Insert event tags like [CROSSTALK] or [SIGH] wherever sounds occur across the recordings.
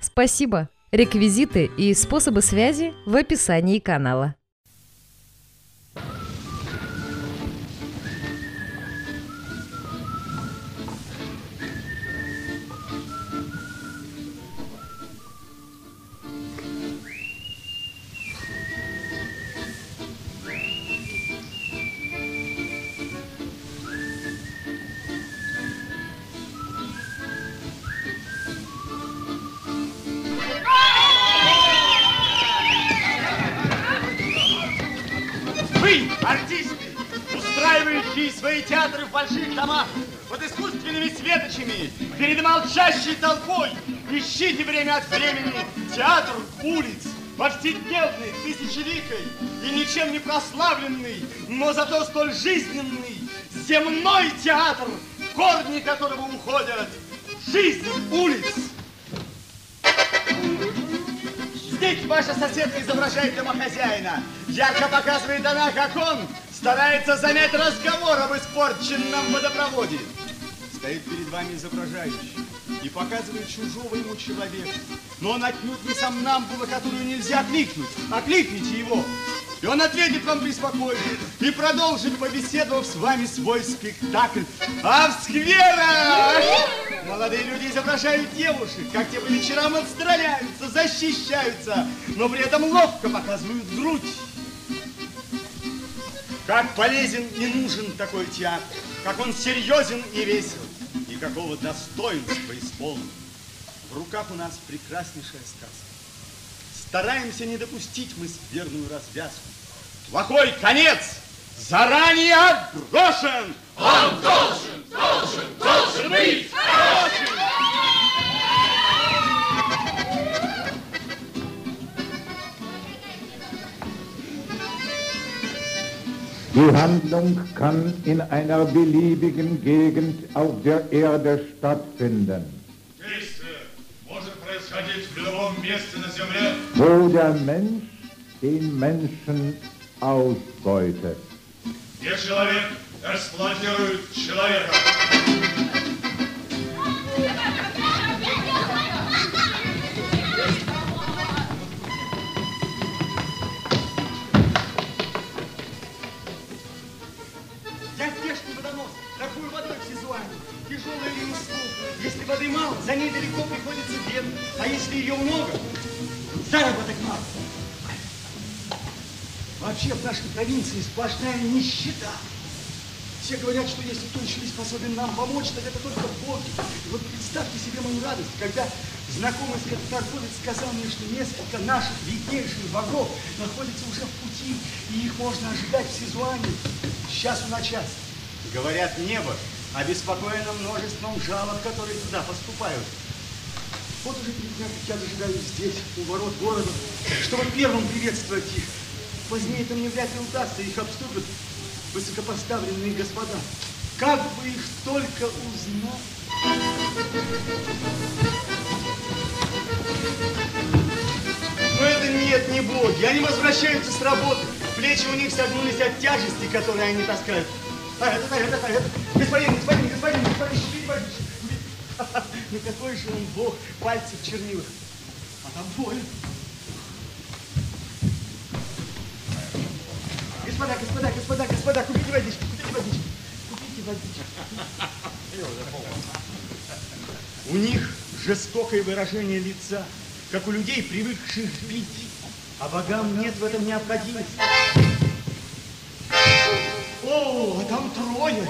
Спасибо! Реквизиты и способы связи в описании канала. Устраивающие свои театры в больших домах, под искусственными светочами, перед молчащей толпой, ищите время от времени театр улиц, повседневный, тысячеликой и ничем не прославленный, но зато столь жизненный, земной театр, корни которого уходят жизнь улиц. Здесь ваша соседка изображает домохозяина. Ярко показывает она, как он старается занять разговор об испорченном водопроводе. Стоит перед вами изображающий и показывает чужого ему человека. Но он отнюдь не сомнамбула, которую нельзя окликнуть. Окликните его. И он ответит вам преспокойно и продолжит, побеседовав с вами свой спектакль. А в скверах молодые люди изображают девушек, как те по вечерам отстраняются, защищаются, но при этом ловко показывают грудь. Как полезен и нужен такой театр, как он серьезен и весел, и какого достоинства исполнен. В руках у нас прекраснейшая сказка. Стараемся не допустить мы скверную развязку. Плохой конец заранее отброшен. Он должен, должен, должен быть! Die Handlung kann in einer beliebigen Gegend auf der Erde stattfinden, Действие может происходить в любом месте на Земле, wo der Mensch den Menschen ausbeutet. где человек эксплуатирует человека. Я здешний водонос, такую водой в сезуане, тяжелая ли услуг. Если воды мало, за ней далеко приходится бедно, а если ее много, заработок мало. Вообще в нашей провинции сплошная нищета. Все говорят, что если кто еще не способен нам помочь, так это только боги. И вот представьте себе мою радость, когда знакомый торговец сказал мне, что несколько наших виднейших богов находятся уже в пути, и их можно ожидать в Сизуане с часу на час. Говорят, небо обеспокоено множеством жалоб, которые туда поступают. Вот уже три дня, как я дожидаюсь здесь, у ворот города, чтобы первым приветствовать их. Позднее это мне вряд ли удастся, их обступят высокопоставленные господа. Как бы их только узнать. Но это нет, не боги. Они возвращаются с работы. Плечи у них согнулись от тяжести, которые они таскают. А это, а это, а это. Господин, господин, господин, господин, водички. Ну какой же он бог пальцев чернилых. А там боль. Господа, господа, господа, господа, купите водички, купите водички. Купите водички. У них жестокое выражение лица, как у людей, привыкших бить. А богам нет в этом необходимости. О, а там трое.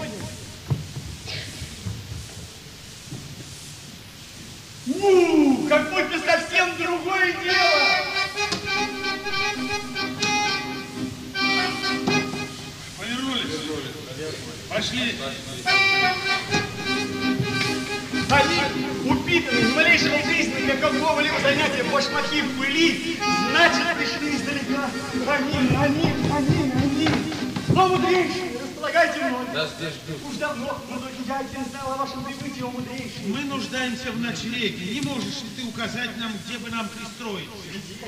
У, как будто Пошли. Они упитанный, ни малейшего признака какого-либо занятия, башмаки в пыли, значит, пришли издалека. Аминь, аминь, аминь, аминь. О, мудрейший, располагайте мной. Нас здесь ждут. Уж давно, но только я знал о вашем прибытии, о мудрейший. Мы нуждаемся в ночлеге. Не можешь ли ты указать нам, где бы нам пристроиться?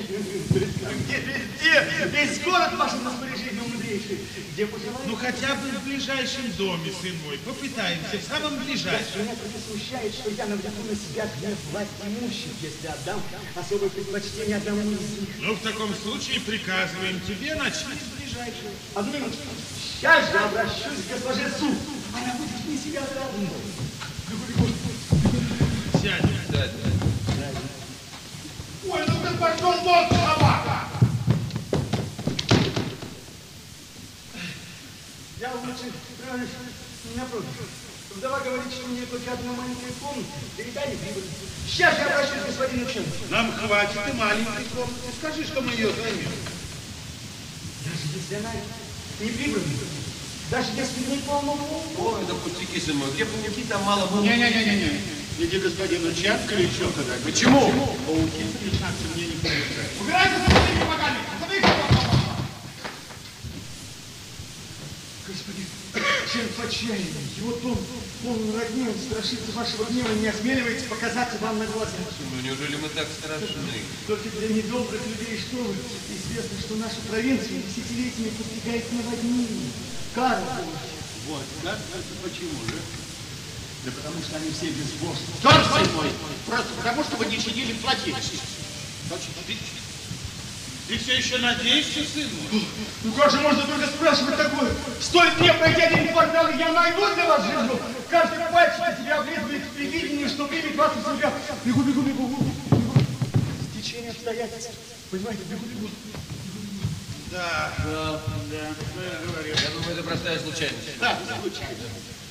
Где, везде, весь город в вашем распоряжении, о мудрейший. Где пожелаете? Ну, хотя бы в ближайшем доме, сын мой. Попытаемся, в самом ближайшем. Меня только смущает, что я навлеку на себя гнев власть имущих, если отдам особое предпочтение одному из них. Ну, в таком случае приказываем тебе начать ближайшего. Одну минуту. Сейчас же обращусь к госпоже Су. Она будет вне себя от радости. Сядем. Ой, ну ты пошел вон, собака! Я лучше, правильно, напротив. Вдова говорит, что мне только одна маленькая комната. Не прибыль. Сейчас я обращусь к господину Чен. Нам хватит и маленькой комнаты. Скажи, что мы ее займем. Даже если она не прибыльная, даже если не полного Ой, да пустяки, мой, где пауки, там мало было. Не-не-не-не. Иди господину или что тогда? Почему? Пауки встречаться мне не помешают. Убирайся со своими богами! Забей Господин Чен в отчаянии. Его тон полный родни, он страшится вашего гнева не осмеливается показаться вам на глаза. Ну, неужели мы так страшны? Только для недобрых людей, что вы, известно, что нашу провинцию десятилетиями подвигает наводнение. Кара Вот, как это почему же? Да потому что они все безбожны. Тот сын мой! Просто потому, что вы не чинили. Точно. Ты, ты все еще надеешься, сын мой? Ну как же можно только спрашивать такое? Стоит мне пройти один квартал, и я найду для вас жилье. Каждый пальчик на себя облизывает в предвидении, что примет вас у себя. Бегу, бегу, бегу, бегу. Стечение обстоятельств. Понимаете, бегу, бегу. Да. Да, что я думаю, это простая случайность. Да, случайно.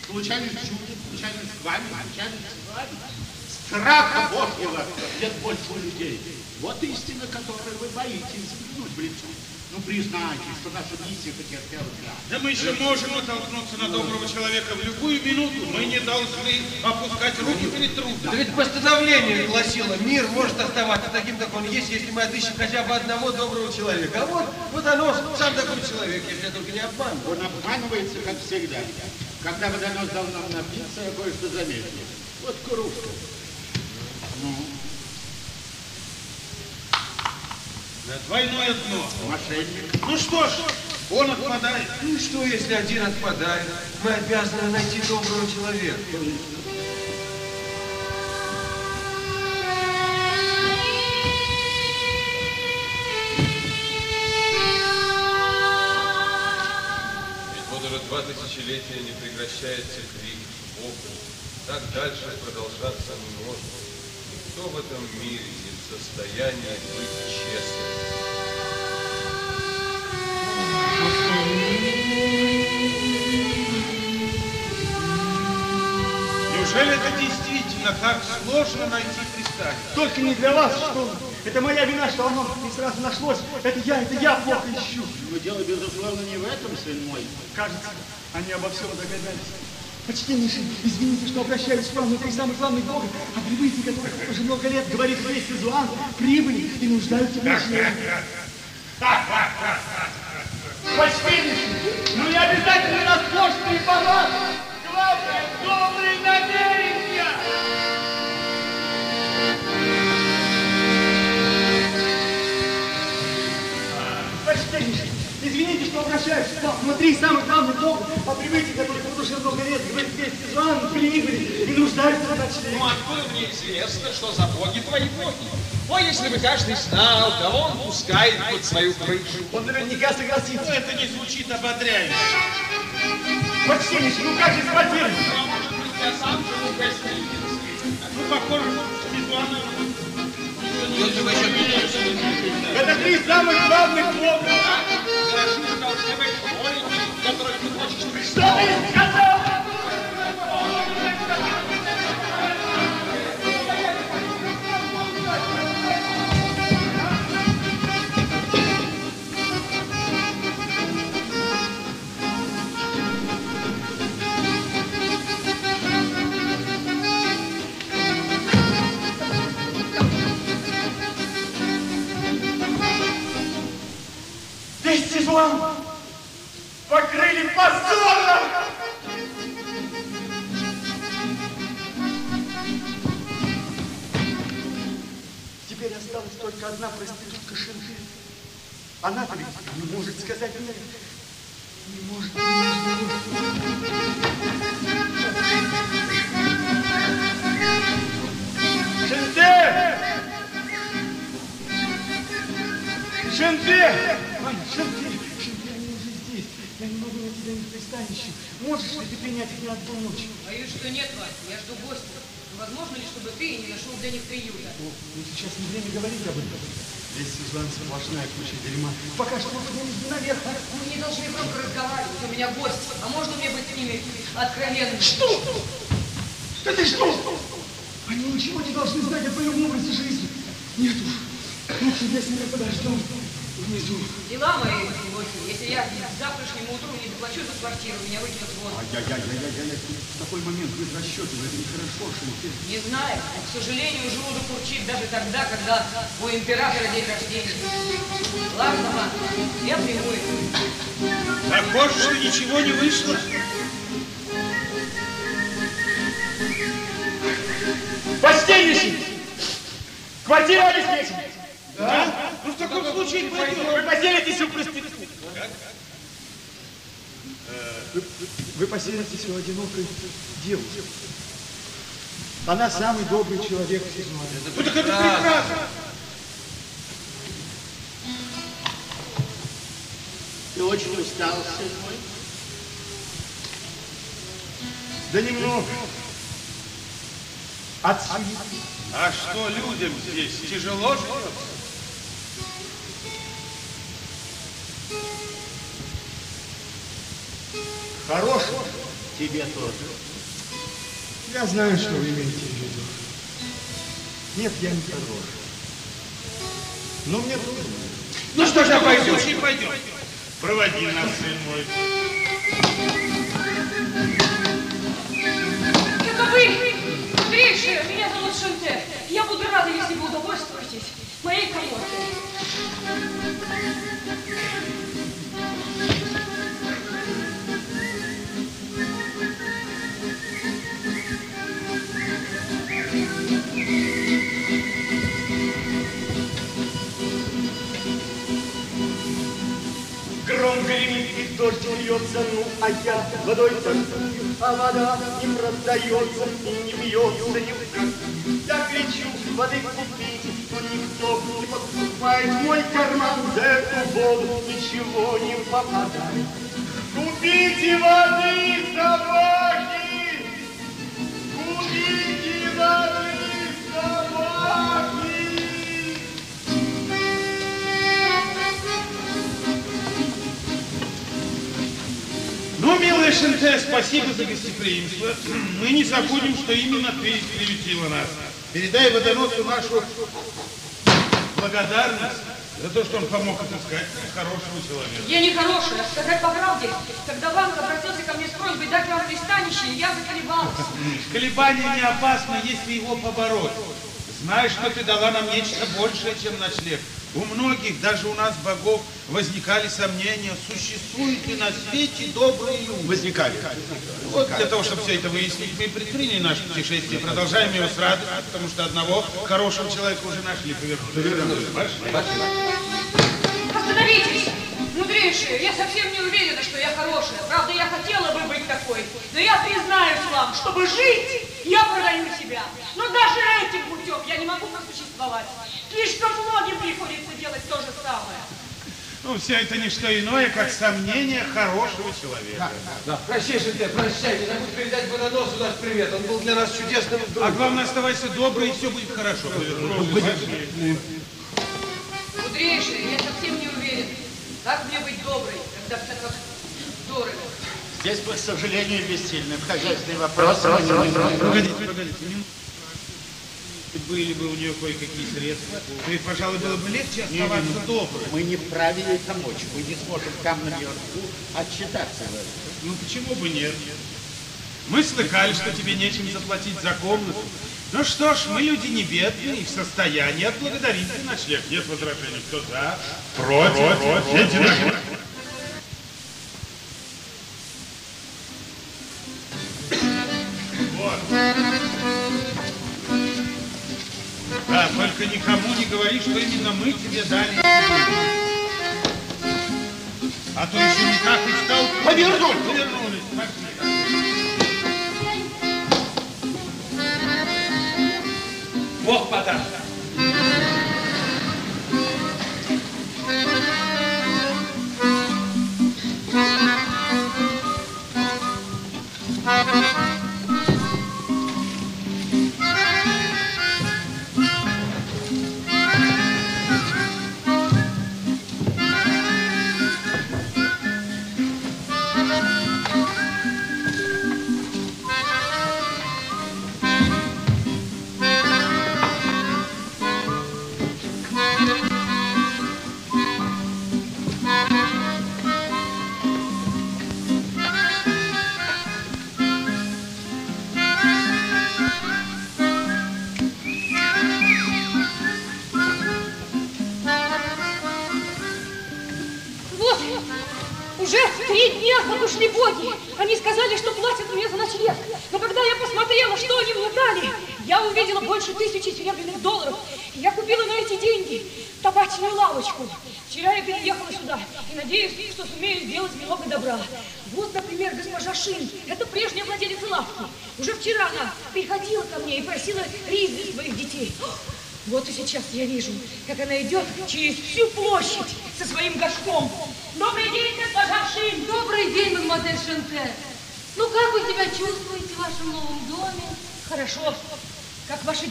Случайность чудит, случайность с вами, случайность с вами. Страха Божьего нет больше у людей. Вот истина, которой вы боитесь взглянуть в лицо. Ну, признайте, что наша миссия потерпела крах. Да мы еще можем натолкнуться на доброго человека в любую минуту. Мы не должны опускать руки перед трудом. Да ведь постановление гласило, мир может оставаться таким, как он есть, если мы отыщем хотя бы одного доброго человека. А вот, вот оно, сам такой человек, если я только не обманываю. Он обманывается, как всегда. Когда водонос дал нам напиться, я кое-что заметил. Вот кружка. Да, двойное дно. Мошенник. Ну что ж, он отпадает. Ну что, если один отпадает? Мы обязаны найти доброго человека. Ведь вот уже два тысячелетия не прекращается крик Богу. Так дальше продолжаться не может. Никто в этом мире не в состоянии быть честным. Неужели это действительно так сложно найти пристанище? Только не для вас, что вы. Это моя вина, что оно не сразу нашлось. Это я, это я плохо ищу. Но дело, безусловно, не в этом, сын мой. Кажется, они обо всем догадались. Почтеннейший, извините, что обращаюсь к вам, но это и самый главный Бог, о прибытии которых уже много лет говорит весь Изуан, прибыли и нуждаются в ночлеге. Почтеннейший, ну не обязательно роскошные палаты. Главное, добрые намерения. Почтеннейший, извините, что обращаюсь к вам. Внутри самый главный Бог, о прибытии которых вот уже много лет говорит весь Изуан, прибыли и нуждаются в ночлеге. Ну, откуда мне известно, что за боги твои боги? Ой, если бы каждый знал, кого он пускает под свою крышу. Он наверняка согласится. Ну, это не звучит ободряюще. Почтеннейший, ну как же? А быть, я сам живу в гостинице. Ну, похоже, что визуально... Это три самых главных. Хорошо, что ты сказал? Лицом покрыли позором. Теперь осталась только одна проститутка Шенты. Она-то ведь не может сказать нет. Не может. Шенте! Шенте! Не могу найти для них пристанище. Можешь ли ты принять их на одну ночь? Боюсь, что нет, Вась, я жду гостя. Возможно ли, чтобы ты не нашел для них приюта? Ну, сейчас не время говорить об этом. Здесь, Светлана, сплошная куча дерьма. Пока что мне не наверх. Мы не должны громко разговаривать, у меня гость. А можно мне быть с ними откровенным? Что? Да ты что? Они ничего не должны знать о твоем образе жизни. Нет уж. Лучше я с ними подожду. Внизу. Дела мои плохи. Если я к завтрашнему утру не заплачу за квартиру, меня выкинут вон. Ай-яй-яй-яй-яй. В такой момент быть расчетливо, это нехорошо, Шенте. Не знаю, но, к сожалению, желудок урчит даже тогда, когда у императора день рождения. Ладно, мама, я приму их. Похоже, что ничего не вышло. Постельничать! Квартира обеспечена! Да? Ну, в таком случае пойдем. Вы поселитесь у проститутки. Вы, вы поселитесь у одинокой девушки. Она самый добрый человек в Сизмане. Ну, так это прекрасно. Ты очень устал, сын мой. Да немного. От. А что людям здесь тяжело живется? Хороший. Тебе тоже. Я знаю, что вы имеете в виду. Нет, я не хорош. Но мне трудно. Ну что ж, пойдем. случае пойдем. Проводи нас, сын мой. Это вы, мудрейшие, меня зовут Шанте. Я буду рада, если вы удовольствуетесь моей коморкой. Гремит и дождь льется, ну а я водой торгую, а вода не продается и не бьется ни в как. Я кричу, воды купите, но никто не покупает мой карман, за эту воду ничего не попадает. Купите воды, собаки! Купите воды, собаки! Милая Шенте, спасибо за гостеприимство. Мы не забудем, что именно ты приютила нас. Передай водоносу нашу благодарность за то, что он помог отыскать хорошего человека. Я не хорошая, сказать по правде. Когда Ванг обратился ко мне с просьбой дать вам пристанище, я заколебалась. Колебание не опасно, если его побороть. Знаешь, что ты дала нам нечто большее, чем ночлег. У многих, даже у нас, богов, возникали сомнения, существуют ли на свете добрые люди. Возникали. Вот для того, чтобы все это выяснить, мы предприняли наше путешествие, продолжаем его с радостью, потому что одного хорошего человека уже нашли поверху. Остановитесь! Мудрейшие, я совсем не уверена, что я хорошая. Правда, я хотела бы быть такой. Но я признаюсь вам, чтобы жить, я продаю себя. Но даже этим путем я не могу просуществовать. Слишком многим приходится делать то же самое. Ну, все это не что иное, как сомнение хорошего человека. Да, прощай, Шенте, прощай. Не забудь передать водоносу наш привет. Он был для нас чудесным А другом. главное, оставайся добрый, и все будет хорошо. Мудрейшие, Как мне быть доброй, когда все так дорого? Здесь мы, к сожалению, бессильны. В хозяйственный вопрос. Погодите, погодите. минуту. Были бы у нее кое-какие средства, то и, пожалуй, было бы легче оставаться добрым. Мы не вправе ей помочь. Мы не сможем там наверху отчитаться в этом. Ну, почему бы нет? Мы слыхали, что тебе нечем заплатить за комнату. Ну что ж, мы люди не бедные и в состоянии отблагодарить за ночлег. Нет возражений. Кто за? Против. Против. Против. Против. Да, только никому не говори, что именно мы тебе дали. А то еще никак и стал. Повернуть! Повернуть! Бог подаст. Вот,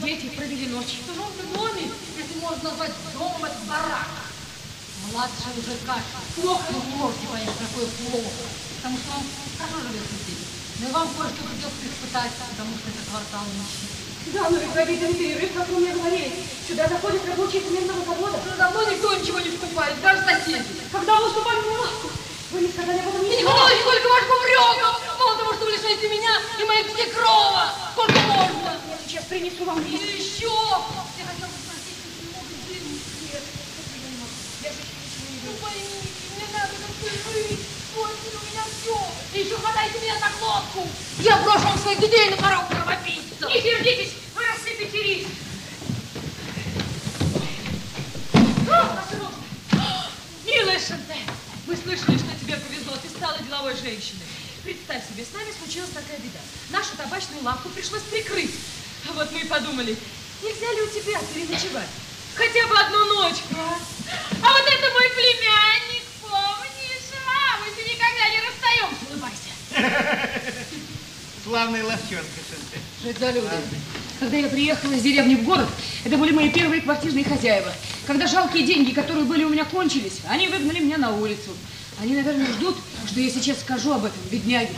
дети провели ночь? В чужом доме, если можно назвать домом, это барак. Младший уже каша. Плохо. Ну, не можете понять, какое плохо. Потому что он хорошо живет здесь. Но и вам кое-что придется испытать, потому что это квартал нищеты. Да, но ведь в обеденный перерыв, как вы мне говорили, сюда заходят рабочие цементного завода. Уже давно никто ничего не покупает, даже соседи. Когда вы уступали мне лавку, вы не сказали об этом ни не слова. хватает сколько ваших упреков! Мало того, что вы лишаете меня и моих свекрова! Сколько можно? Я сейчас принесу вам И еще! Я хотела бы спросить, если много денег. Нет, это я не могу. Я же ничего не Ну поймите, мне надо как-то жить. После у меня все. И еще хватайте меня за глотку. Я брошу вам своих детей на порог кровопийца. Не сердитесь, вы рассыпете рис. А. Милая Шанте, мы слышали, что тебе повезло, ты стала деловой женщиной. Представь себе, с нами случилась такая беда. Нашу табачную лавку пришлось прикрыть. А вот мы и подумали, нельзя ли у тебя переночевать? Хотя бы одну ночь. А вот это мой племянник, помнишь? А, мы с ним никогда не расстаемся. Улыбайся. [LAUGHS] Славная ловчонка, Шенте. Что это за люди? Когда я приехала из деревни в город, это были мои первые квартирные хозяева. Когда жалкие деньги, которые были у меня, кончились, они выгнали меня на улицу. Они, наверное, ждут, что я сейчас скажу об этом, бедняги.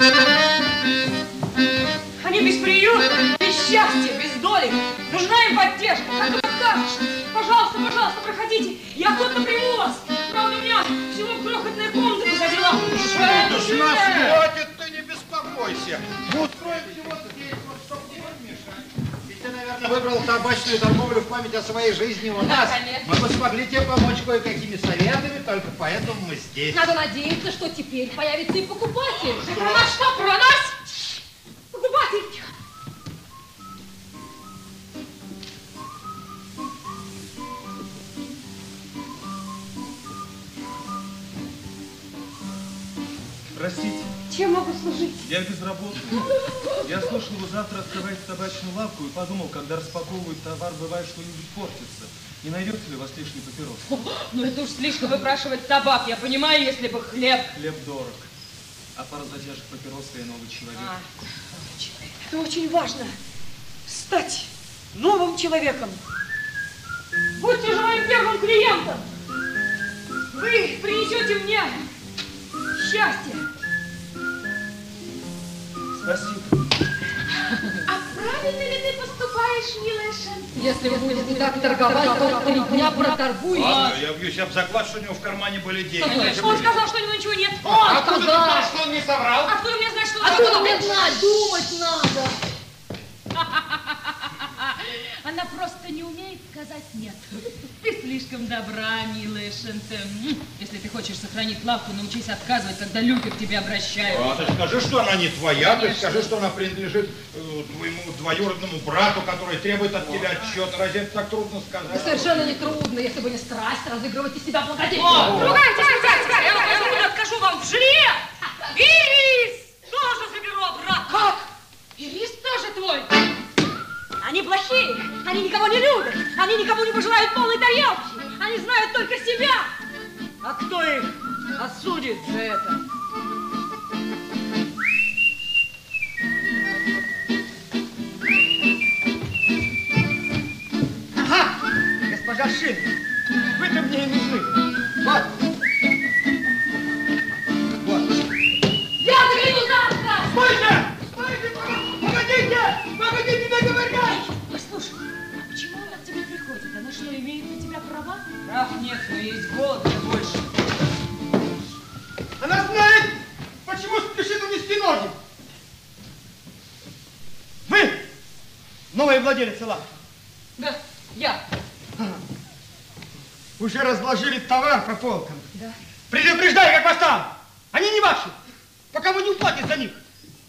Они без приюта, без счастья, без доли. Нужна им поддержка. Как ты подскажешь? Пожалуйста, пожалуйста, проходите. Я охотно приму вас. Правда, у меня всего крохотная комната позади ж нас хватит, ты не беспокойся. Мы устроим всего наверное, выбрал табачную торговлю в память о своей жизни у Да, нас. конечно. Мы бы смогли тебе помочь кое-какими советами, только поэтому мы здесь. Надо надеяться, что теперь появится и покупатель. Про нас что? Про нас? Покупатель. Простите, Чем могу служить? я безработный. Я слышал, вы завтра открываете табачную лавку и подумал, когда распаковывают товар, бывает что-нибудь портится. Не найдется ли у вас лишний папирос? Ну это уж слишком выпрашивать табак. Я понимаю, если бы хлеб. Хлеб дорог. А пара затяжек папирос и новый человек. А, Это очень важно. Стать новым человеком. Будьте же моим первым клиентом. Вы принесете мне счастье. Спасибо. А правильно ли ты поступаешь, милая Шанти? Если вы будете так торговать, то три дня проторгуете. Ладно, я бьюсь об заклад, что у него в кармане были деньги. Он сказал, что у него ничего нет. Он Откуда ты сказал. знаешь, что он не соврал? Откуда мне знать, что он Откуда сказал? мне знать? Думать надо. Она просто не умеет сказать нет. Ты слишком добра, милая Шенте. Если ты хочешь сохранить лавку, научись отказывать, когда люди к тебе обращаются. А ты скажи, что она не твоя, ты скажи, что она принадлежит э, твоему двоюродному брату, который требует от тебя отчет. Разве это так трудно Да сказать? совершенно не трудно, если бы не страсть разыгрывать из себя благодетеля. О, ругайтесь, ругайтесь, я вам возьму и откажу вам в жилье. Ирис тоже заберу обратно. Как? Ирис тоже твой? Они плохие, они никого не любят, они никому не пожелают полной тарелки, они знают только себя. А кто их осудит за это? Ага, госпожа Шин, вы-то мне и нужны. Вот. Прав нет, но есть голод да больше. Она знает, почему спешит унести ноги. Вы новая владелица лавки. Да, я. Уже разложили товар по полкам. Да. Предупреждаю, как вас там. Они не ваши. Пока вы не уплатите за них.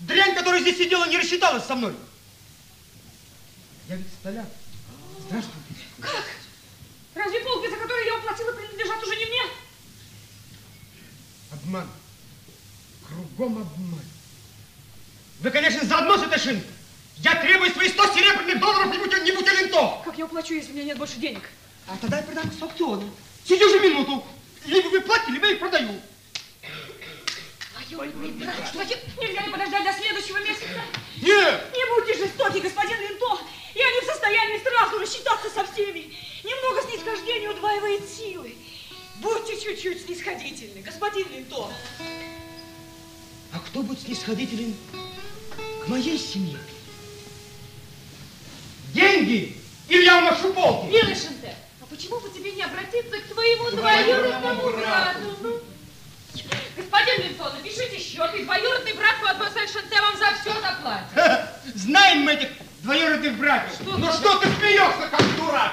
Дрянь, которая здесь сидела, не рассчиталась со мной. Я ведь столяр. Здравствуйте. Как? Разве полки, за которые я уплатила, принадлежат уже не мне? Обман. Кругом обман. Вы, конечно, заодно с этой шинкой. Я требую свои 100 серебряных долларов, не будь, не будь лентов. Как я уплачу, если у меня нет больше денег? А тогда я продам с аукциона. Сидю же минуту. Либо вы платите, либо я их продаю. Что же, нельзя ли подождать до следующего месяца? Нет! Не будьте жестоки, господин Линто. Я не в состоянии сразу рассчитаться со всеми. Немного снисхождения удваивает силы. Будьте чуть-чуть снисходительны, господин Линто. А кто будет снисходителен к моей семье? Деньги? Или я умошу полки? Милый Шенте, а почему бы тебе не обратиться к твоему двоюродному брату? Ну, Господин Линтон, напишите счет, и двоюродный брат мадемуазель Шенте вам за все заплатит. Знаем мы этих двоюродных братьев. Что ну ты? что ты смеешься, как дурак?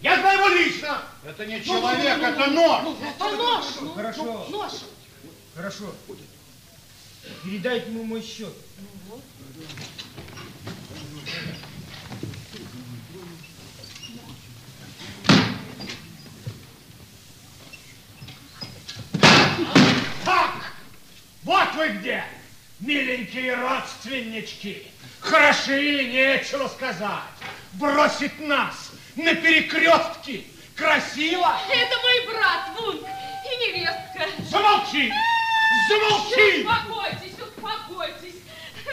Я знаю его лично. Это не Ну, человек, ну, ну, это ну, нож. ну, Это нож, ну, Хорошо. ну, нож. Хорошо. Передайте ему мой счет. Так, вот вы где, миленькие родственнички. Хороши, нечего сказать. Бросить нас на перекрестке красиво. Это мой брат, Вунг, и невестка. Замолчи! Замолчи! Успокойтесь, успокойтесь.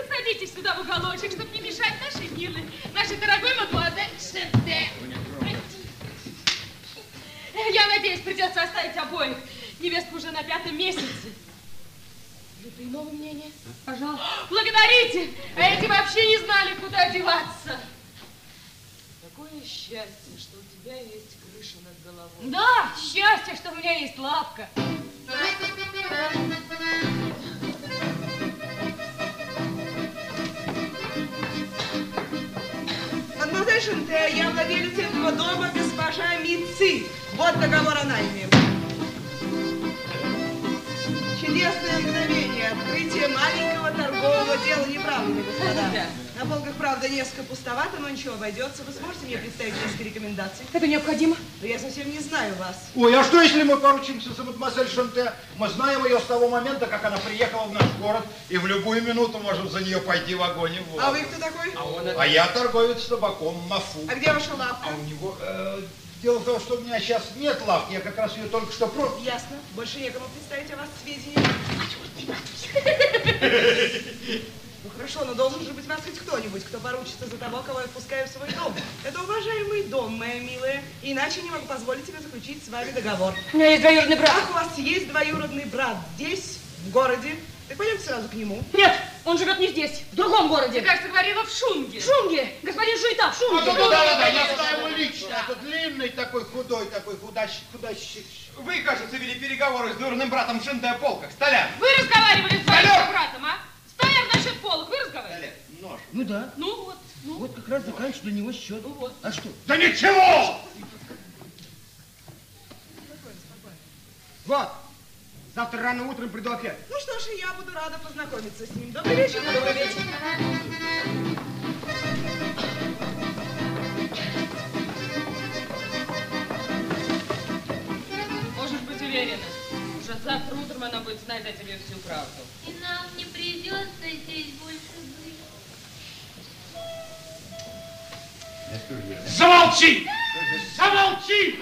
Садитесь сюда в уголочек, чтобы не мешать нашей милой, нашей дорогой мадемуазель Шенте. Я надеюсь, придется оставить обоих. Невестка уже на пятом месяце. Ты иного мнения? Пожалуйста. Благодарите! А эти вообще не знали, куда деваться. Счастье, что у тебя есть крыша над головой. Да, счастье, что у меня есть лавка. Мадемуазель Шенте, я владелец этого дома, госпожа Митци. Вот договор о найме. Чудесное мгновение, открытие маленького торгового дела, не правда ли, господа? Да. На полках, правда, несколько пустовато, но ничего, обойдется. Вы сможете мне представить несколько рекомендаций? Это необходимо. Но я совсем не знаю вас. Ой, а что если мы поручимся за мадемуазель Шанте? Мы знаем ее с того момента, как она приехала в наш город, и в любую минуту можем за нее пойти в огонь и в воду. А вы кто такой? А я торговец табаком Мафу. А где ваша лавка? А у него... э, дело в том, что у меня сейчас нет лавки, я как раз ее только что продал. Ясно. Больше некому представить о вас сведения. Хорошо, но должен же быть вас хоть кто-нибудь, кто поручится за того, кого я впускаю в свой дом. Это уважаемый дом, моя милая. Иначе не могу позволить себе заключить с вами договор. У меня есть двоюродный брат. Ах, у вас есть двоюродный брат здесь, в городе. Так пойдемте сразу к нему. Нет, он живет не здесь, в другом городе. Ты, кажется, говорила в Шунге. В Шунге. Господин Шуйта, в Шунге. Да-да-да, я знаю его лично. Это длинный такой, худой такой, худащий, худащий. Вы, кажется, вели переговоры с двоюродным братом Шинте о полках. Столяр! Вы разговаривали с своим братом, а? Стояр насчет полок, вы разговаривали? Нож. Ну да. Ну вот. Вот как раз заканчиваю для него счет. А что? Да ничего! Вот. Завтра рано утром приду опять. Ну что ж, и я буду рада познакомиться с ним. Добрый вечер. Добрый вечер. Можешь быть уверена, уже завтра утром она будет знать о тебе всю правду. И нам не придется здесь больше быть. Замолчи! Замолчи!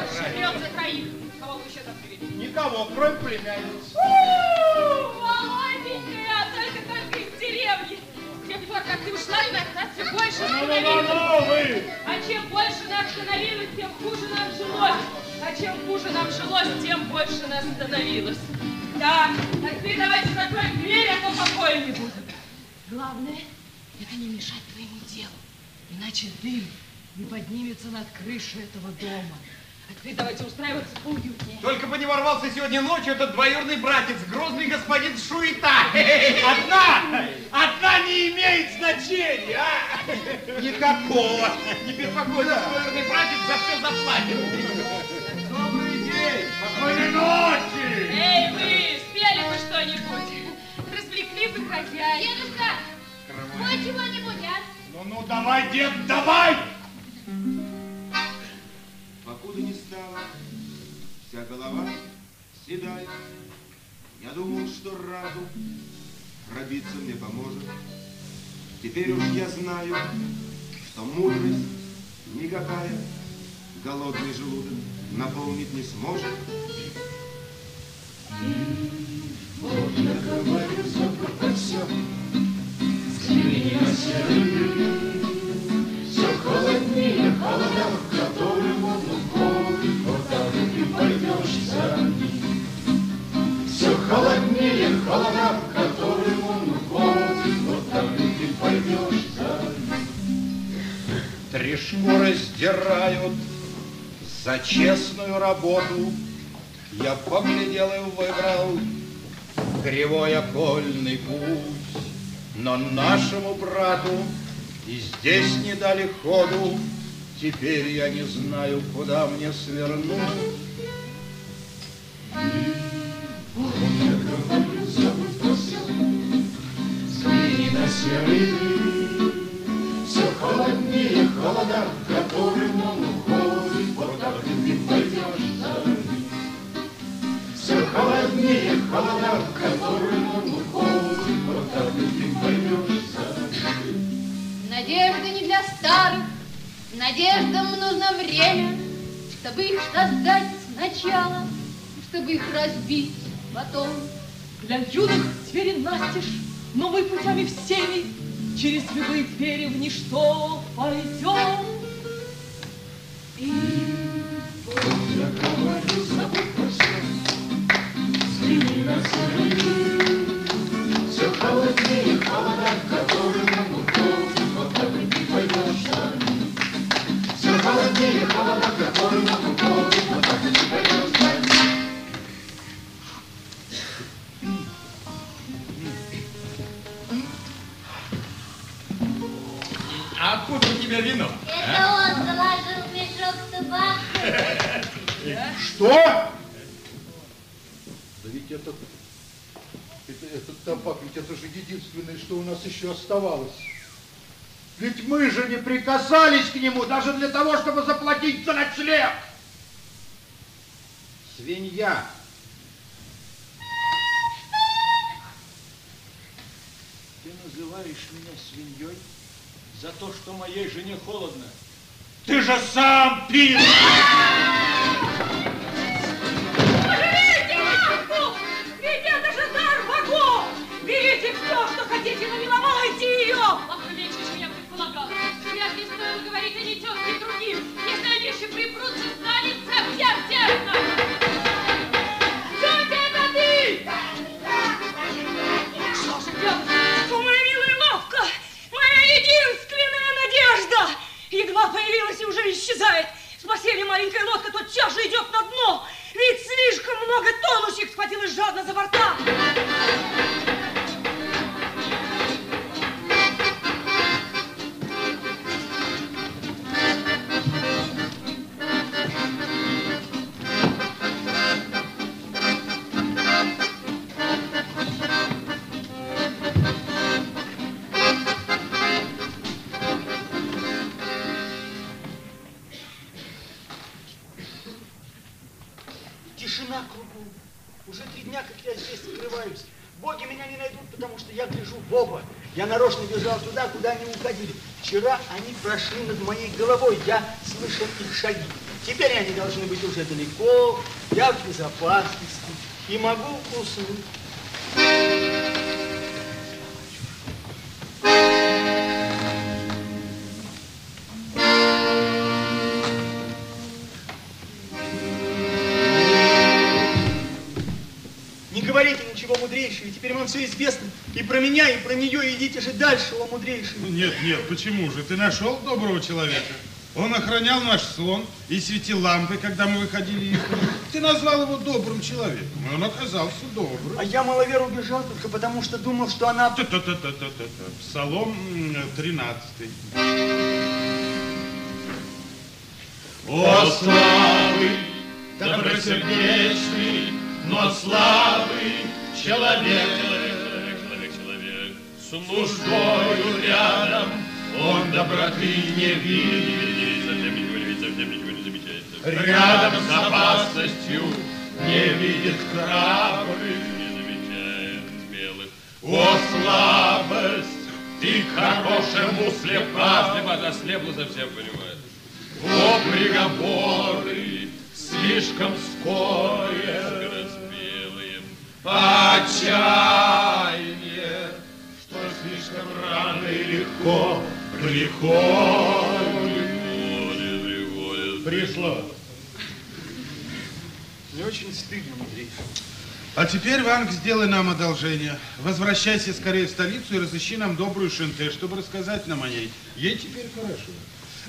Пор, живет за троих. Кого вы еще там привели? Никого, кроме племянницы. Молоденькая, только-только из деревни. С тех пор, как ты ушла, иногда все больше становилось. А чем больше нас становилось, тем хуже нам жилось. А чем хуже нам жилось, тем больше нас становилось. Так, так ты давайте закроем дверь, а то покоя не будет. Главное, это не мешать твоему делу. Иначе дым не поднимется над крышей этого дома. А теперь давайте устраиваться поуютнее. Только бы не ворвался сегодня ночью этот двоюродный братец, грозный господин Шуета. Одна, одна не имеет значения, а? Никакого. Не беспокойся, двоюродный братец за все заплатит. Добрый день. Спокойной ночи! Эй, вы, спели бы что-нибудь? Развлекли бы хозяина. Дедушка, спой чего-нибудь, а? Ну-ну, давай, дед, давай! Покуда не стало, вся голова седая. Я думал, что разум пробиться мне поможет. Теперь уж я знаю, что мудрость никакая голодный желудок наполнить не сможет. Вот говорю, забудь все. На серый. Все холоднее холода, холоднее холода, в котором он уходит, вот там ты пойдешь за. Три шкуры сдирают за честную работу. Я поглядел и выбрал кривой окольный путь. Но нашему брату и здесь не дали ходу. Теперь я не знаю, куда мне свернуть. Серый мир. Все холоднее холода, котором он уходит, вот так ты пойдешь за ним. Все холоднее холода, котором он уходит, вот так ты пойдешь за ним. Надежды не для старых, надеждам нужно время, чтобы их создать сначала, чтобы их разбить потом. Для юных дверей настежь, но мы путями всеми через любые двери в ничто пойдем. И еще оставалось. Ведь мы же не прикасались к нему даже для того, чтобы заплатить за ночлег. Свинья. Ты называешь меня свиньей за то, что моей жене холодно. Ты же сам пил! Ça se porte pas. Прошли над моей головой, я слышал их шаги. Теперь они должны быть уже далеко, я в безопасности и могу уснуть. Про нее, идите же дальше, о мудрейший. Нет, нет, почему же? Ты нашел доброго человека. Он охранял наш сон и светил лампой, когда мы выходили из дома. Ты назвал его добрым человеком, и он оказался добрым. А я маловер убежал только потому, что думал, что она... Та-та-та-та-та-та. Псалом м, 13. О, славы, добросердечный, но человек, человек, человек, с нуждою рядом, он доброты не видит, совсем ничего не видит, совсем ничего не замечает. Рядом с опасностью не видит храбрых, не замечает смелых. О, слабость, ты к хорошему слепа, Слепа, да, слепла совсем, понимает. о, приговоры, слишком скорые, Скороспелые. отчаяние, слишком рано и легко приходит. Пришло. Мне очень стыдно, мудрейший. А теперь, Ванг, сделай нам одолжение. Возвращайся скорее в столицу и разыщи нам добрую Шенте, чтобы рассказать нам о ней. Ей теперь хорошо.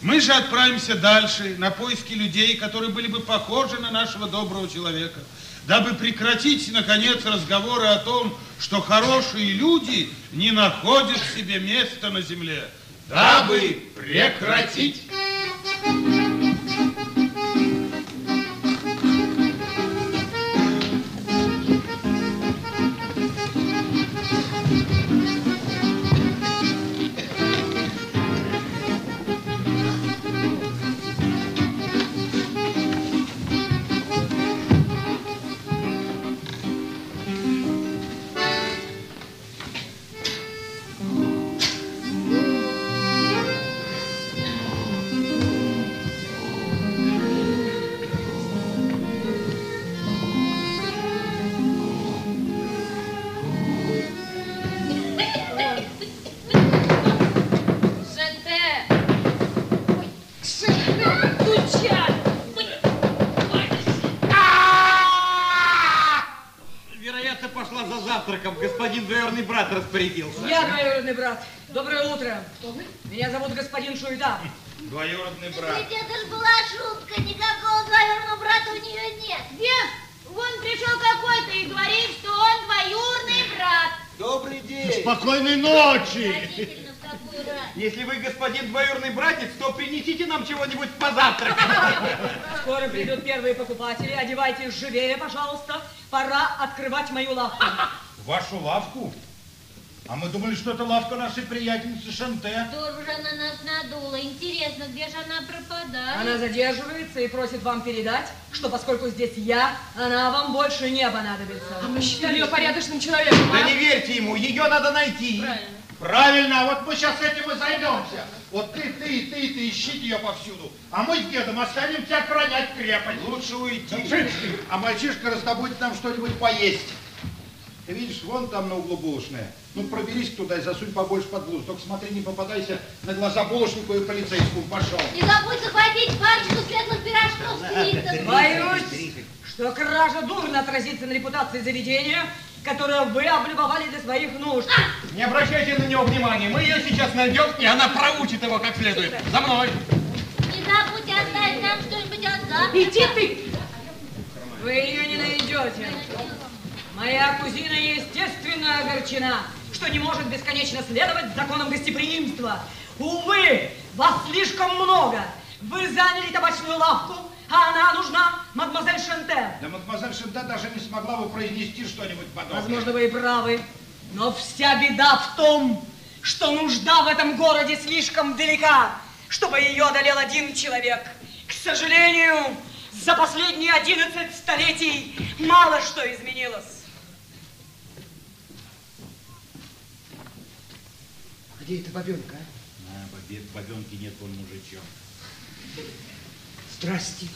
Мы же отправимся дальше на поиски людей, которые были бы похожи на нашего доброго человека, дабы прекратить, наконец, разговоры о том, что хорошие люди не находят себе места на земле. Дабы прекратить. Распорядился. Я двоюродный брат. Доброе утро. Меня зовут господин Шуйда. Двоюродный брат. Ведь это ж была шутка, никакого двоюродного брата у нее нет. Дед, вон пришел какой-то и говорит, что он двоюродный брат. Добрый день. Спокойной ночи. Если вы господин двоюродный братец, то принесите нам чего-нибудь позавтракать. Скоро придут первые покупатели. Одевайтесь живее, пожалуйста. Пора открывать мою лавку. Вашу лавку? А мы думали, что это лавка нашей приятельницы Шанте. Здорово же она нас надула. Интересно, где же она пропадает? Она задерживается и просит вам передать, что поскольку здесь я, она вам больше не понадобится. А мы считали ее порядочным человеком, Да а? не верьте ему, ее надо найти. Правильно, а вот мы сейчас этим и займемся. Вот ты, ты, ты, ты ищите ее повсюду. А мы с дедом останемся охранять крепость. Лучше уйти. А мальчишка раздобудет нам что-нибудь поесть. Ты видишь, вон там на углу булочная. Ну, проберись туда и засунь побольше под блузу. Только смотри, не попадайся на глаза булочнику и полицейскому. Пошел. Не забудь захватить парочку светлых пирожков с рисом. Боюсь, что кража дурно отразится на репутации заведения, которое вы облюбовали для своих нужд. Не обращайте на него внимания. Мы ее сейчас найдем, и она проучит его как следует. За мной. Не забудь оставить нам что-нибудь от завтрака. Иди ты! Вы ее не найдете. Моя кузина естественно огорчена, что не может бесконечно следовать законам гостеприимства. Увы, вас слишком много. Вы заняли табачную лавку, а она нужна мадемуазель Шантер. Да мадемуазель Шантер даже не смогла бы произнести что-нибудь подобное. Возможно, вы и правы. Но вся беда в том, что нужда в этом городе слишком велика, чтобы ее одолел один человек. К сожалению, за последние 11 столетий мало что изменилось. Где эта бабенка, а? А, бабе- бабенки нет, он мужичок. Здрасте.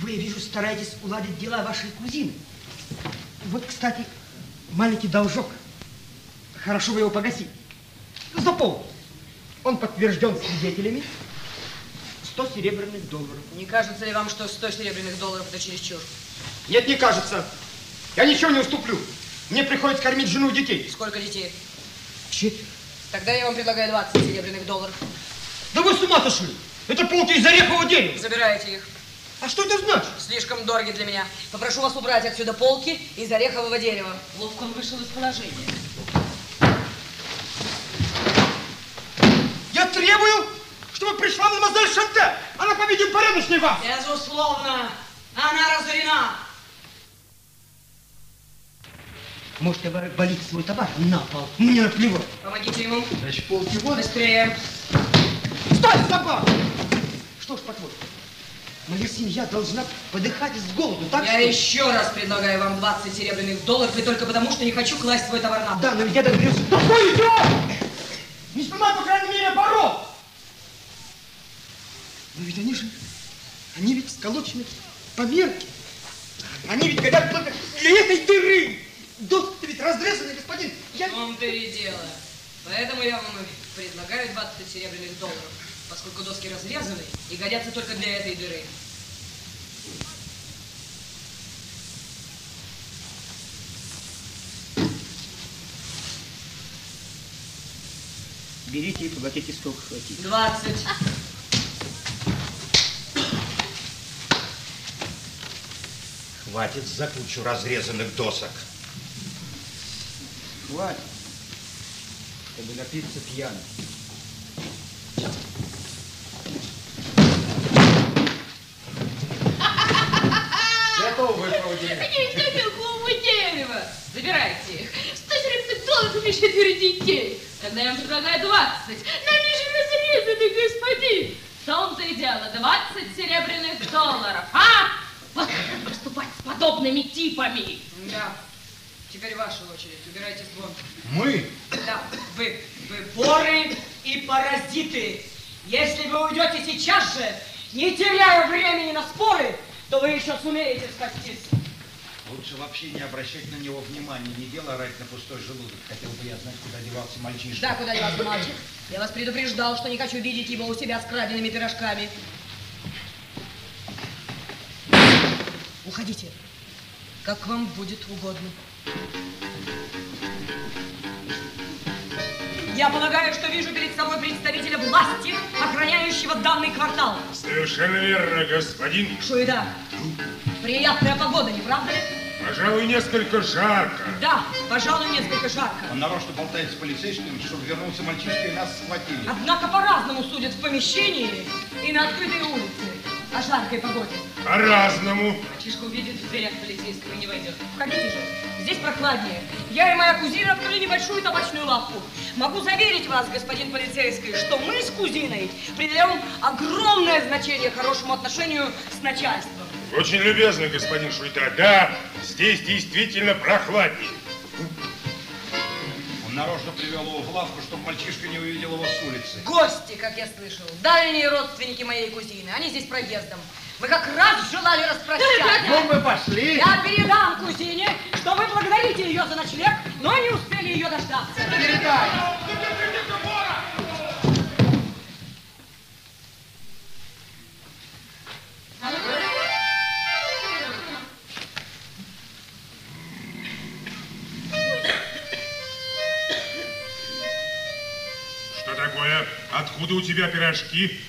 Вы, я вижу, стараетесь уладить дела вашей кузины. Вот, кстати, маленький должок. Хорошо бы его погасить. За пол. Он подтвержден свидетелями. 100 серебряных долларов. Не кажется ли вам, что 100 серебряных долларов это чересчур? Нет, не кажется. Я ничего не уступлю. Мне приходится кормить жену и детей. Сколько детей? Четверо. Тогда я вам предлагаю 20 серебряных долларов. Да вы с ума сошли! Это полки из орехового дерева. Забирайте их. А что это значит? Слишком дороги для меня. Попрошу вас убрать отсюда полки из орехового дерева. Ловко он вышел из положения. Я требую, чтобы пришла мадемуазель Шанте. Она, по-видимому, порядочнее вас. Безусловно, она разорена. Может, я валить свой товар на пол? Мне наплевать. Помогите ему. Значит, полки вон. Быстрее. Стой, собака! Что ж, по-твоему, моя семья должна подыхать с голоду, так Я что еще раз предлагаю вам 20 серебряных долларов, и только потому, что не хочу класть свой товар на пол. Да, но ведь я договорился. Да стой, идиот! Не снимай, по крайней мере, порог! Но ведь они же, они ведь сколочены по мерке. Они ведь годят только для этой дыры. Доски ведь разрезаны, господин. Я... В том-то и дело. Поэтому я вам предлагаю 20 серебряных долларов, поскольку доски разрезаны и годятся только для этой дыры. Берите и платите сколько хватит. 20. Хватит за кучу разрезанных досок. Хватит, чтобы напиться пьяным. Готово выпроводили. Они из копилкового дерева. Забирайте их. Сто серебряных долларов и четверо детей. Тогда я вам предлагаю 20. Но они же разрезаны, господин. В том-то и дело, 20 серебряных долларов. А? Вот как поступать с подобными типами. Да. Теперь ваша очередь. Убирайтесь вон. Мы? Да, вы, вы воры и паразиты. Если вы уйдете сейчас же, не теряя времени на споры, то вы еще сумеете спастись. Лучше вообще не обращать на него внимания, не дело орать на пустой желудок. Хотел бы я знать, куда девался мальчишка. Да, куда девался мальчик? Я вас предупреждал, что не хочу видеть его у себя с краденными пирожками. Уходите, как вам будет угодно. Я полагаю, что вижу перед собой представителя власти, охраняющего данный квартал. Совершенно верно, господин. Шуеда, приятная погода, не правда ли? Пожалуй, несколько жарко. Да, пожалуй, несколько жарко. Он нарочно болтает с полицейским, чтобы вернулся мальчишка и нас схватили. Однако по-разному судят в помещении и на открытой улице о жаркой погоде. По-разному. Мальчишка увидит в дверях полицейского и не войдет. Входите же, здесь прохладнее. Я и моя кузина открыли небольшую табачную лавку. Могу заверить вас, господин полицейский, что мы с кузиной придаем огромное значение хорошему отношению с начальством. Очень любезно, господин Шуйта. Да, здесь действительно прохладнее. Он нарочно привел его в лавку, чтобы мальчишка не увидел его с улицы. Гости, как я слышал, дальние родственники моей кузины, они здесь проездом. Мы как раз желали распрощаться. Ну, мы пошли. Я передам кузине, что вы благодарите ее за ночлег, но не успели ее дождаться. Передай. Что такое? Откуда у тебя пирожки?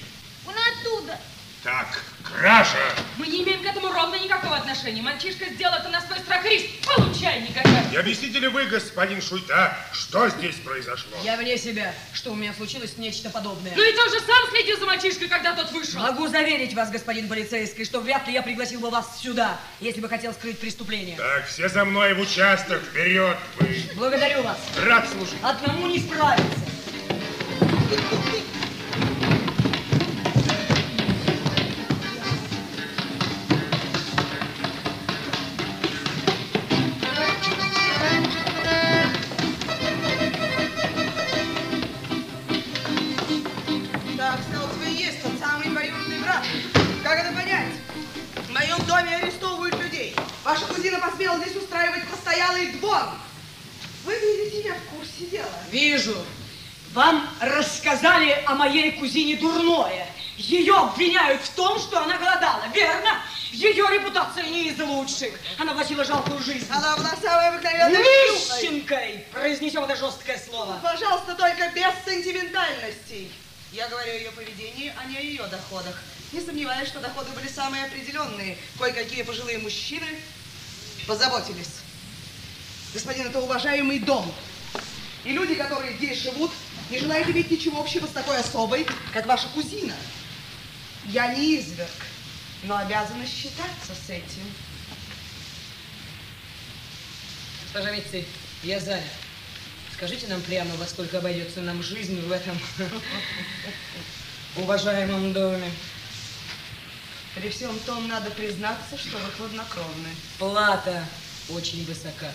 Он оттуда. Так, Краша! Мы не имеем к этому ровно никакого отношения. Мальчишка сделал это на свой страх и риск. Получай, никакая. Не объясните ли вы, господин Шуйта, что здесь произошло? Я вне себя, что у меня случилось нечто подобное. Ну и ты уже сам следил за мальчишкой, когда тот вышел. Могу заверить вас, господин полицейский, что вряд ли я пригласил бы вас сюда, если бы хотел скрыть преступление. Так, все за мной в участок, вперед вы! Благодарю вас. Рад служить. Одному не справиться. Постоялый двор. Вы видите, я в курсе дела. Вижу. Вам рассказали о моей кузине дурное. Ее обвиняют в том, что она голодала, верно? Ее репутация не из лучших. Она влачила жалкую жизнь. Она была самой обыкновенной Нищенкой! Произнесем это жесткое слово. Пожалуйста, только без сентиментальностей. Я говорю о ее поведении, а не о ее доходах. Не сомневаюсь, что доходы были самые определенные. Кое-какие пожилые мужчины позаботились. Господин, это уважаемый дом. И люди, которые здесь живут, не желают иметь ничего общего с такой особой, как ваша кузина. Я не изверг, но обязана считаться с этим. Госпожа Митци, я занят. Скажите нам прямо, во сколько обойдется нам жизнь в этом [LAUGHS] уважаемом доме. При всем том, надо признаться, что вы хладнокровны. Плата очень высока.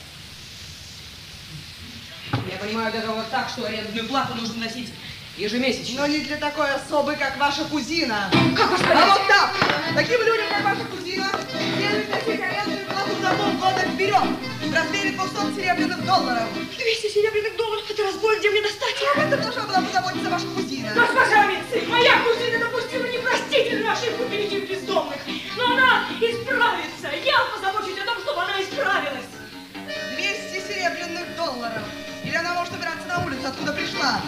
Я понимаю вот так, что арендную плату нужно носить ежемесячно. Но не для такой особы, как ваша кузина. Как вы А вот так! Таким людям, как ваша кузина, следует носить арендную плату за полгода вперед в размере 200 серебряных долларов. 200 серебряных долларов? Это разбой, где мне достать? Об этом должна была позаботиться ваша кузина. Госпожа Митци, моя кузина допустила непростительную ошибку перейти бездомных. Но она исправится. Я позабочусь о том, чтобы она исправилась. 200 серебряных долларов. Или она может убираться на улицу, откуда пришла.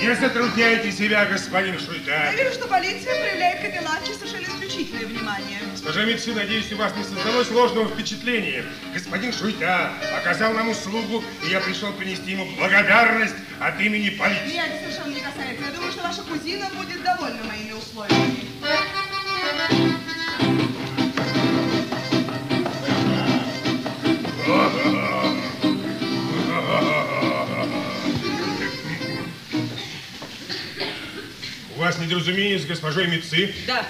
Не затрудняйте себя, господин Я Шуйта. вижу, что полиция проявляет к этой лавке совершенно исключительное внимание. Госпожа Митсу, надеюсь, у вас не создалось ложного впечатления. Господин Шуйта оказал нам услугу, и я пришел принести ему благодарность от имени полиции. Это совершенно не касается. Я думаю, что ваша кузина будет довольна моими условиями. Недоразумение с госпожой Митцы? Да,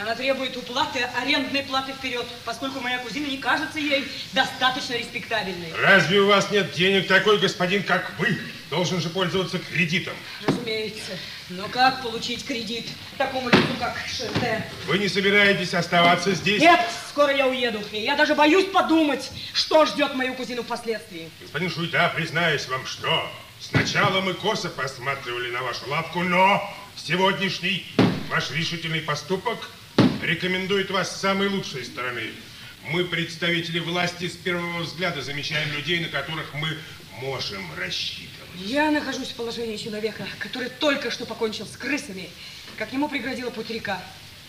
она требует уплаты арендной платы вперед, поскольку моя кузина не кажется ей достаточно респектабельной. Разве у вас нет денег такой господин, как вы? Должен же пользоваться кредитом. Разумеется. Но как получить кредит такому лицу, как Шерте? Вы не собираетесь оставаться здесь? Нет, скоро я уеду. И я даже боюсь подумать, что ждет мою кузину впоследствии. Господин Шуйта, признаюсь вам, что сначала мы косо посматривали на вашу лавку, но сегодняшний ваш решительный поступок рекомендует вас с самой лучшей стороны. Мы, представители власти, с первого взгляда замечаем людей, на которых мы можем рассчитывать. Я нахожусь в положении человека, который только что покончил с крысами, как ему преградила путь река.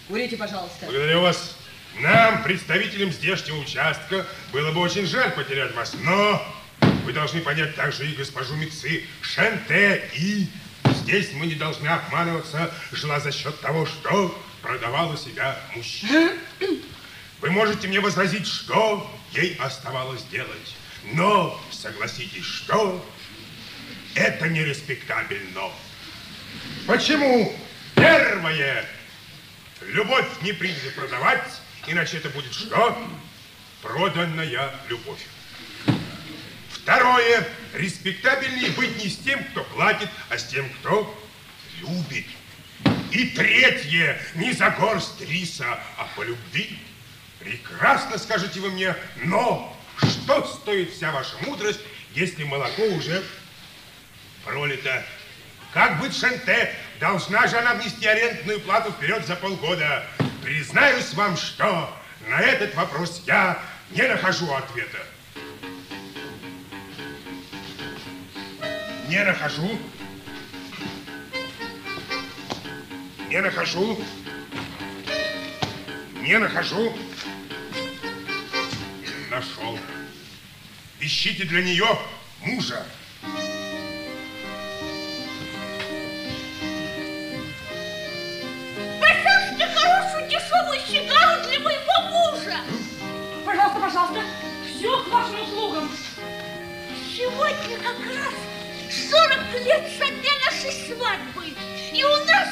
Курите, пожалуйста. Благодарю вас. Нам, представителям здешнего участка, было бы очень жаль потерять вас, но вы должны понять также и госпожу Митцы Шенте, и здесь мы не должны обманываться, жила за счет того, что продавала себя мужчина. Вы можете мне возразить, что ей оставалось делать, но согласитесь, что это нереспектабельно. Почему? Первое. Любовь не принято продавать, иначе это будет что? Проданная любовь. Второе. Респектабельнее быть не с тем, кто платит, а с тем, кто любит. И третье. Не за горсть риса, а по любви. Прекрасно скажете вы мне, но что стоит вся ваша мудрость, если молоко уже пролито? Как быть Шенте? Должна же она внести арендную плату вперед за полгода. Признаюсь вам, что на этот вопрос я не нахожу ответа. Не нахожу. Не нахожу. Не нахожу. Нашел. Ищите для нее мужа. Пожалуйста, хорошую дешевую сигару для моего мужа. Пожалуйста, пожалуйста, все к вашим услугам. Сегодня как раз 40 лет со дня нашей свадьбы. И у нас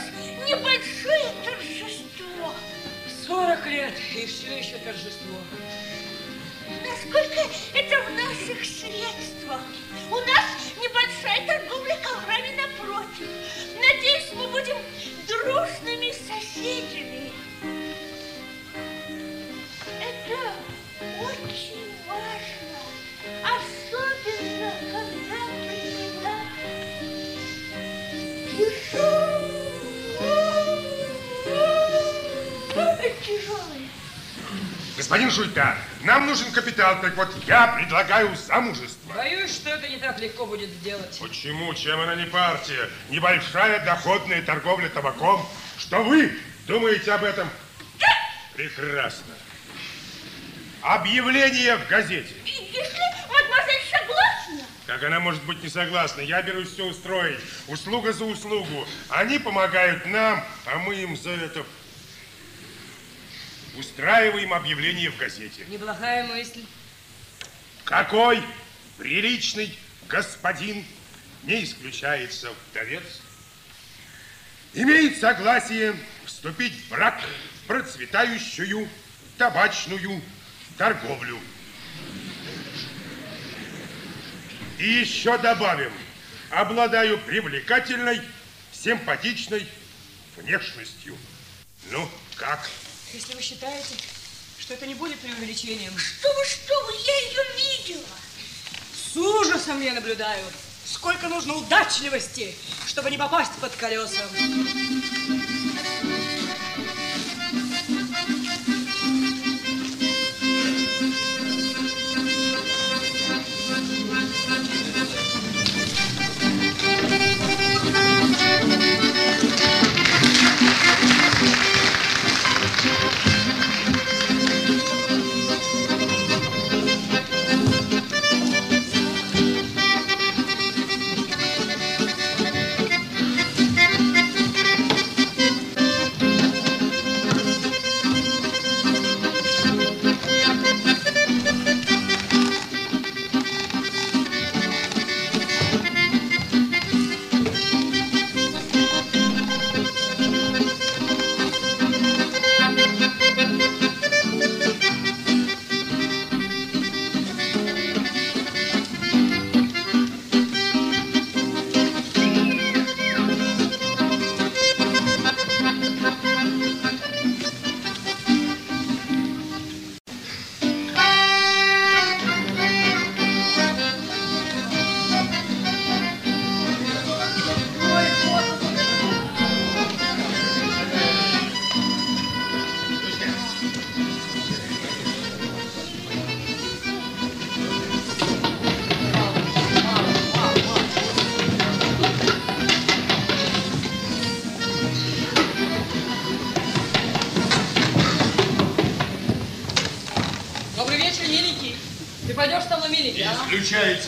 небольшое торжество. 40 лет, и все еще торжество. Насколько это в наших средствах? У нас небольшая торговля коврами напротив. Надеюсь, мы будем дружными соседями. Это очень Господин Шуйта, нам нужен капитал, так вот я предлагаю замужество. Боюсь, что это не так легко будет сделать. Почему? Чем она не партия? Небольшая доходная торговля табаком. Что вы думаете об этом? Прекрасно. Объявление в газете. Если мадемуазель согласна, Как она может быть не согласна? Я берусь все устроить. Услуга за услугу. Они помогают нам, а мы им за это устраиваем объявление в газете. Неплохая мысль. Какой приличный господин, не исключается вдовец, имеет согласие вступить в брак в процветающую табачную торговлю. И еще добавим, обладаю привлекательной, симпатичной внешностью. Ну, как? Если вы считаете, что это не будет преувеличением. Что вы, что вы, я ее видела. С ужасом я наблюдаю. Сколько нужно удачливости, чтобы не попасть под колеса.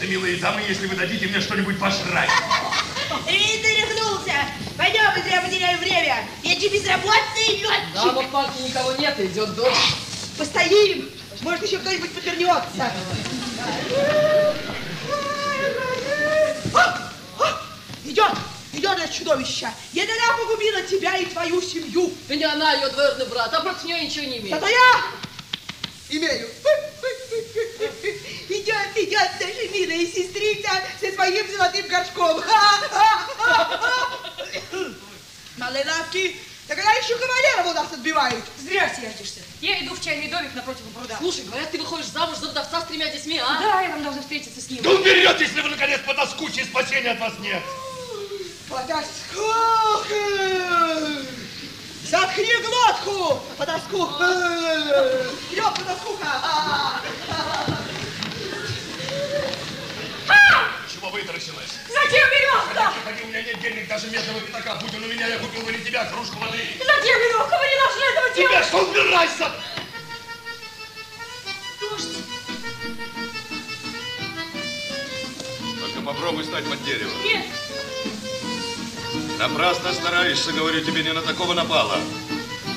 Милые дамы, если вы дадите мне что-нибудь пожрать. Эй, ты рехнулся! Пойдем, мы зря потеряем время. Я же безработный летчик. Да, вот парке никого нет, идет дождь. Постоим. Может, еще кто-нибудь повернется. А! А! Идет! Идет это чудовище! Это она погубила тебя и твою семью! Да не она, ее двоюродный брат, а против нее ничего не имеет. Зато я имею. Идет, идет наша милая сестрица со своим золотым горшком. [LAUGHS] Малые лавки, так она еще кавалеров у нас отбивает. Зря сердишься. Я иду в чайный домик напротив пруда. Слушай, говорят, ты выходишь замуж за вдовца с тремя детьми, а? Да, я там должна встретиться с ним. Да берет, если вы, наконец, потаскучие, спасения от вас нет. Потаскуха! Заткни глотку, потаскуха! Вперед, потаскуха! Даже медного пятака. Будь он у меня, я купил бы не тебя кружку воды. Зачем, Веревка, вы не должны этого Тебя делать? что, убирайся! Дождь. Только попробуй стать под дерево. Нет, Напрасно стараешься, говорю тебе, не на такого напала.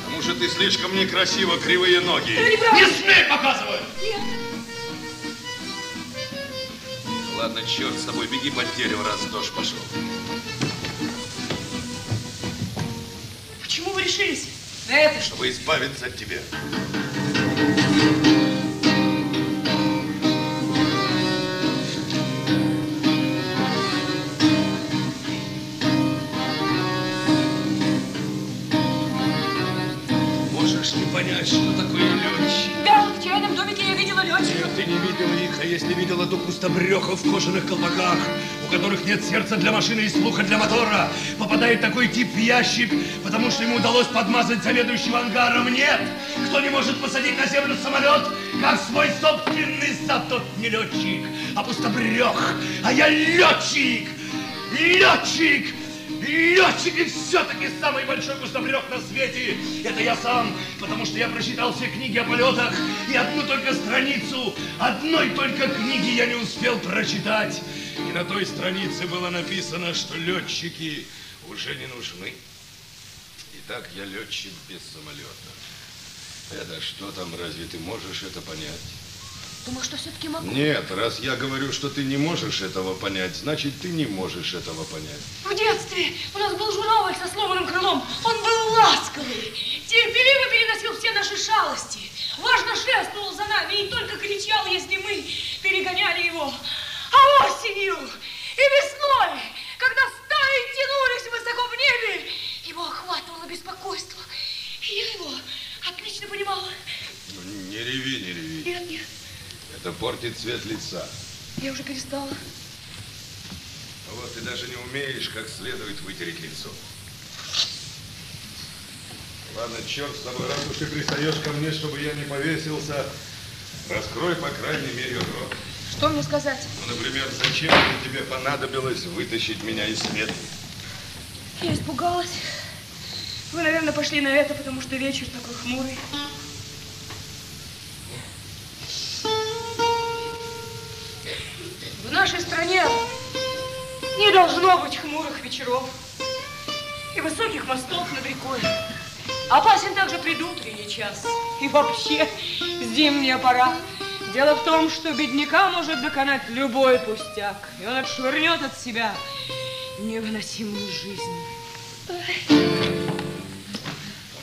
Потому что ты слишком некрасиво, кривые ноги. это неправда. Не смей показывать! Нет. Ладно, черт с тобой, беги под дерево, раз дождь пошел. Решились на это? Чтобы избавиться от тебя. Можешь не понять, что такое летчик. Да, в чайном домике я видела летчиков. Нет, ты не видела их, а если видела, то пустобрехов в кожаных колпаках, которых нет сердца для машины и слуха для мотора. Попадает такой тип в ящик, потому что ему удалось подмазать заведующего ангаром. Нет, кто не может посадить на землю самолет, как свой собственный тот не летчик, а пустобрех. А я летчик! Летчик! Летчик и все-таки самый большой пустобрех на свете. Это я сам, потому что я прочитал все книги о полетах, и одну только страницу, одной только книги я не успел прочитать. И на той странице было написано, что летчики уже не нужны. Итак, я летчик без самолета. Это что там, разве ты можешь это понять? Думаю, что все-таки могу. Нет, раз я говорю, что ты не можешь этого понять, значит, ты не можешь этого понять. В детстве у нас был журавль со сломанным крылом. Он был ласковый, терпеливо переносил все наши шалости. Важно шествовал за нами и только кричал, если мы перегоняли его. А осенью и весной, когда стаи тянулись высоко в небе, его охватывало беспокойство. И я его отлично понимала. Ну, не реви, не реви. Нет, нет, Это портит цвет лица. я уже перестала. Ну Вот ты даже не умеешь как следует вытереть лицо. Ладно, черт с тобой, раз уж ты пристаешь ко мне, чтобы я не повесился, раскрой, по крайней мере, рот. Что мне сказать? Ну, например, зачем тебе понадобилось вытащить меня из света? Я испугалась. Вы, наверное, пошли на это, потому что вечер такой хмурый. В нашей стране не должно быть хмурых вечеров и высоких мостов над рекой. Опасен также предутренний час и вообще зимняя пора. Дело в том, что бедняка может доконать любой пустяк, и он отшвырнет от себя невыносимую жизнь.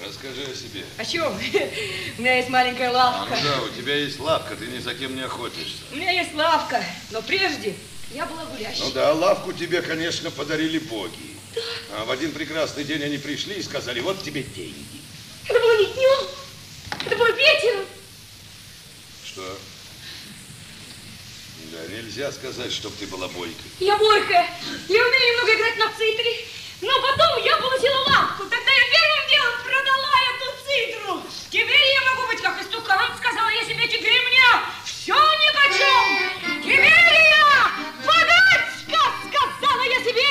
Расскажи о себе. О чем? [LAUGHS] У меня есть маленькая А, лавка. ну да, у тебя есть лавка, ты ни за кем не охотишься. У меня есть лавка, но прежде я была гулящей. Ну да, лавку тебе, конечно, подарили боги. А в один прекрасный день они пришли и сказали, вот тебе деньги. Это было не днем, это было вечером. Что? Да, нельзя сказать, чтоб ты была бойкой. Я бойкая, я умею немного играть на цитре, но потом я получила лавку. Тогда я первым делом продала эту цитру. Теперь я могу быть как истукан, сказала я себе, мне все нипочем. Теперь я богачка, сказала я себе.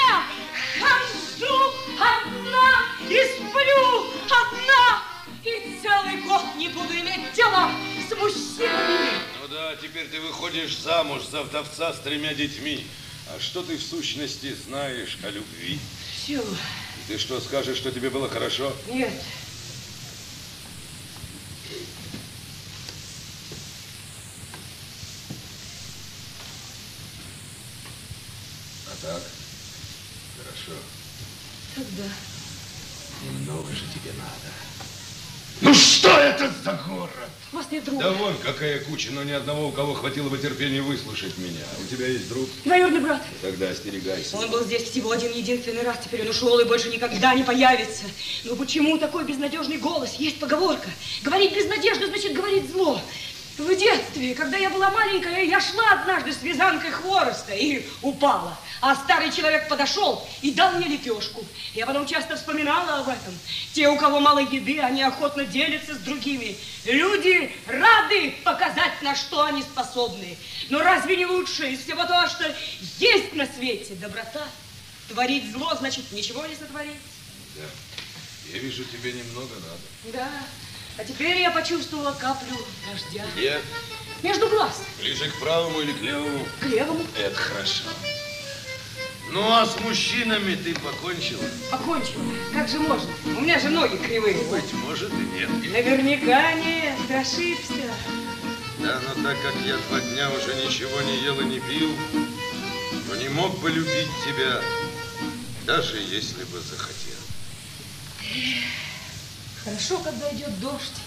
Хожу одна и сплю одна. И целый год не буду иметь дела с мужчинами. Да, теперь ты выходишь замуж за вдовца с тремя детьми. А что ты в сущности знаешь о любви? Все. Ты что, скажешь, что тебе было хорошо? Нет. А так? Хорошо. Тогда. Немного же тебе надо. Ну что это за город? У вас нет друга. Да вон какая куча, но ни одного, у кого хватило бы терпения выслушать меня. У тебя есть друг? Двоюродный брат. Тогда остерегайся. Он был здесь всего один единственный раз, теперь он ушел и больше никогда не появится. Но почему такой безнадежный голос? Есть поговорка. Говорить без надежды значит говорить зло. В детстве, когда я была маленькая, я шла однажды с вязанкой хвороста и упала. А старый человек подошел и дал мне лепешку. Я потом часто вспоминала об этом. Те, у кого мало еды, они охотно делятся с другими. Люди рады показать, на что они способны. Но разве не лучше из всего того, что есть на свете доброта? Творить зло, значит, ничего не сотворить. Да. Я вижу, тебе немного надо. Да. А теперь я почувствовала каплю дождя. Где? Между глаз. Ближе к правому или к левому? К левому. Это хорошо. Ну, а с мужчинами ты покончила? Покончила. Как же можно? У меня же ноги кривые. Быть может и нет. Наверняка нет. Ошибся. Да, но так как я два дня уже ничего не ел и не пил, то не мог бы любить тебя, даже если бы захотел. Хорошо, когда идет дождь.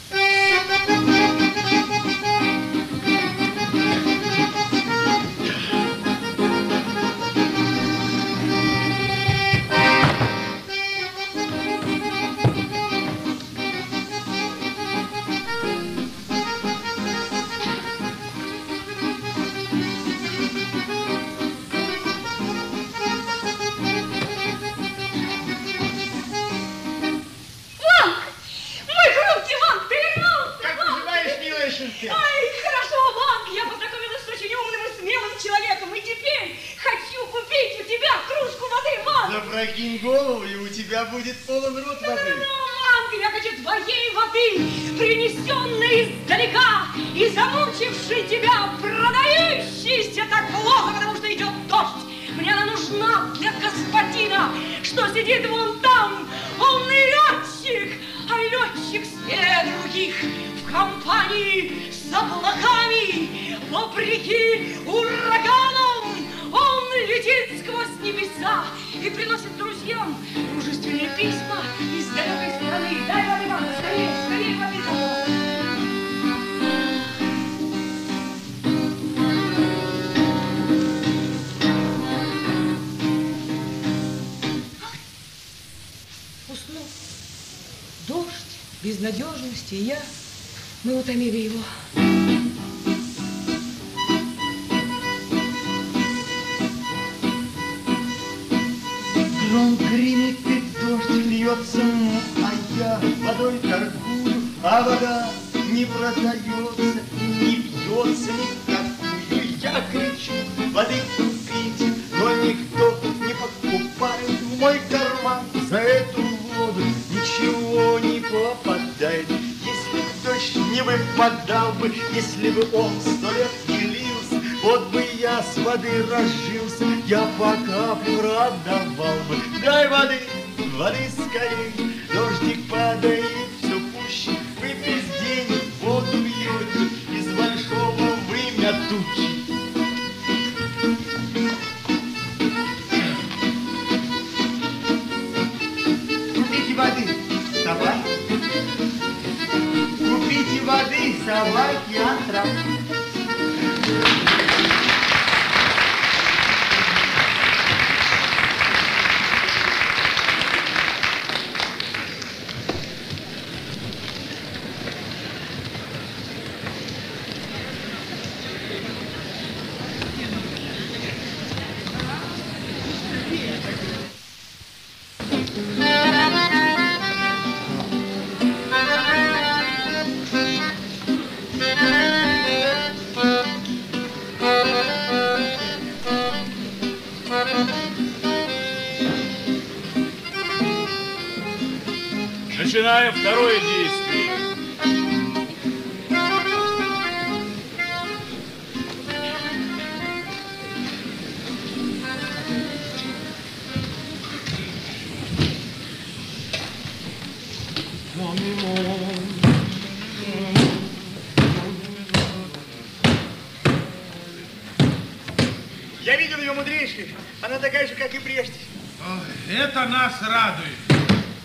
Безнадежность, и я. Мы утомили его. Гром гремит и дождь льется, а я водой торгую, а вода не продается не бьется никакую. Я кричу, воды купите, но никто не покупает в мой карман за эту воду ничего не попадает. Не выпадал бы, если бы он сто лет не вот бы я с воды разжился, я по капле продавал бы. Дай воды, воды скорей, дождик падает воды, нас радует.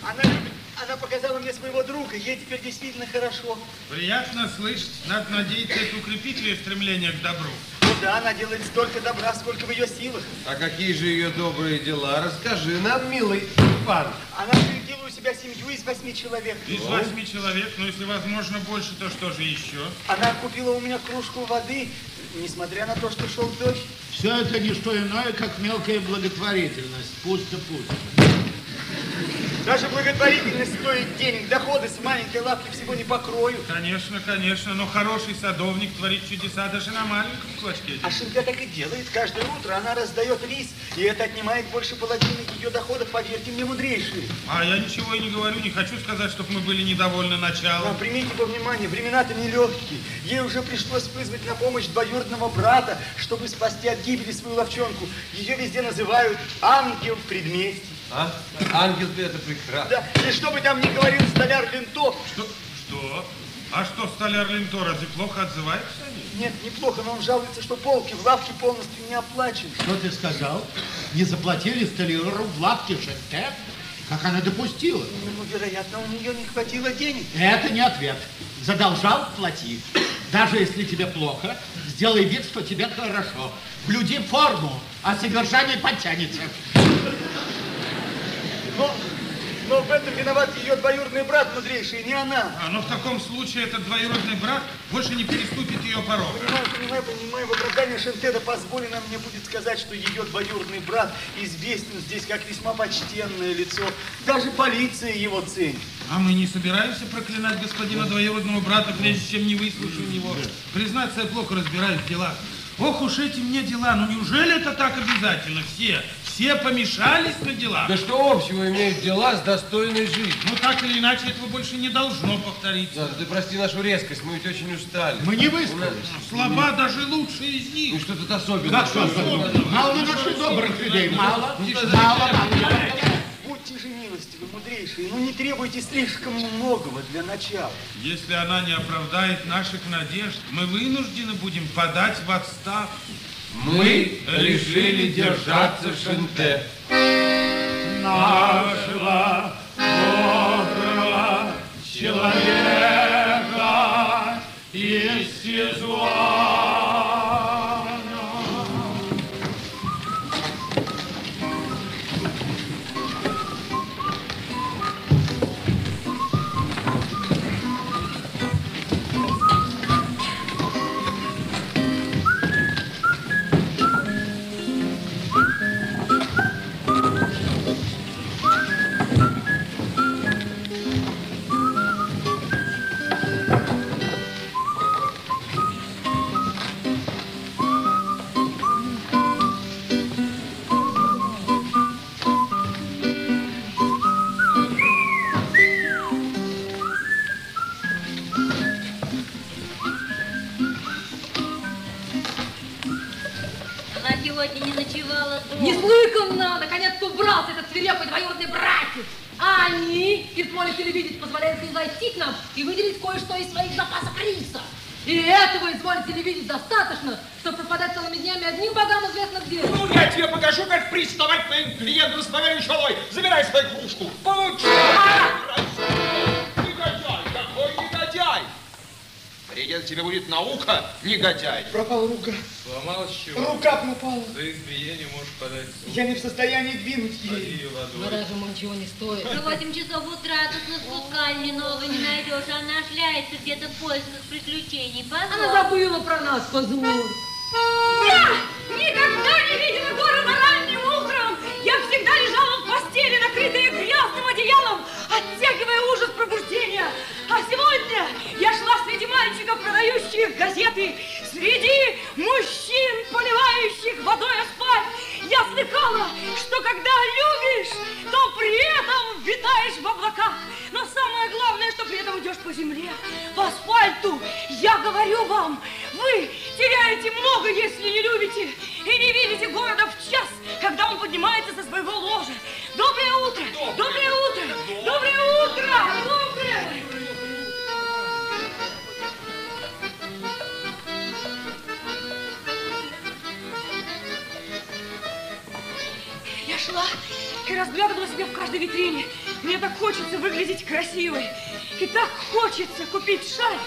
Она любит, она показала мне своего друга. Ей теперь действительно хорошо. Приятно слышать. Надо надеяться, это укрепит ее стремление к добру. Ну да, она делает столько добра, сколько в ее силах. А какие же ее добрые дела? Расскажи нам, милый Иван. Она приютила у себя семью из восьми человек. Из восьми человек, но если возможно больше, то что же еще? Она купила у меня кружку воды, несмотря на то, что шел дождь. Все это не что иное, как мелкая благотворительность. Пусто-пусто. Даже благотворительность стоит денег. Доходы с маленькой лавки всего не покроют. Конечно, конечно, но хороший садовник творит чудеса даже на маленьком клочке. А Шинка так и делает. Каждое утро она раздает рис, и это отнимает больше половины ее доходов, поверьте мне, мудрейшие. А я ничего и не говорю, не хочу сказать, чтобы мы были недовольны началом. Но примите во внимание, времена-то нелегкие. Ей уже пришлось вызвать на помощь двоюродного брата, чтобы спасти от гибели свою ловчонку. Ее везде называют ангел предместий. А? Ангел ты это прекрасно. Да, и что бы там ни говорил столяр Линто. Что? Что? А что, столяр Линто разве плохо отзывается? Нет, неплохо, но он жалуется, что полки в лавке полностью не оплачены. Что ты сказал? Не заплатили столяру в лавке Шенте? Как она допустила? Ну, вероятно, у нее не хватило денег. Это не ответ. Задолжал – плати. Даже если тебе плохо, сделай вид, что тебе хорошо. Блюди форму, а содержание подтянется. Но, но в этом виноват ее двоюродный брат мудрейший, не она. А, но в таком случае этот двоюродный брат больше не переступит ее порог. Понимаю, понимаю, понимаю. В оправдании Шентеда позволено мне будет сказать, что ее двоюродный брат известен здесь как весьма почтенное лицо. Даже полиция его ценит. А мы не собираемся проклинать господина двоюродного брата, прежде чем не выслушаем его. Признаться, я плохо разбираюсь в делах. Ох уж эти мне дела, ну неужели это так обязательно? Все, все помешались на делах. Да что общего имеют дела с достойной жизнью? Ну так или иначе этого больше не должно повториться. Да, ты прости нашу резкость, мы ведь очень устали. Мы не выспались. Слаба даже лучшие из них. Ну что тут особенное? Как что особенно? Мало наших добрых людей, мало, мало, мало. Будьте же милостивы, мудрейшие, ну не требуйте слишком многого для начала. Если она не оправдает наших надежд, мы вынуждены будем подать в отставку. Мы решили держаться Шенте. Нашего доброго человека из Сезуана. Негодяй. Пропала рука. Сломалась чего? Рука пропала. За избиение можешь подать суд. Я не в состоянии двинуть Поди ей. ее водой. Вода же ему ничего не стоит. В 8 часов утра тут на спускальне новой не найдешь. Она шляется где-то в поисках приключений. Она Позор. забыла про нас, позор. Газеты, среди мужчин, поливающих водой асфальт. Я слыхала, что когда любишь, то при этом витаешь в облаках. Но самое главное, что при этом идешь по земле, по асфальту. Я говорю вам, вы теряете много, если не любите и не видите города в час, когда он поднимается со своего ложа. Доброе утро! И разглядывала себя в каждой витрине. Мне так хочется выглядеть красивой. И так хочется купить шаль.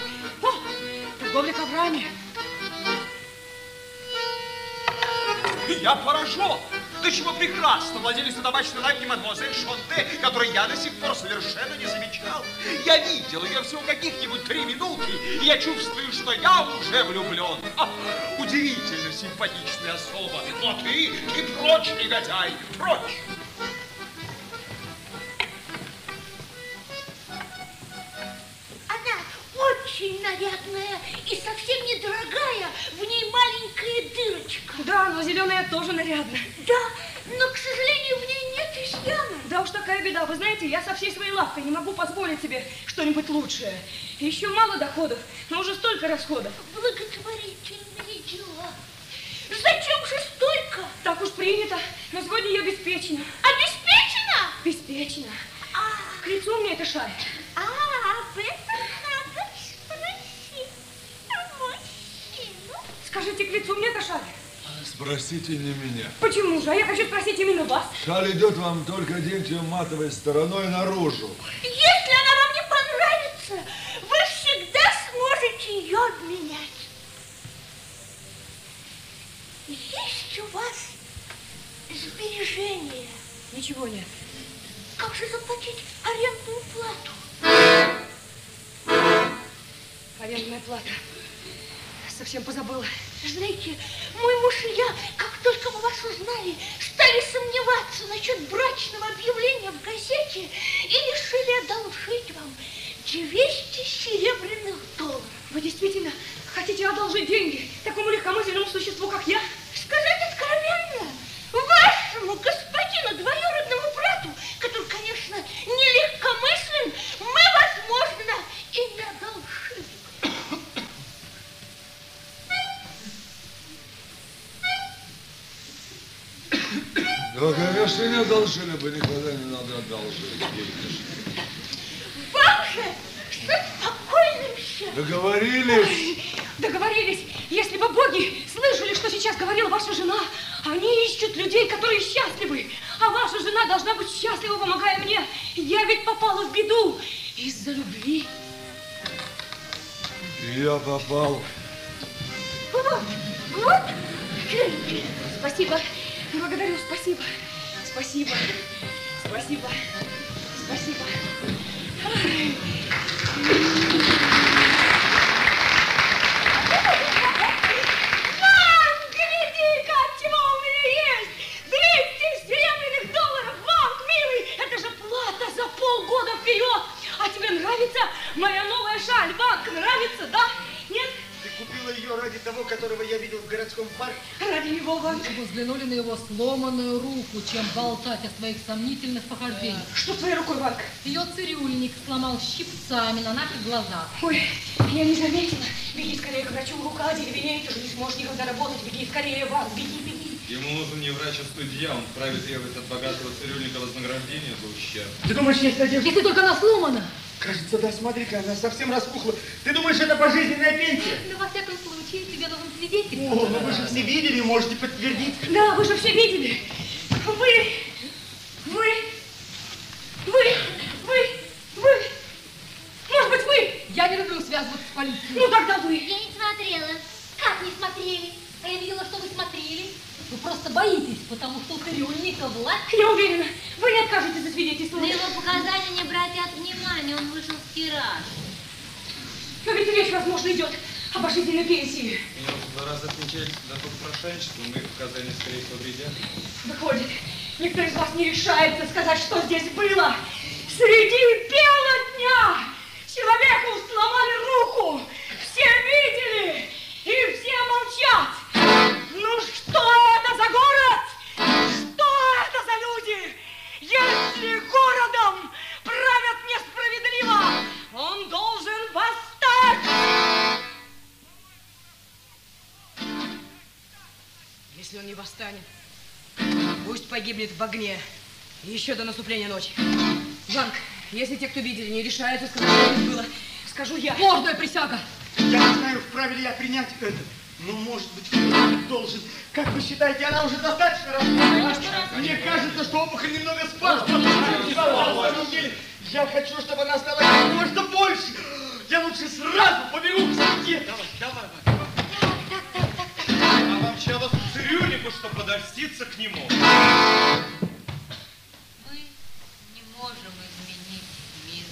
О, торговля коврами. Я поражен. До чего прекрасно владелица табачной лавки мадемуазель Шонте, которой я до сих пор совершенно не замечал. Я видел ее всего каких-нибудь три минутки, и я чувствую, что я уже влюблен. А, удивительно симпатичная особа. Но ты, ты прочь, негодяй, прочь. Очень нарядная и совсем недорогая. В ней маленькая дырочка. Да, но зеленая тоже нарядна. Да, но, к сожалению, в ней нет изъяна. Да уж такая беда. Вы знаете, я со всей своей лавкой не могу позволить себе что-нибудь лучшее. Еще мало доходов, но уже столько расходов. Благотворительные дела. Зачем же столько? Так уж принято. Но сегодня я обеспечена. Обеспечена? Обеспечена. А, К лицу мне эта шаль. а об этом надо спросить мужчину. Скажите, к лицу мне эта шаль. Спросите не меня. Почему же? А я хочу спросить именно вас. Шаль идет вам только оденьте матовой стороной наружу. Если она вам не понравится, вы всегда сможете ее обменять. Есть у вас сбережения? Ничего нет. Как же заплатить арендную плату? Арендная плата. Совсем позабыла. Знаете, мой муж и я, как только мы вас узнали, стали сомневаться насчет брачного объявления в газете и решили одолжить вам 200 серебряных долларов. Вы действительно хотите одолжить деньги такому легкомысленному существу, как я? Сказать откровенно, вашему господину двоюродному брату, который, конечно, нелегкомыслен, мы, возможно, и не одолжили. Ну, конечно, не одолжили бы, никогда не надо одолжить. Вам же со спокойным сердцем. Договорились? Договорились. Если бы боги слышали, что сейчас говорила ваша жена, они ищут людей, которые счастливы. А ваша жена должна быть счастлива, помогая мне. Я ведь попала в беду из-за любви. Я попал. Вот, вот. Спасибо. Спасибо. Спасибо. Спасибо. Спасибо. Ай. Которого я видел в городском парке? Ради него, Ванг. Вы взглянули на его сломанную руку, чем болтать о своих сомнительных похождениях. Что с твоей рукой, Ванг? Ее цирюльник сломал щипцами на наших глазах. Ой, я не заметила. Беги скорее к врачу, рука деревенеет, уже не сможешь никогда работать. Беги скорее, Ванг, беги, беги. Ему нужен не врач, а судья. Он вправе требовать от богатого цирюльника вознаграждения за ущерб. Ты думаешь, есть надежда? Если только она сломана. Кажется, да, смотри-ка, она совсем распухла. Ты думаешь, это пожизненная пенсия? Ну, во всяком случае, тебе нужен свидетель. О, ну вы же все видели, можете подтвердить. Да, вы же все видели. Вы, вы, вы, вы, вы. Может быть, вы? Я не люблю связываться с полицией. Ну, тогда вы. Я не смотрела. Как не смотрели? А я видела, что вы смотрели. Вы просто боитесь, потому что у цирюльника власть. Я уверена, вы не откажете засвидетельствовать. На его показания не обратят внимания, он вышел в тираж. Но ведь речь, возможно, идет о пожизненной пенсии. Меня уже два раза отмечали за попрошайничество, мои показания, скорее всего, вредят. Выходит, никто из вас не решается сказать, что здесь было. Среди бела дня человеку сломали руку. Все видели и все молчат. Ну что это за город? Что это за люди? Если городом правят несправедливо, он должен восстать. Если он не восстанет, пусть погибнет в огне. Еще до наступления ночи. Жанк, если те, кто видели, не решаются сказать, что здесь было, скажу я. Ложная присяга. Я не знаю, вправе ли я принять это. Но, может быть, кто-нибудь должен. Как вы считаете, она уже достаточно распухла? Мне кажется, что опухоль немного спала. На самом деле, я хочу, чтобы она стала как можно больше. Я лучше сразу побегу к статье. Давай, давай, давай. А вам чело цирюльнику, чтобы подольститься к нему. Мы не можем изменить мир.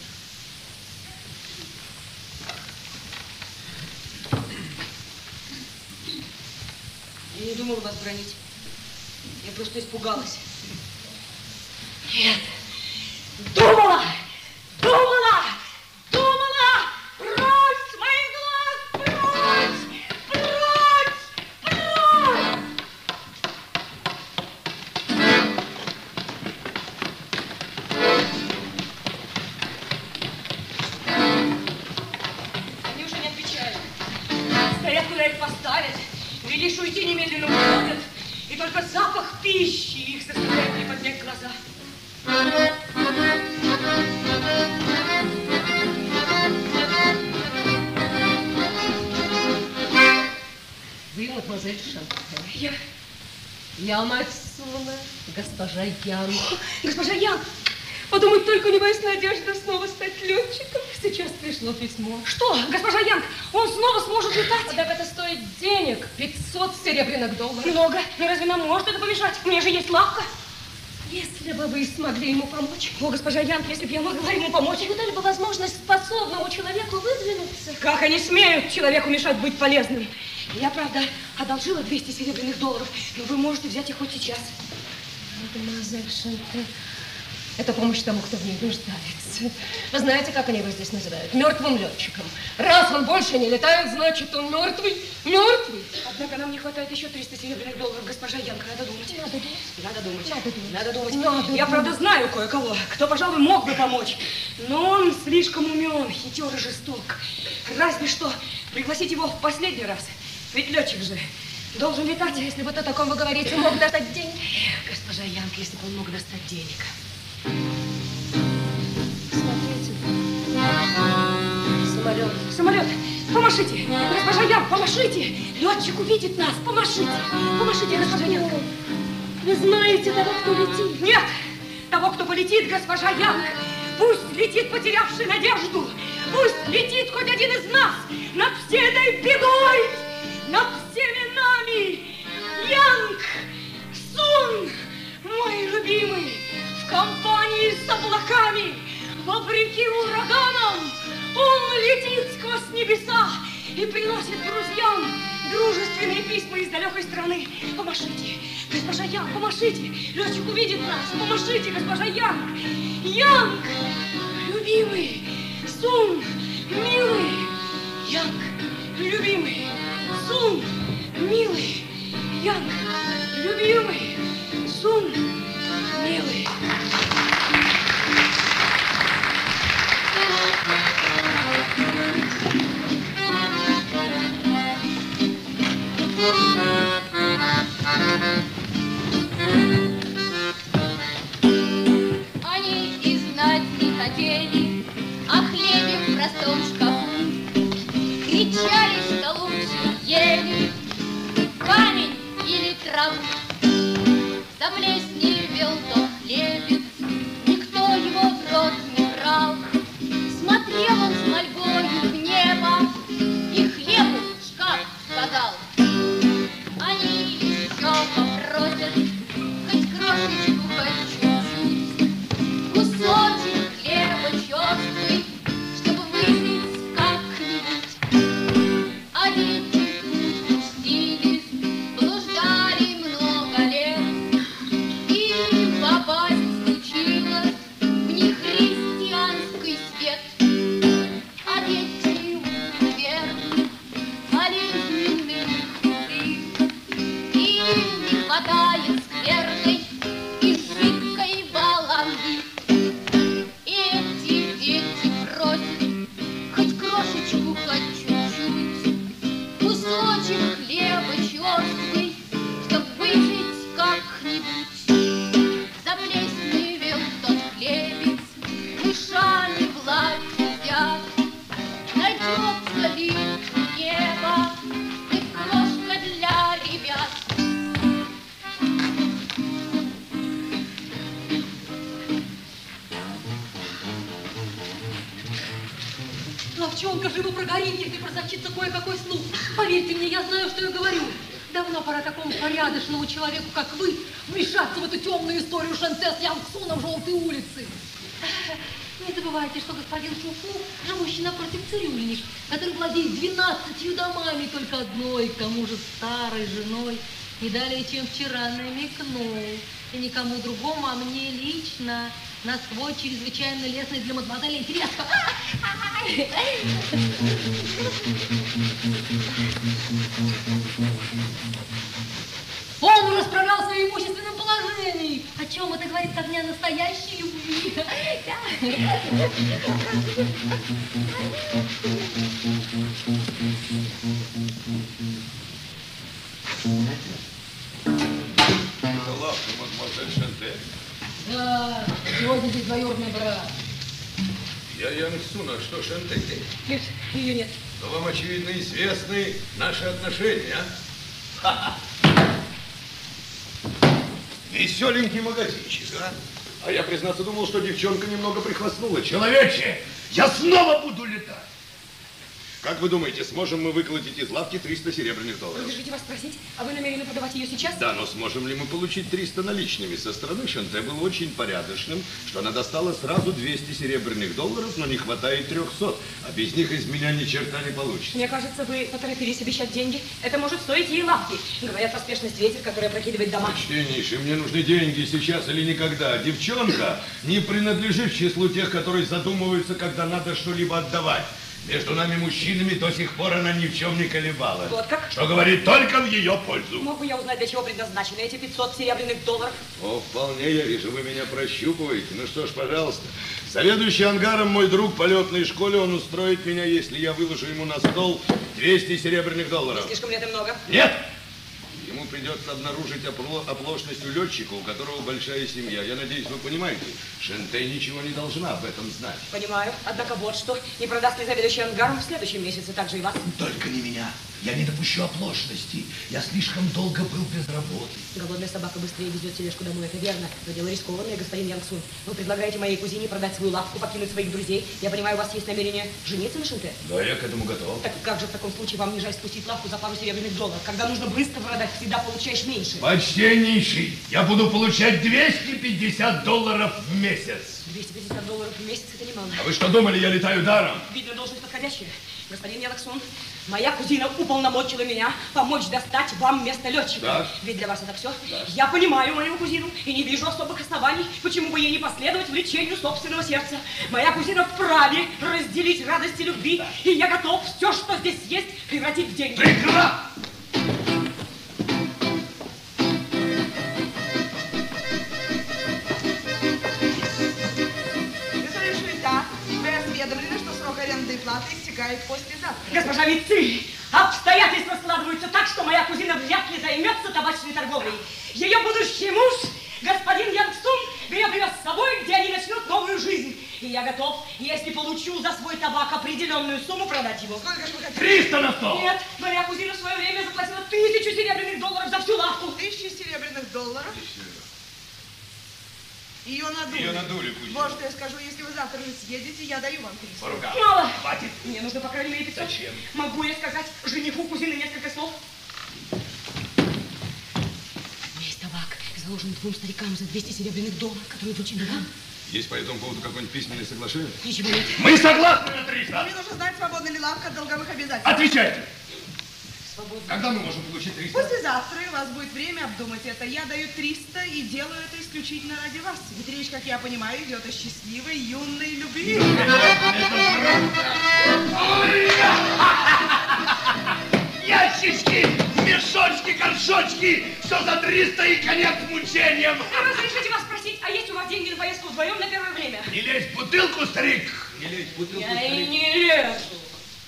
Я не думала вас бронить. Я просто испугалась. Нет. Думала! Думала! Госпожа Ян. Госпожа Ян, подумать только не боюсь надежда снова стать летчиком. Сейчас пришло письмо. Что, госпожа Янг, он снова сможет летать? Так это стоит денег. 500 серебряных долларов. Много. Но разве нам может это помешать? У меня же есть лавка. Если бы вы смогли ему помочь. О, госпожа Янг, если бы я могла ему помочь. Вы дали бы возможность способному человеку выдвинуться. Как они смеют человеку мешать быть полезным? Я, правда, одолжила 200 серебряных долларов, но вы можете взять их хоть сейчас. Мадемуазель Шанте, это помощь тому, кто в ней нуждается. Вы знаете, как они его здесь называют? Мертвым летчиком. Раз он больше не летает, значит, он мертвый. Мертвый. Однако нам не хватает еще 300 серебряных долларов, госпожа Янка. Надо думать. Надо думать. Надо думать. Надо думать. Надо думать. Надо Я, думать. правда, знаю кое-кого, кто, пожалуй, мог бы помочь. Но он слишком умен, хитер и жесток. Разве что пригласить его в последний раз. Ведь летчик же должен летать. Если вот о таком вы говорите, мог достать денег. Госпожа Янка, если бы он мог достать денег. Смотрите. Самолет. Самолет, помашите. Госпожа Янка, помашите. Летчик увидит нас. Помашите. Помашите, госпожа Янка. Вы знаете того, кто летит? Нет, того, кто полетит, госпожа Янг. Пусть летит, потерявший надежду. Пусть летит хоть один из нас над всей этой бедой, над нами. Янг, Сун, мой любимый, в компании с облаками, вопреки ураганам, он летит сквозь небеса и приносит друзьям дружественные письма из далекой страны. Помашите, госпожа Янг, помашите. Летчик увидит нас. Помашите, госпожа Янг. Янг, любимый, Сун, милый. Янг, любимый, Сун, милый. Янг, любимый, Сун, милый. Они и знать не хотели о хлебе в простом шкафу. Кричали, чем вчера намекнул. И никому другому, а мне лично, на свой чрезвычайно лестный для мадемуазели интерес. Он расправлял свое имущественном положении. О чем это говорит как не о настоящей любви? Двоюродный брат. Я Ян Ксун, а что Шанте? Нет, ее нет. Но вам, очевидно, известны наши отношения, а? Веселенький магазинчик, а? А я, признаться, думал, что девчонка немного прихвастнула. Человече, я снова буду летать. Как вы думаете, сможем мы выколотить из лавки 300 серебряных долларов? Разрешите вас спросить, а вы намерены продавать ее сейчас? Да, но сможем ли мы получить 300 наличными? Со стороны Шанте был очень порядочным, что она достала сразу 200 серебряных долларов, но не хватает 300, а без них из меня ни черта не получится. Мне кажется, вы поторопились обещать деньги. Это может стоить ей лавки. Говорят, поспешность ветер, который опрокидывает дома. Почтеннейший, мне нужны деньги сейчас или никогда. Девчонка не принадлежит к числу тех, которые задумываются, когда надо что-либо отдавать. Между нами, мужчинами, до сих пор она ни в чем не колебалась. Вот как? Что говорит только в ее пользу. Мог бы я узнать, для чего предназначены эти 500 серебряных долларов? О, вполне я вижу, вы меня прощупываете. Ну что ж, пожалуйста. Заведующий ангаром мой друг по летной школе, он устроит меня, если я выложу ему на стол 200 серебряных долларов. Слишком ли это много? Нет! Ему придется обнаружить опло- оплошность у летчика, у которого большая семья. Я надеюсь, вы понимаете, Шенте ничего не должна об этом знать. Понимаю. Однако вот что. Не продаст ли заведующий ангаром в следующем месяце также и вас? Только не меня. Я не допущу оплошности. Я слишком долго был без работы. Голодная собака быстрее везет тележку домой, это верно. Но дело рискованное, господин Янгсун. Вы предлагаете моей кузине продать свою лавку, покинуть своих друзей. Я понимаю, у вас есть намерение жениться на Шенте? Да, я к этому готов. Так как же в таком случае вам не жаль спустить лавку за пару серебряных долларов? Когда нужно быстро продать, всегда получаешь меньше. Почтеннейший, я буду получать 250 долларов в месяц. 250 долларов в месяц это немало. А вы что думали, я летаю даром? Видно, должность подходящая. Господин Янаксун, моя кузина уполномочила меня помочь достать вам место летчика. Да. Ведь для вас это все. Да. Я понимаю мою кузину и не вижу особых оснований, почему бы ей не последовать влечению собственного сердца. Моя кузина вправе разделить радости любви, и я готов все, что здесь есть, превратить в деньги. Прекрасно! Истекает послезавтра. Госпожа Вици, обстоятельства складываются так, что моя кузина вряд ли займется табачной торговлей. Ее будущий муж, господин Янгсун, меня привез с собой, где они начнут новую жизнь. И я готов, если получу за свой табак определенную сумму, продать его. Сколько же вы хотите? 300 на стол! Нет, моя кузина в свое время заплатила тысячу серебряных долларов за всю лавку. Тысячи серебряных долларов? Ее надули. Ее надули, кузина. Вот что я скажу, если вы завтра не съедете, я даю вам 300. По рукам. Мало. Хватит. Мне нужно, по крайней мере, 500. Зачем? Могу я сказать жениху кузины несколько слов? Есть табак, заложенный двум старикам за 200 серебряных долларов, который вручили вам. Есть по этому поводу какое-нибудь письменное соглашение? Ничего нет. Мы согласны на 300! Мне нужно знать, свободна ли лавка от долговых обязательств. Отвечайте! Свободно. Когда мы можем получить 300? Послезавтра у вас будет время обдумать это. Я даю 300 и делаю это исключительно ради вас. Ведь речь, как я понимаю, идет о счастливой юной любви. Ящички, мешочки, горшочки, все за 300 и конец мучениям. Разрешите вас спросить, а есть у вас деньги на поездку вдвоем на первое время? Не лезь в бутылку, старик! Не лезь в бутылку, Я и старик. не лезу.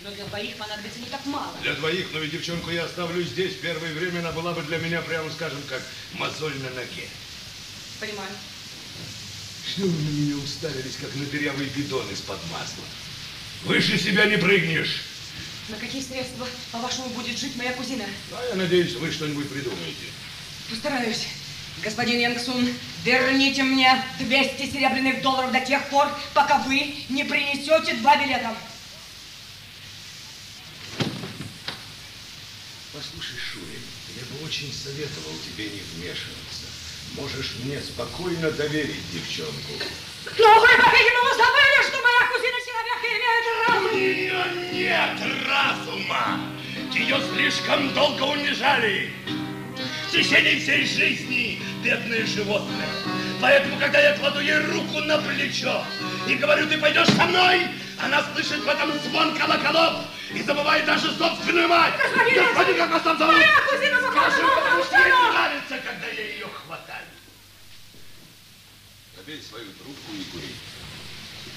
Но для двоих понадобится не так мало. Для двоих, но ведь девчонку я оставлю здесь. Первое время она была бы для меня, прямо скажем, как мозоль на ноге. Понимаю. Что вы на меня уставились, как на дырявый бидон из-под масла? Выше себя не прыгнешь. На какие средства, по-вашему, будет жить моя кузина? А я надеюсь, вы что-нибудь придумаете. Постараюсь. Господин Янгсун, верните мне 200 серебряных долларов до тех пор, пока вы не принесете два билета. Послушай, Шурин, я бы очень советовал тебе не вмешиваться. Можешь мне спокойно доверить девчонку. Но вы, по-видимому, забыли, что моя кузина человек имеет разум. У нее нет разума. Ее слишком долго унижали. В течение всей жизни бедное животное. Поэтому, когда я кладу ей руку на плечо и говорю, ты пойдешь со мной, она слышит в этом звон колоколов и забывает даже собственную мать. Господин Господин, как вас там зовут? Моя кузина Скажи, потому что ей не нравится, когда я ее хватаю. Набей свою трубку и кури.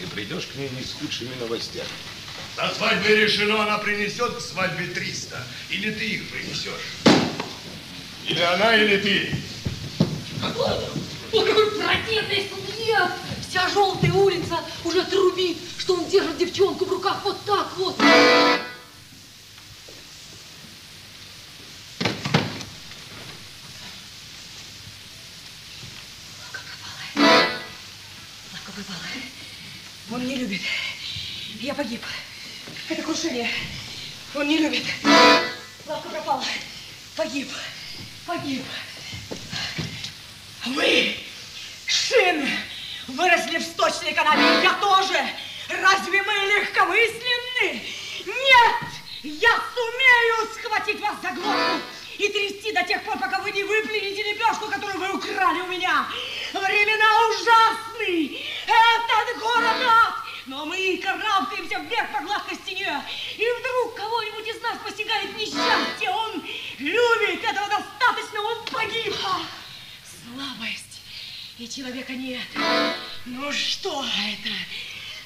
И придешь к ней не с худшими новостями. До свадьбы решено, она принесет к свадьбе 300. Или ты их принесешь. Или она, или ты. Вот какой противный судья! Вся желтая улица уже трубит, что он держит девчонку в руках вот так вот. Лавка пропала. Он не любит. Я погиб. Это крушение. Он не любит. Лавка пропала. Погиб. Погиб. Вы, Шин, выросли в сточной канаве. Я тоже. Разве мы легкомысленны? Нет! Я сумею схватить вас за глотку и трясти до тех пор, пока вы не выплюнете лепешку, которую вы украли у меня. Времена ужасны. Этот город ад. Но мы карабкаемся вверх по гладкой стене. И вдруг кого-нибудь из нас постигает несчастье. Он любит, этого достаточно, он погиб. Слабость. И человека нет. Ну что это?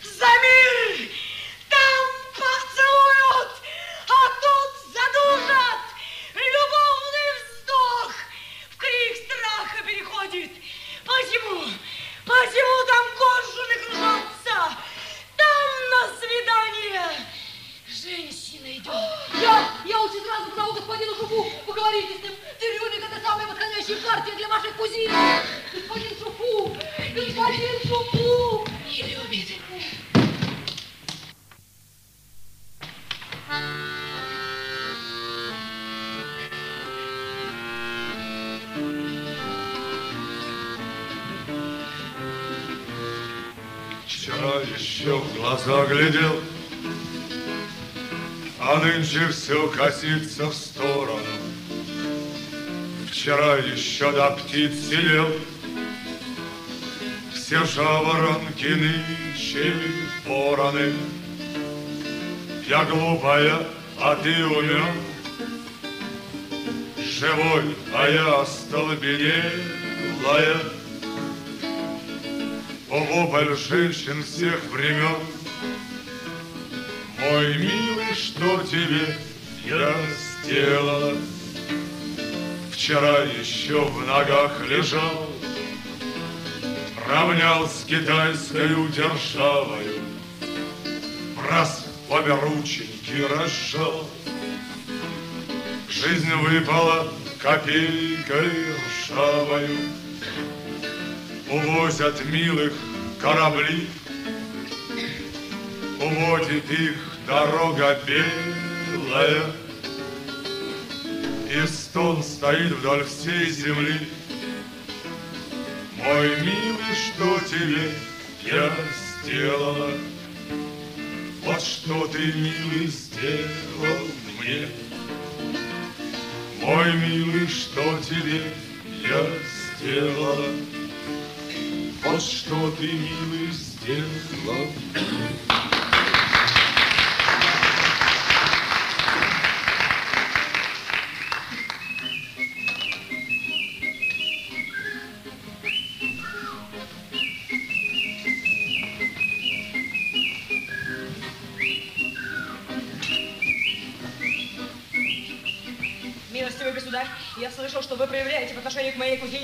За мир! Косится в сторону. Вчера еще до птиц сидел, все жаворонки нынче вороны. Я глупая, а ты умен, живой, а я остолбенелая. Вопль женщин всех времен. Мой милый, что тебе я сделала? Вчера еще в ногах лежал, Равнял с китайской державою, Раз обе рученьки разжал. Жизнь выпала копейкой ржавою, Увозят милых корабли, Уводит их дорога белая, И стон стоит вдоль всей земли. Мой милый, что тебе я сделала? Вот что ты, милый, сделал мне. Мой милый, что тебе я сделала? Вот что ты, милый, сделал. Милостивый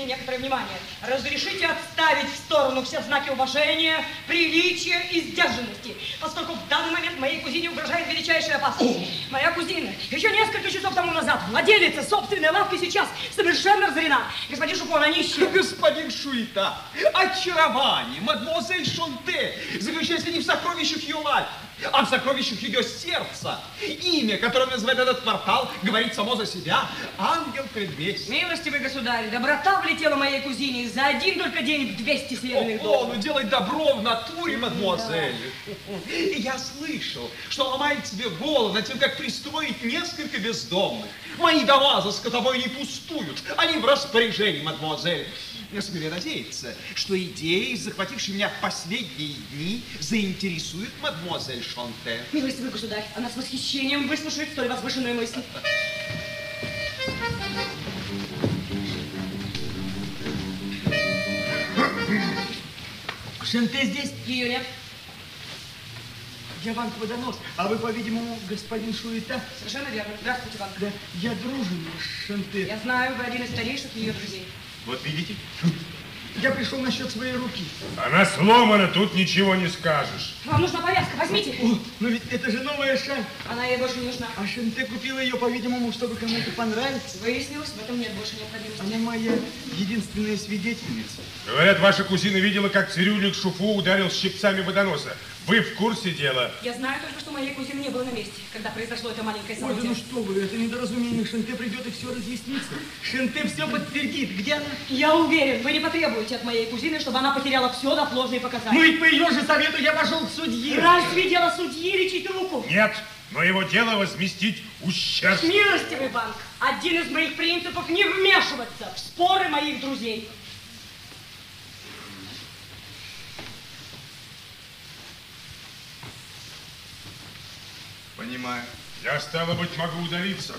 кузине некоторое внимание. Разрешите отставить в сторону все знаки уважения, приличия и сдержанности, поскольку в данный момент моей кузине угрожает величайшая опасность. Моя кузина еще несколько часов тому назад, владелица собственной лавки, сейчас совершенно разорена. Господин Шупон, она нищая. Господин Шуита, очарование, мадемуазель Шонте заключается не в сокровищах ее лавки, а в сокровищах ее сердца. Имя, которое называет этот квартал, говорит само за себя. Ангел предвестник. Милостивый государь, доброта влетела моей кузине за один только день в 200 серебряных О, долларов. ну делай добро в натуре, мадемуазель. И Я слышал, что ломает себе голову над тем, как пристроить несколько бездомных. Мои дома за скотобой не пустуют, они в распоряжении, мадемуазель. Я смею надеяться, что идеи, захватившие меня в последние дни, заинтересуют мадемуазель Шонте. Милостивый государь, она с восхищением выслушает столь возвышенную мысль. Шенте здесь? Ее нет. Я вам водонос, а вы, по-видимому, господин Шуита? Совершенно верно. Здравствуйте, Ван. Да, я дружен с Шенте. Я знаю, вы один из старейших ее друзей. Вот видите? Я пришел насчет своей руки. Она сломана, тут ничего не скажешь. Вам нужна повязка, возьмите. О, но ведь это же новая шаль. Она ей больше не нужна. А Шенте купила ее, по-видимому, чтобы кому-то понравиться. Выяснилось, в этом нет больше необходимости. Она моя единственная свидетельница. Говорят, ваша кузина видела, как цирюльник Шуфу ударил щипцами водоноса. Вы в курсе дела? Я знаю только, что моей кузины не было на месте, когда произошло это маленькое Ой, да событие. ну что вы, это недоразумение. Шенте придет и все разъяснится. Шенте все подтвердит. Где она? Я уверен, вы не потребуете от моей кузины, чтобы она потеряла все до ложные показания. Ну и по ее же совету я пошел к судье. Разве дело судьи лечить руку? Нет, но его дело возместить ущерб. Милостивый банк, один из моих принципов не вмешиваться в споры моих друзей. Понимаю. Я, стало быть, могу удалиться.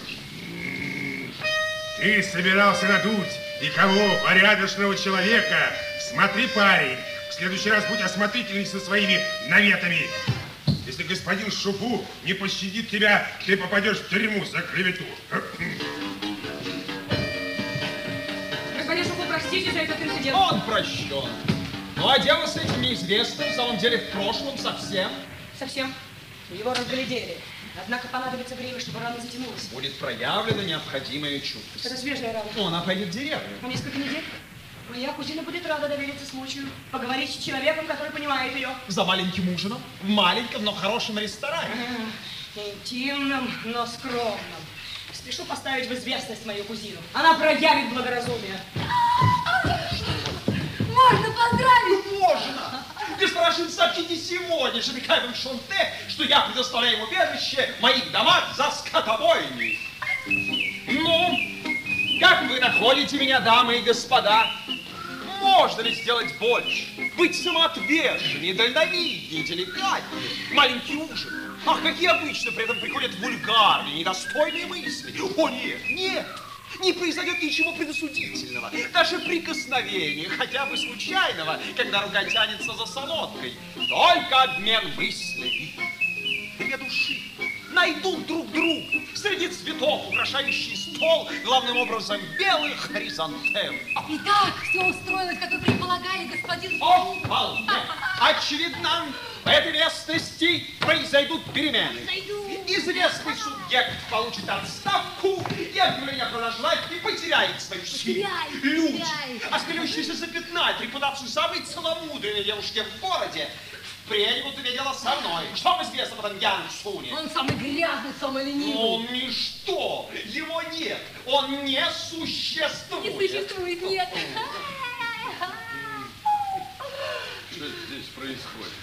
Ты собирался надуть и кого? Порядочного человека. Смотри, парень, в следующий раз будь осмотрительней со своими наветами. Если господин Шупу не пощадит тебя, ты попадешь в тюрьму за клевету. Господин Шуфу, простите за этот инцидент. Он прощен. Ну а дело с этим неизвестным, в самом деле в прошлом совсем. Совсем. Его разглядели. Однако понадобится время, чтобы рана затянулась. Будет проявлена необходимая чуткость. Это свежая рана. Ну, она пойдет в деревню. На несколько недель. Моя кузина будет рада довериться случаю, поговорить с человеком, который понимает ее. За маленьким ужином, в маленьком, но хорошем ресторане. Интимным, но скромным. Спешу поставить в известность мою кузину. Она проявит благоразумие. Можно поздравить? Можно! Господин, сообщите сегодня же Михаилу Шонте, что я предоставляю ему убежище моих домах за скотобойней. Ну, как вы находите меня, дамы и господа? Можно ли сделать больше? Быть самоотверженнее, дальновиднее, деликатнее. Маленький ужин. Ах, какие обычно при этом приходят вульгарные, недостойные мысли. О, нет, нет. Не произойдет ничего предосудительного, даже прикосновения, хотя бы случайного, когда рука тянется за солодкой. Только обмен мыслями. Две души найдут друг друга среди цветов, украшающих стол, главным образом белых хризантем. Итак, все устроилось, как вы предполагали, господин О, вполне. Очевидно, в этой местности произойдут перемены. Известный субъект получит отставку и объявление про наживание потеряет свою силу. Люди, теряет. осмелившиеся запятнать репутацию самой целомудренной девушки в городе, иметь дело со мной. Что вам известно об этом Ян? Он самый грязный, самый ленивый. Он ничто, его нет, он не существует. Не существует, нет. Что здесь происходит?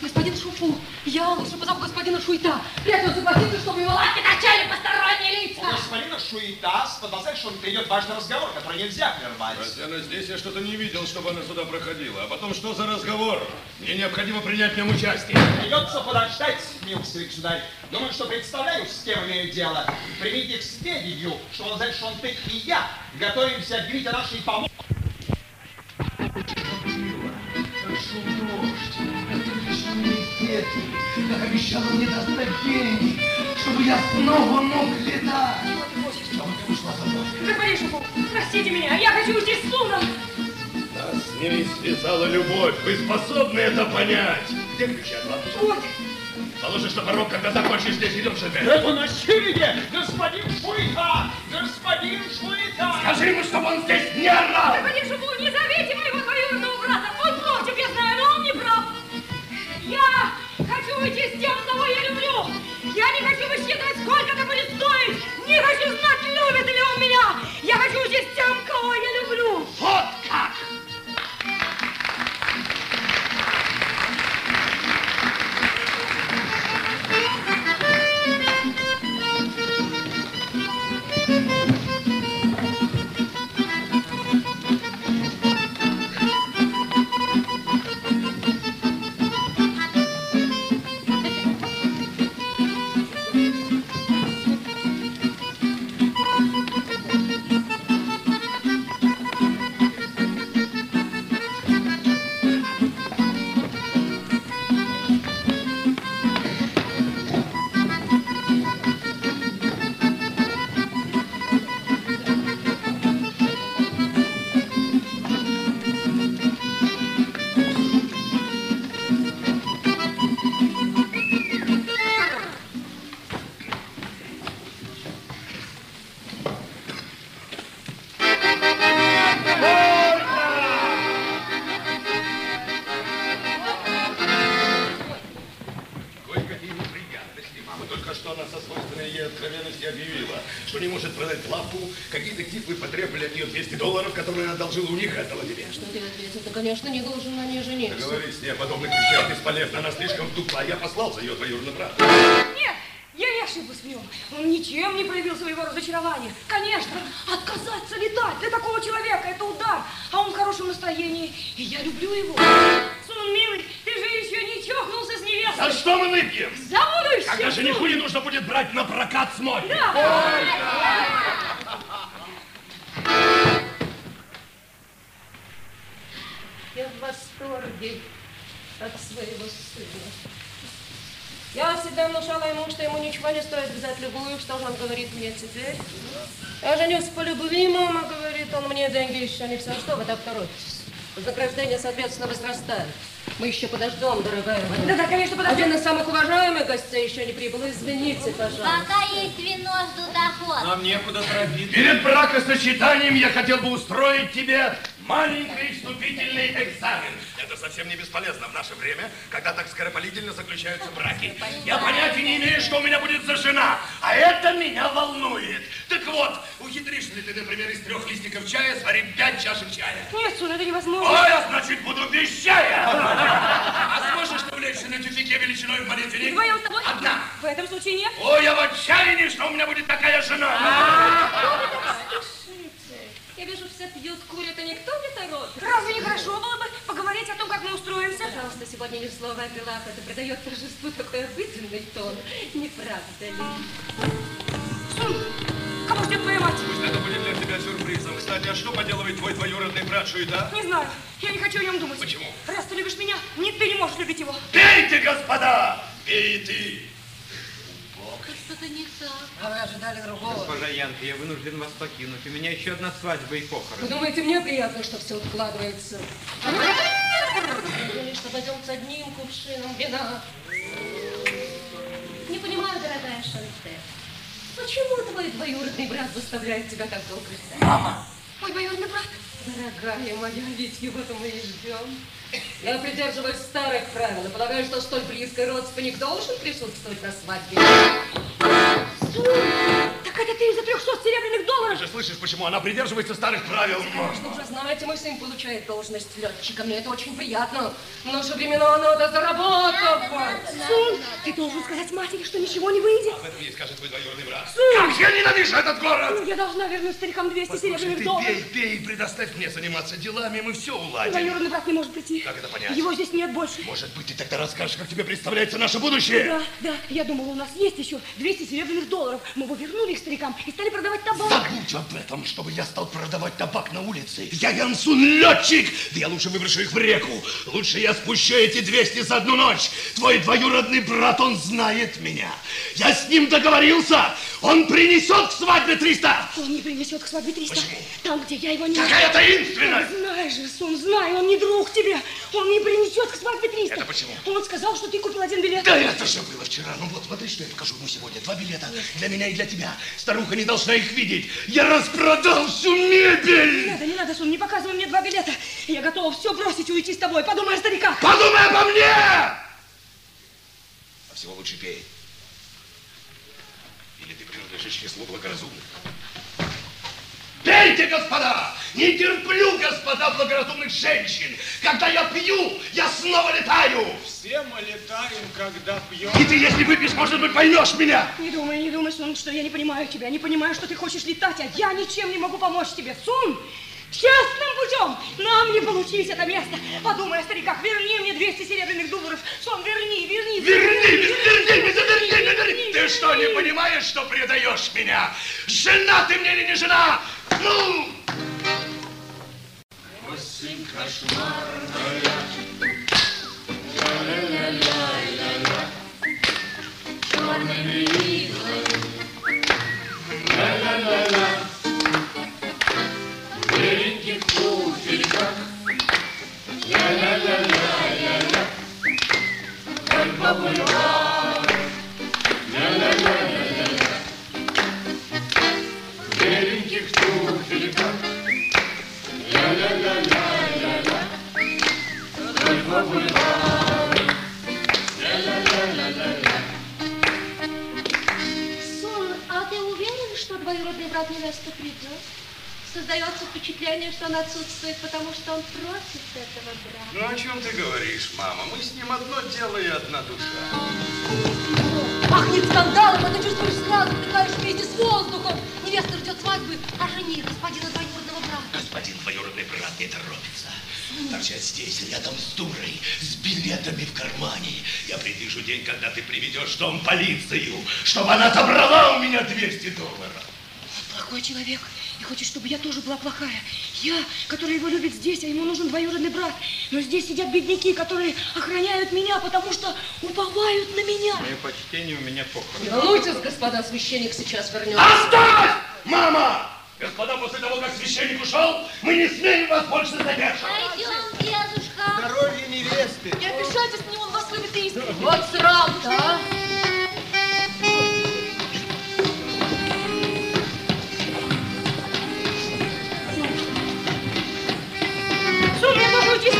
Господин Шуфу, я лучше позову господина Шуйта. Прятал согласится, чтобы его лапки торчали посторонние У лица. господина Шуита с подозрением, что он идет важный разговор, который нельзя прервать. Хотя она здесь, я что-то не видел, чтобы она сюда проходила. А потом, что за разговор? Мне необходимо принять в нем участие. Придется подождать, милостивый государь. Думаю, что представляю, с кем имею дело. Примите к сведению, что он знает, что он ты и я готовимся объявить о нашей помощи. Прошел дождь, ветры, как обещала мне достать деньги, чтобы я снова мог летать. Господин Шуфу, простите меня, я хочу уйти с сыном. Нас с ними связала любовь. Вы способны это понять? Где ключи от лампочки? Вот. Положишь на порог, когда закончишь здесь, идем же Это насилие! Господин Шуита! Господин Шуита! Скажи ему, чтобы он здесь не орал! Господин Шуфу, не зовите моего двоюродного брата. Он против, я знаю, но он не прав. Я хочу уйти с тем, кого я люблю. Я не хочу высчитывать, сколько это будет стоить. Не хочу знать, любит ли он меня. Я хочу уйти с тем, кого я люблю. Вот как! Сделать лавку. Какие-то типы потребовали от нее 200 долларов, которые она одолжила у них этого тебе. Что ты ответил? Ты, конечно, не должен на ней жениться. Договорись с ней о подобных вещах бесполезно. Она слишком тупа. Я послал за ее двоюродный брат. Нет, я не ошиблась в нем. Он ничем не проявил своего разочарования. Конечно, отказаться летать для такого человека – это удар. А он в хорошем настроении, и я люблю его. Сун, милый, ты же еще не чокнулся с невестой. За что мы выпьем? Когда жениху не нужно будет брать на прокат смотри. Я в восторге от своего сына. Я всегда внушала ему, что ему ничего не стоит взять любую, что он говорит мне теперь. Я женюсь по любви, мама говорит, он мне деньги еще не все. Что вы так торопитесь? Вознаграждение, соответственно, возрастает. Мы еще подождем, дорогая моя. Да, да, конечно, подождем. Один из самых уважаемых гостей еще не прибыл. Извините, пожалуйста. Пока есть вино, жду доход. Нам некуда торопиться. Перед бракосочетанием я хотел бы устроить тебе маленький вступительный экзамен. Это совсем не бесполезно в наше время, когда так скоропалительно заключаются браки. Я понятия не имею, что у меня будет за жена, а это меня волнует. Так вот, ухитришь ли ты, например, из трех листиков чая сварить пять чашек чая? Нет, Сун, это невозможно. Ой, а значит, буду без чая. А сможешь ты влечься на тюфике величиной в молитвенник? Вдвоем с тобой? Одна. В этом случае нет. Ой, я в отчаянии, что у меня будет такая жена. Я вижу, все пьют, курят, и никто не торопится. Разве не хорошо было бы поговорить о том, как мы устроимся? Пожалуйста, сегодня ни слова о делах. Это придает торжеству такой обыденный тон. Не правда ли? Кого ждет твоя мать? Пусть это будет для тебя сюрпризом. Кстати, а что поделывает твой двоюродный брат Шуита? Не знаю. Я не хочу о нем думать. Почему? Раз ты любишь меня, ни ты не можешь любить его. Пейте, господа! Пей и ты! Что-то не так. А вы ожидали другого? Госпожа Янка, я вынужден вас покинуть. У меня еще одна свадьба и похороны. Вы думаете, мне приятно, что все откладывается? Или что пойдем с одним кувшином вина? Не понимаю, дорогая Шанте, почему твой двоюродный брат заставляет тебя так долго ждать? Мама! Мой двоюродный брат? Дорогая моя, ведь его-то мы и ждем. Я придерживаюсь старых правил и полагаю, что столь близкий родственник должен присутствовать на свадьбе. Так это ты из-за 300 серебряных долларов? Ты же слышишь, почему она придерживается старых правил? Конечно, уже знаете, мой сын получает должность летчика. Мне это очень приятно. В наши времена надо заработать. Сун, ты должен сказать матери, что ничего не выйдет. Об этом ей скажет твой двоюродный брат. Сун! Как я ненавижу этот город! Ну, Я должна вернуть старикам 200 Послушай, серебряных ты долларов. пей, пей и предоставь мне заниматься делами, мы все уладим. Двоюродный брат не может прийти. Как это понять? Его здесь нет больше. Может быть, ты тогда расскажешь, как тебе представляется наше будущее? Да, да, я думала, у нас есть еще 200 серебряных долларов. Мы бы вернули их старикам и стали продавать табак. Забудь об этом, чтобы я стал продавать табак на улице. Я Янсун летчик. Да я лучше выброшу их в реку. Лучше я спущу эти 200 за одну ночь. Твой двоюродный брат, он знает меня. Я с ним договорился. Он принесет к свадьбе 300. Он не принесет к свадьбе 300. Почему? Там, где я его не... Какая таинственность! Знаешь же, Сун, знай, он не друг тебе. Он не принесет к свадьбе 300. Это почему? Он сказал, что ты купил один билет. Да это же было вчера. Ну вот смотри, что я покажу ему сегодня. Два билета для меня и для тебя. Старуха не должна их видеть. Я распродал всю Не мебель. надо, не надо, Сун, не показывай мне два билета. Я готова все бросить и уйти с тобой. Подумай о стариках. Подумай обо мне! А всего лучше пей. Или ты принадлежишь числу благоразумных? Пейте, господа! Не терплю, господа, благоразумных женщин! Когда я пью, я снова летаю! Все мы летаем, когда пьем. И ты, если выпьешь, может быть, поймешь меня! Не думай, не думай, Сун, что я не понимаю тебя. Не понимаю, что ты хочешь летать, а я ничем не могу помочь тебе. Сун, честным путем нам не получить это место. Подумай о стариках. Верни мне 200 серебряных долларов. Сун, верни, верни. Верни, верни, верни, верни, верни! Ты что, не понимаешь, что предаешь меня? Жена ты мне или не жена? Ну! Осень кошмарная, ля-ля-ля-ля-ля-ля, черными иглами, ля-ля-ля-ля, you fool. Дело и одна душа. Пахнет скандалом, а ты чувствуешь сразу, вдыхаешь вместе с воздухом. Невеста ждет свадьбы, а жених господина двоюродного брата. Господин двоюродный брат не торопится. Торчать здесь, рядом с дурой, с билетами в кармане. Я предвижу день, когда ты приведешь в дом полицию, чтобы она забрала у меня 200 долларов. Плохой человек и хочет, чтобы я тоже была плохая. Я, которая его любит здесь, а ему нужен двоюродный брат. Но здесь сидят бедняки, которые охраняют меня, потому что уповают на меня. Мое почтение, у меня Не похороны. волнуйтесь, господа, священник сейчас вернется. Оставь! Мама! Господа, после того, как священник ушел, мы не смеем вас больше задерживать. Пойдем, дедушка. Здоровье невесты. Не обижайтесь на него, он вас любит искренне. Вот срам-то, а!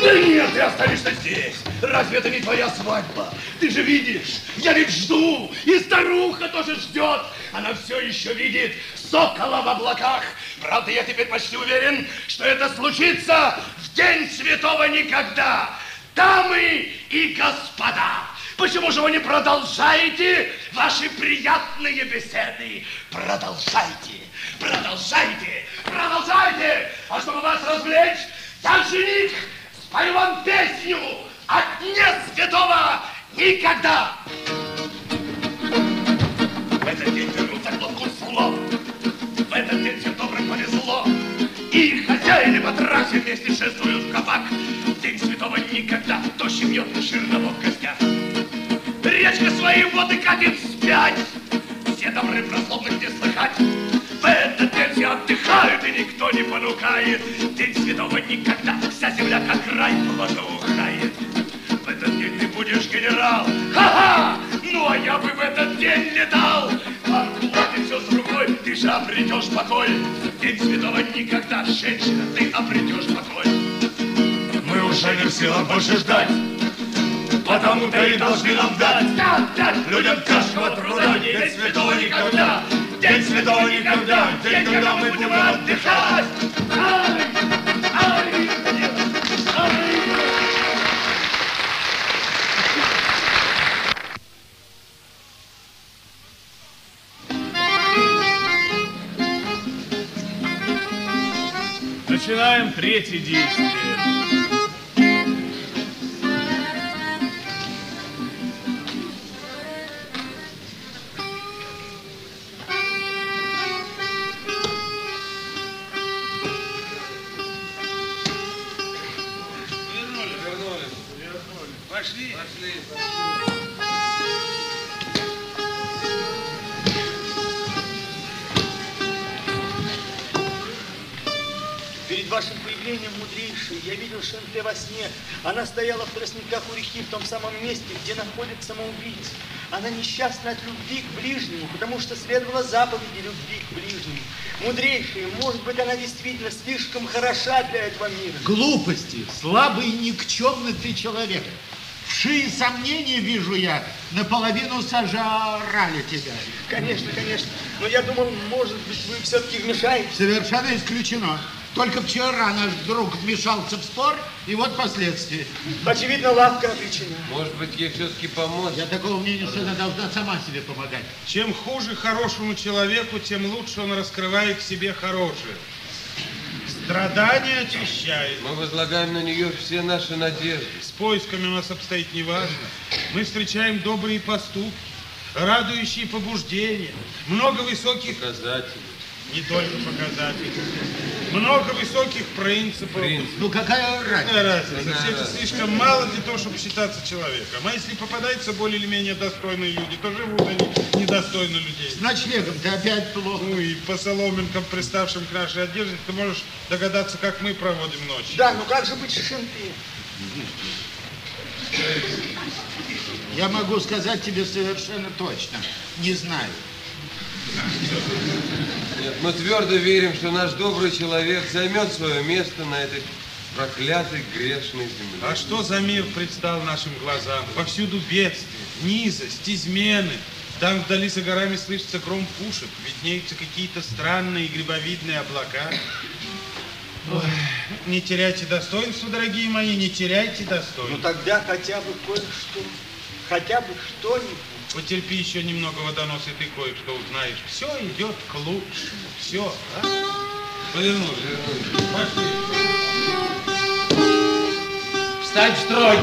Да нет, ты останешься здесь. Разве это не твоя свадьба? Ты же видишь, я ведь жду, и старуха тоже ждет. Она все еще видит сокола в облаках. Правда, я теперь почти уверен, что это случится в день святого никогда. Дамы и господа, почему же вы не продолжаете ваши приятные беседы? Продолжайте, продолжайте, продолжайте. А чтобы вас развлечь, я жених спою вам песню от дня святого никогда. В этот день вернутся к лобку слов. В этот день всем добрым повезло. И хозяин и батрахи вместе шествуют в кабак. День святого никогда дождь бьет жирного в гостях. Речка свои воды катит вспять. Все добры про злобных не слыхать. В все отдыхают, и никто не понукает. День святого никогда, вся земля как рай благоухает. В этот день ты будешь генерал. Ха-ха! Ну, а я бы в этот день летал. Откуда все с рукой, ты же обретешь покой. День святого никогда, женщина, ты обретешь покой. Мы уже не в силах больше ждать. Потому-то и должны нам дать, дать, дать людям тяжкого труда, день святого никогда, день святого никогда, день, когда мы будем отдыхать. Ай, ай, ай. Начинаем третье действие. Вашим появлением, мудрейший, я видел Шенте во сне. Она стояла в тростниках у реки, в том самом месте, где находят самоубийц. Она несчастна от любви к ближнему, потому что следовала заповеди любви к ближнему. Мудрейший, может быть, она действительно слишком хороша для этого мира. Глупости, слабый и никчемный ты человек. Вшие сомнения, вижу я, наполовину сожрали тебя. Конечно, конечно. Но я думал, может быть, вы все-таки вмешаетесь. Совершенно исключено. Только вчера наш друг вмешался в спор, и вот последствия. Очевидно, лавка обречена. Может быть, ей все-таки помочь? Я такого мнения, что она должна сама себе помогать. Чем хуже хорошему человеку, тем лучше он раскрывает в себе хорошее. Страдание очищает. Мы возлагаем на нее все наши надежды. С поисками у нас обстоит неважно. Мы встречаем добрые поступки, радующие побуждения, много высоких... Показателей. Не только показателей. Много высоких принципов. Ну какая разница? Какая разница? Все это слишком мало для того, чтобы считаться человеком. А если попадаются более или менее достойные люди, то живут они недостойно людей. С ночлегом ты опять плохо. Ну и по соломинкам, приставшим к нашей одежде, ты можешь догадаться, как мы проводим ночь. Да, ну как же быть Шенте? Я могу сказать тебе совершенно точно. Не знаю. Нет, мы твердо верим, что наш добрый человек займет свое место на этой проклятой грешной земле. А что за мир предстал нашим глазам? Повсюду бедствия, низость, измены. Там вдали за горами слышится гром пушек, виднеются какие-то странные грибовидные облака. Ой, не теряйте достоинства, дорогие мои, не теряйте достоинства. Ну тогда хотя бы кое-что, хотя бы что-нибудь. Потерпи еще немного, водонос, и ты кое-что узнаешь. Все идет к лучшему. Все, а? Повернули. Пошли. Встать в строй!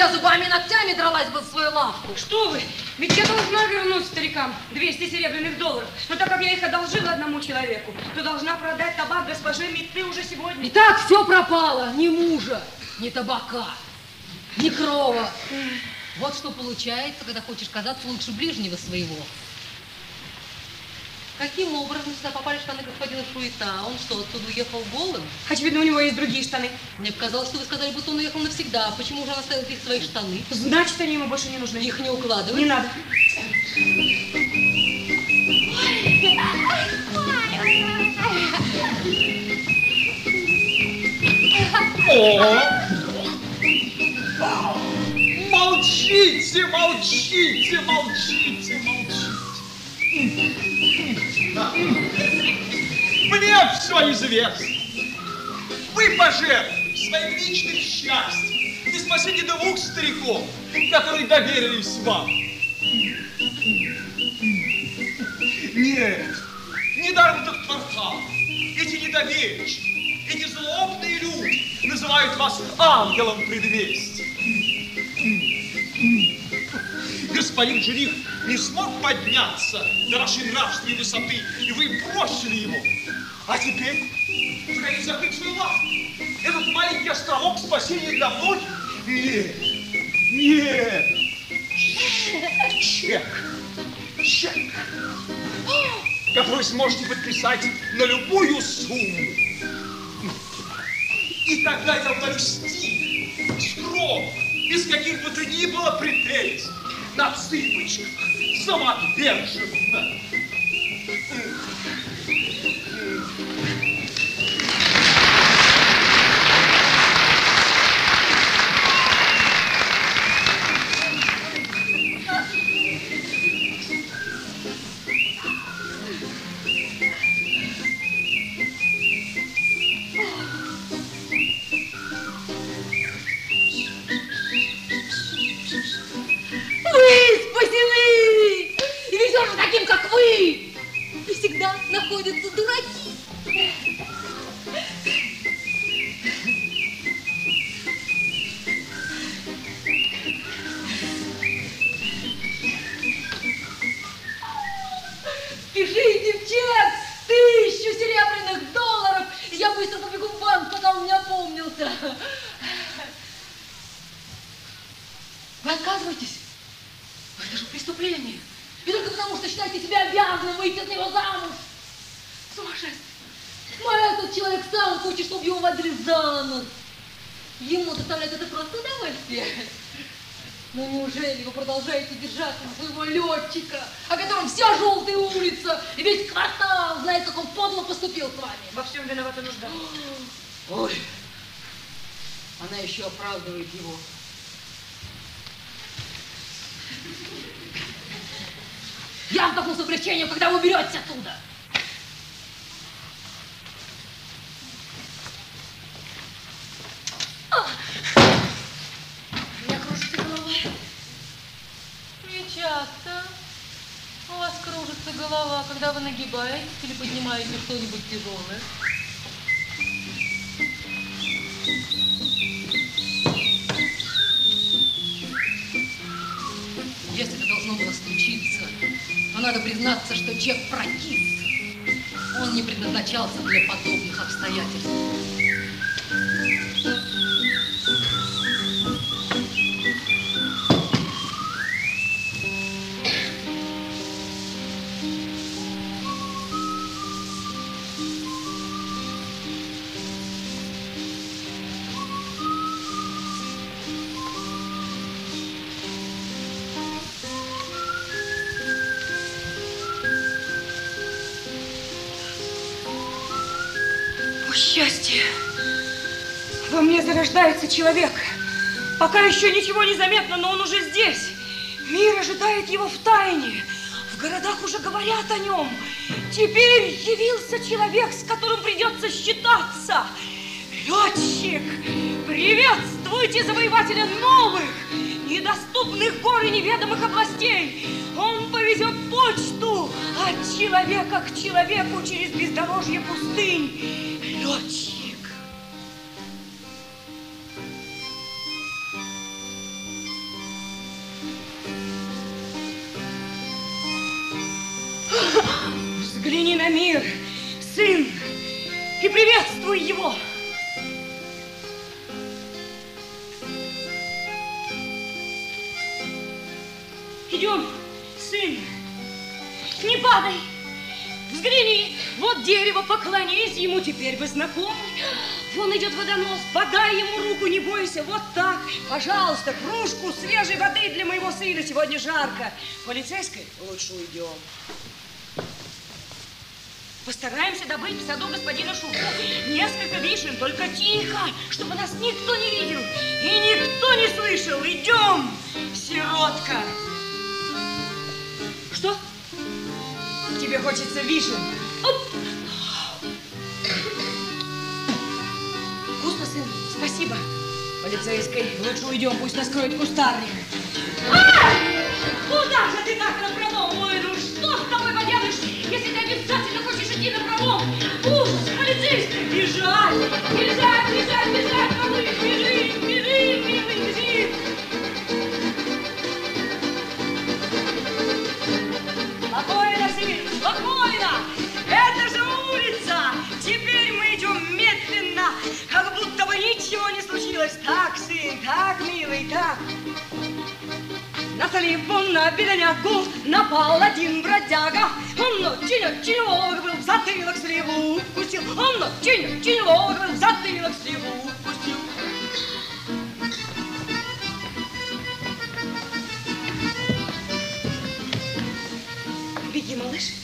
Я зубами и ногтями дралась бы в свою лавку. Что вы? Ведь я должна вернуть старикам 200 серебряных долларов. Но так как я их одолжила одному человеку, то должна продать табак госпоже Митты уже сегодня. И так все пропало. Ни мужа, ни табака, ни крова. Вот что получается, когда хочешь казаться лучше ближнего своего. Каким образом сюда попали штаны господина Шуита? Он что, оттуда уехал голым? Очевидно, у него есть другие штаны. Мне показалось, что вы сказали, будто он уехал навсегда. Почему же он оставил здесь свои штаны? Значит, они ему больше не нужны. Их не укладывать? Не надо. О! Молчите, молчите, молчите, молчите. Мне все известно. Вы пожертвовали своим личным счастьем и спасите двух стариков, которые доверились вам. Нет, недаром доктор Хан, эти недоверчивые, эти злобные люди называют вас ангелом предвестия. Господин жених не смог подняться до вашей нравственной высоты, и вы бросили его. А теперь хотите закрыть свою лавку. Этот маленький островок спасения для многих? Нет, нет. Чек, чек, который сможете подписать на любую сумму. И тогда я удалюсь тихо, скромно, без каких бы то ни было претензий, на цыпочках, самоотверженно. Улица и весь квартал знает, как он подло поступил с вами? Во всем виновата нужда. Ой, она еще оправдывает его. Я вздохну с облегчением, когда вы уберетесь оттуда. Голова, когда вы нагибаетесь или поднимаете что-нибудь тяжелое. Если это должно было случиться, то надо признаться, что Джек прокис. Он не предназначался для подобных обстоятельств. Зарождается человек. Пока еще ничего не заметно, но он уже здесь. Мир ожидает его в тайне. В городах уже говорят о нем. Теперь явился человек, с которым придется считаться. Летчик! Приветствуйте завоевателя новых, недоступных гор и неведомых областей. Он повезет почту от человека к человеку через бездорожье пустынь. Летчик! Его. Идем, сын, не падай. Взгляни, вот дерево, поклонись ему, теперь вы знакомы. Вон идет водонос, подай ему руку, не бойся, вот так. Пожалуйста, кружку свежей воды для моего сына, сегодня жарко. Полицейской лучше уйдем. Постараемся добыть в саду господина Шуку несколько вишен, только тихо, чтобы нас никто не видел и никто не слышал. Идем, сиротка. Что? Тебе хочется вишен? Оп! Вкусно, сын? Спасибо. Полицейской, лучше уйдем, пусть нас кроет кустарник. А! Куда же ты так напролом? Бежать, бежать, бежать, бежать, малыш, бежи, бежи, милый, бежи. Спокойно, сын, спокойно. Это же улица. Теперь мы идем медленно, как будто бы ничего не случилось. Так, сын, так, милый, так. На сливу, на беленяку напал один бродяга. Он ловок был, в затылок сливу укусил. Он ловок был, в затылок сливу укусил. Беги, малыш.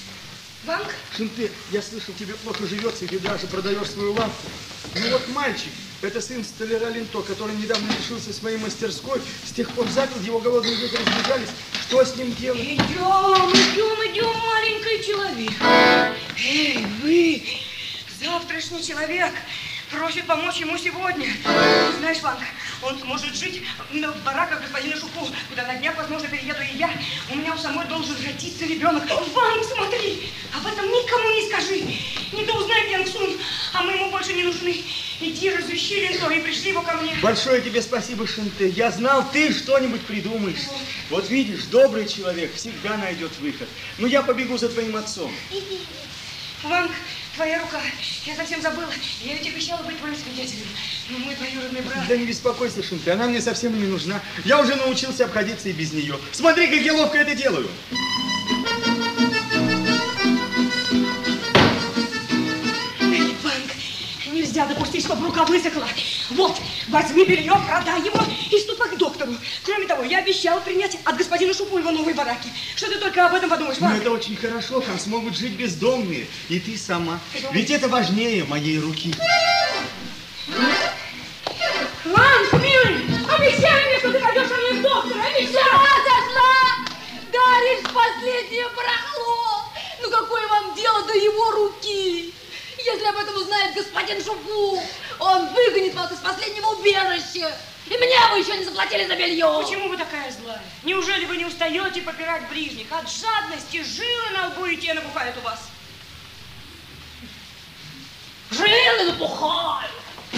Банк? Шимте, я слышал, тебе плохо живется, и ты даже продаешь свою лавку. Ну вот мальчик, это сын столяра Линто, который недавно лишился своей мастерской, с тех пор запил, его голодные дети разбежались. Что с ним делать? Идем, идем, идем, маленький человек. Эй, вы, завтрашний человек, просит помочь ему сегодня. Знаешь, Ванг, он сможет жить в бараках господина Шуку, куда на днях, возможно, перееду и я. У меня у самой должен родиться ребенок. Ванг, смотри, об этом никому не скажи. Не то узнает Янг Сун, а мы ему больше не нужны. Иди, разыщи Линто и пришли его ко мне. Большое тебе спасибо, Шинте. Я знал, ты что-нибудь придумаешь. Вот видишь, добрый человек всегда найдет выход. Ну, я побегу за твоим отцом. Ванг, твоя рука. Я совсем забыла. Я ведь обещала быть твоим свидетелем. Ну, мой двоюродный брат. Да не беспокойся, Шинте, она мне совсем не нужна. Я уже научился обходиться и без нее. Смотри, как я ловко это делаю. Допустить, чтобы рука высохла. Вот, возьми белье, продай его и ступай к доктору. Кроме того, я обещала принять от господина Шупу его новые бараки. Что ты только об этом подумаешь, Ну, Ванг? это очень хорошо, там смогут жить бездомные. И ты сама. Ведь это важнее моей руки. Ванг, милый, обещай мне, что ты пойдешь со мной к доктору. Обещай! зашла! Даришь последнее барахло! Ну какое вам дело до его руки? Если об этом узнает господин Шупу, он выгонит вас из последнего убежища. И мне вы еще не заплатили за белье. Почему вы такая злая? Неужели вы не устаете попирать ближних? От жадности жилы на лбу и те набухают у вас. Жилы напухают.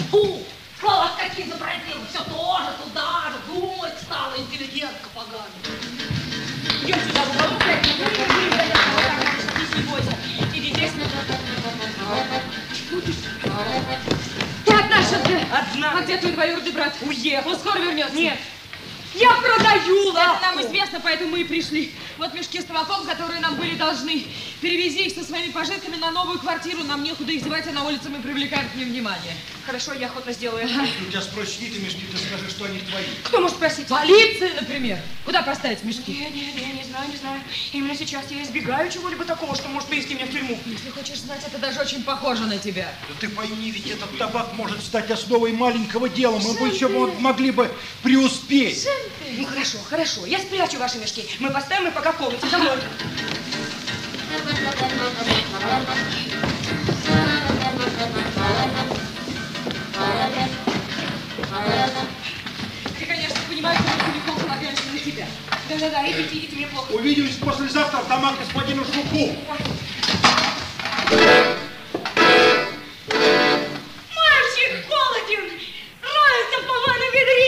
Фу, школах какие запросил, все тоже туда же, думать стала интеллигентка поганая. Идем сюда, в уголок, не будем Ты одна, Шанте? Одна. А где твой двоюродный брат? Уехал. Он скоро вернется? Нет. Я продаю Это лавку. нам известно, поэтому мы и пришли. Вот мешки с табаком, которые нам были должны. Перевези их со своими пожитками на новую квартиру. Нам некуда их девать, а на улице мы привлекаем к ним внимание. Хорошо, я охотно сделаю. Если у тебя спросят, чьи ты мешки, ты скажи, что они твои. Кто может спросить? Полиция, например. Куда поставить мешки? Нет, нет, я не знаю, не знаю. Именно сейчас я избегаю чего-либо такого, что может привести меня в тюрьму. Если хочешь знать, это даже очень похоже на тебя. Да ты пойми, ведь этот табак может стать основой маленького дела. Мы бы еще могли бы преуспеть. Ну хорошо, хорошо. Я спрячу ваши мешки. Мы поставим их пока в комнате. За мной. Ты, конечно, понимаешь, что мы целиком полагаемся на тебя. Да-да-да, идите, идите, мне плохо. Увидимся послезавтра в домах господина Шуку. Мальчик голоден! Роется в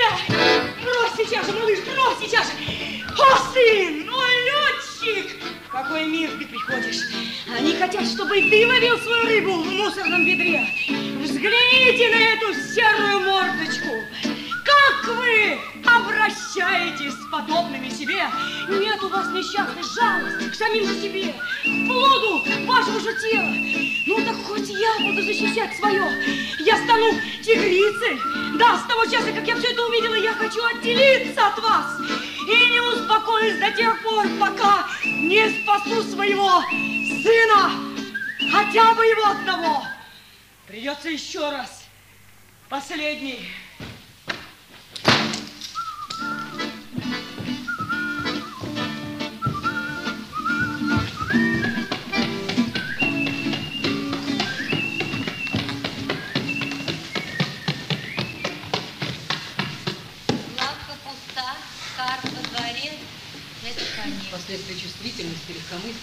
ведре! Брось сейчас же, малыш, брось сейчас же! О, сын! О, летчик! В какой мир ты приходишь? Они хотят, чтобы ты ловил свою рыбу в мусорном ведре. Взгляните на эту серую мордочку! Как вы обращаетесь с подобными себе? Нет у вас несчастной жалости к самим себе, к плоду вашего же тела. Ну так хоть я буду защищать свое. Я стану тигрицей. Да, с того часа, как я все это увидела, я хочу отделиться от вас. И не успокоюсь до тех пор, пока не спасу своего сына. Хотя бы его одного. Придется еще раз. Последний.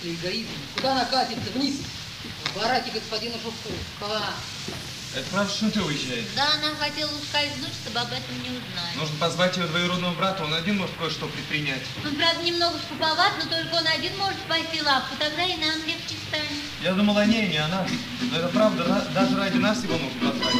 Легкомыслия, эгоизма. Куда она катится? Вниз. В бараке господина Жуку. Куда? Это правда, что ты уезжаешь? Да, она хотела ускользнуть, чтобы об этом не узнали. Нужно позвать его двоюродного брата, он один может кое-что предпринять. Он, правда, немного скуповат, но только он один может спасти лавку, тогда и нам легче станет. Я думал о ней, не о нас. Но это правда, ра- даже ради нас его нужно позвать.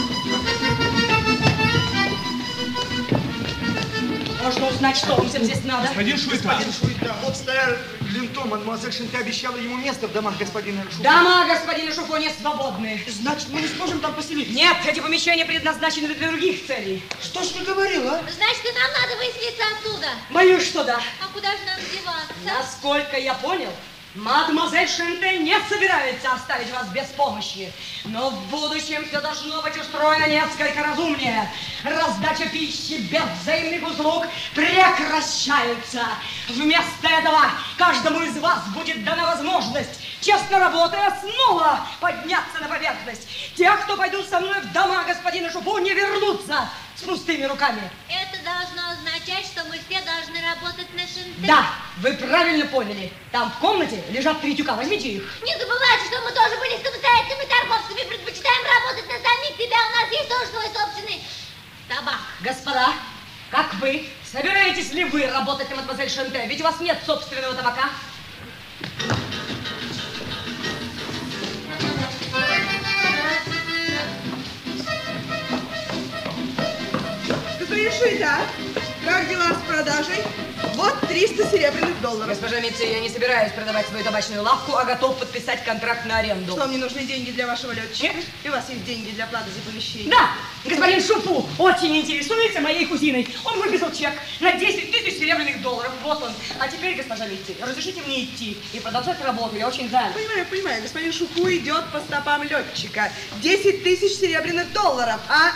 Можно узнать, что вам всем здесь надо? Господин Шуйта. Господин Шуйта, вот стоя лентом, мадемуазель Шенте обещала ему место в домах господина Шуку. Дома господина Шуфо не свободны. Значит, мы не сможем там поселиться? Нет, эти помещения предназначены для других целей. Что ж ты говорила? Значит, и нам надо выселиться оттуда. Боюсь, что да. А куда же нам деваться? Насколько я понял, мадемуазель Шенте не собирается оставить вас без помощи. Но в будущем все должно быть устроено несколько разумнее. Раздача пищи без взаимных услуг прекращается. Вместо этого каждому из вас будет дана возможность, честно работая, снова подняться на поверхность. Те, кто пойдут со мной в дома господина Шупу, не вернутся с пустыми руками. Это должно означать, что мы все должны работать на шинте. Да, вы правильно поняли. Там в комнате лежат три тюка. Возьмите их. Не забывайте, что мы тоже были самостоятельными торговцами, предпочитаем работать на самих себя. У нас есть тоже свой собственный табак. Господа, как вы? Собираетесь ли вы работать на мадемуазель Шенте? Ведь у вас нет собственного табака. Шуйта, как дела с продажей? Вот 300 серебряных долларов. Госпожа Митси, я не собираюсь продавать свою табачную лавку, а готов подписать контракт на аренду. Что, мне нужны деньги для вашего летчика? И у вас есть деньги для платы за помещение? Да, господин Шупу очень интересуется моей кузиной. Он выписал чек на 10 тысяч серебряных долларов. Вот он. А теперь, госпожа Митси, разрешите мне идти и продолжать работу. Я очень занят. Понимаю, понимаю. Господин Шуку идет по стопам летчика. 10 тысяч серебряных долларов, а?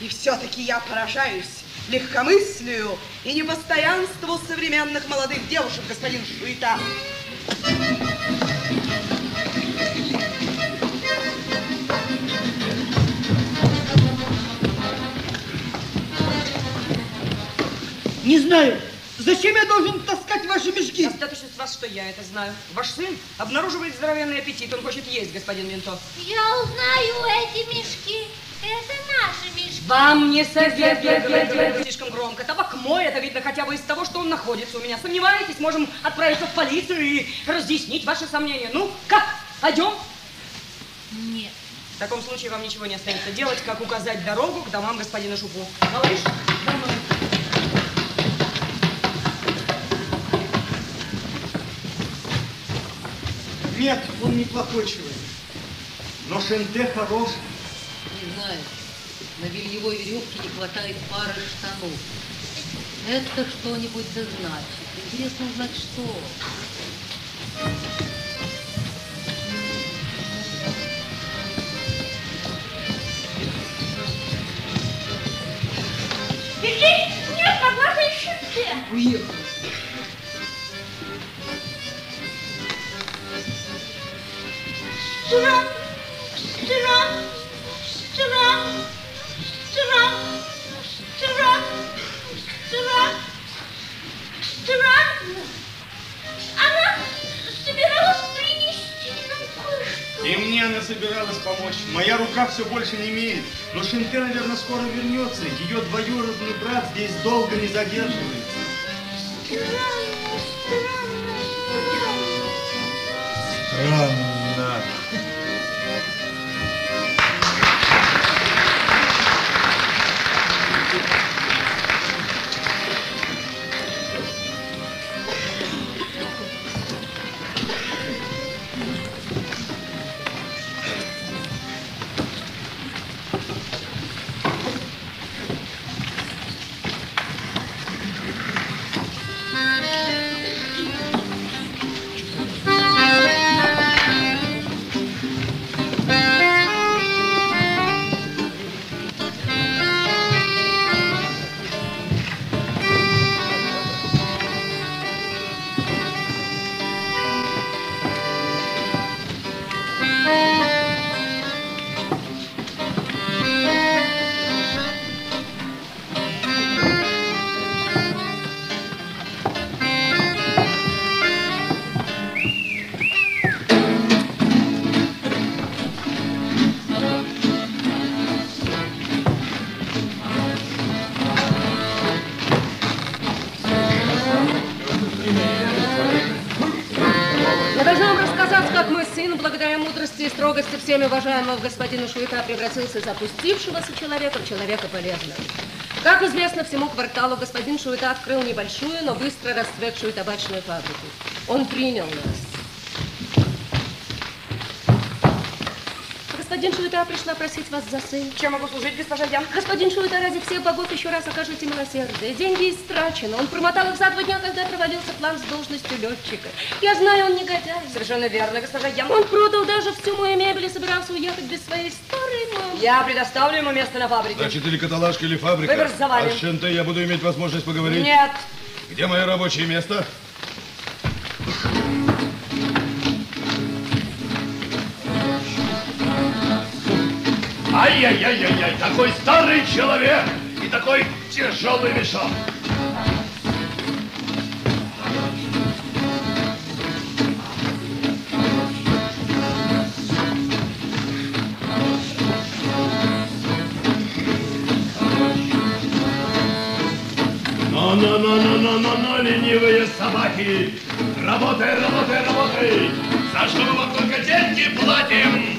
И все-таки я поражаюсь легкомыслию и непостоянству современных молодых девушек, господин Шуита. Не знаю. Зачем я должен таскать ваши мешки? Достаточно с вас, что я это знаю. Ваш сын обнаруживает здоровенный аппетит. Он хочет есть, господин Винто. Я узнаю эти мешки. Это наши мешки. Вам не советую слишком громко. Табак мой, это видно хотя бы из того, что он находится у меня. Сомневаетесь, можем отправиться в полицию и разъяснить ваши сомнения. Ну, как? Пойдем? Нет. В таком случае вам ничего не останется делать, как указать дорогу к домам господина Шупу. Малыш, домой. Нет, он неплохой человек. Но Шенте хороший. Знаю. На бельевой веревке не хватает пары штанов. Это что-нибудь да значит. Интересно узнать, что. Бежи! Нет, могла защитить! Уехал. Стран, стран, собиралась принести нам кое-что. И мне она собиралась помочь. Моя рука все больше не имеет. Но Шенте, наверное, скоро вернется. Ее двоюродный брат здесь долго не задерживается. Странно, странно, странно. Всеми уважаемого господина Шуйка, превратился из опустившегося человека в человека полезного. Как известно всему кварталу, господин Шуйта открыл небольшую, но быстро расцветшую табачную фабрику. Он принял нас. Господин Шуйта пришла просить вас за сын. Чем могу служить, госпожа Ян? Господин Шуйта, ради всех богов еще раз окажите милосердие. Деньги истрачены. Он промотал их за два дня, когда провалился план с должностью летчика. Я знаю, он негодяй. Совершенно верно, госпожа Ян. Он продал даже всю мою мебель и собирался уехать без своей старой мамы. Я предоставлю ему место на фабрике. Значит, или каталажка, или фабрика. Выбор за вами. А с Шенте я буду иметь возможность поговорить? Нет. Где мое рабочее место? Ай-яй-яй-яй-яй, такой старый человек и такой тяжелый мешок. Но-но-но-но-но-но, ленивые собаки! Работай, работай, работай! За что мы вам только деньги платим?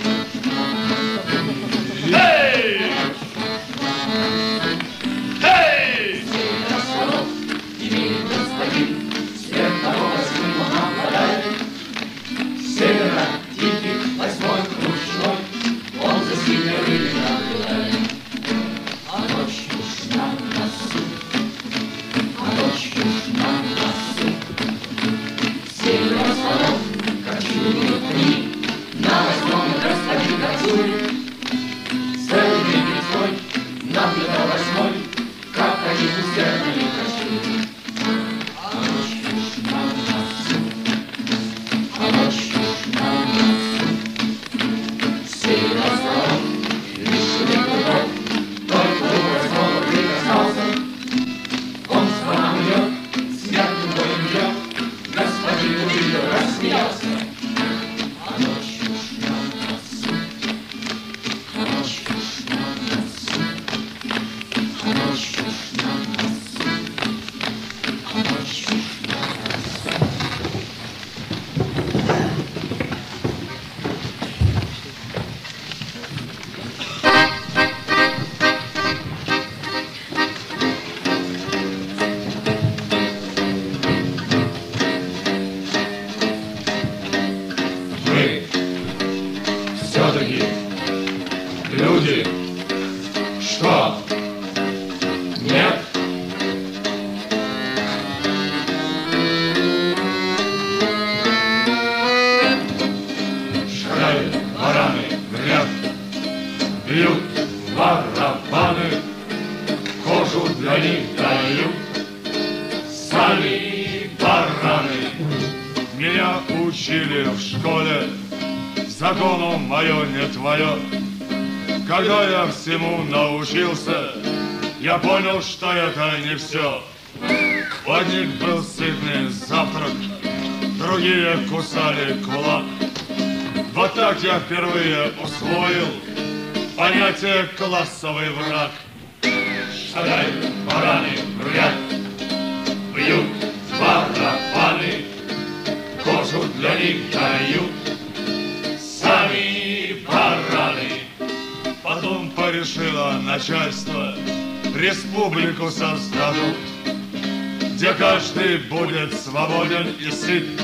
Классовый враг. Шадай, бараны ряд, бьют барабаны, кожу для них дают. Сами бараны. Потом порешило начальство, республику создадут, где каждый будет свободен и сыт,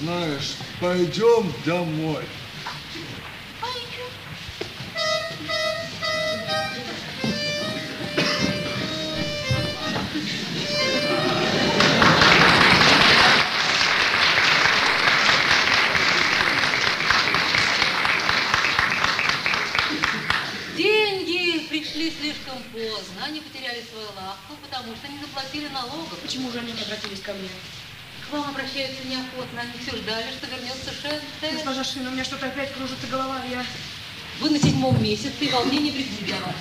Знаешь, пойдем домой. Пойдем. Деньги пришли слишком поздно. Они потеряли свою лавку, потому что не заплатили налогов. Почему же они не обратились ко мне? Вам обращаются неохотно. Они все ждали, что вернется Шенте. Госпожа Шина, у меня что-то опять кружится голова. Я... Вы на седьмом месяце, и волнение вас.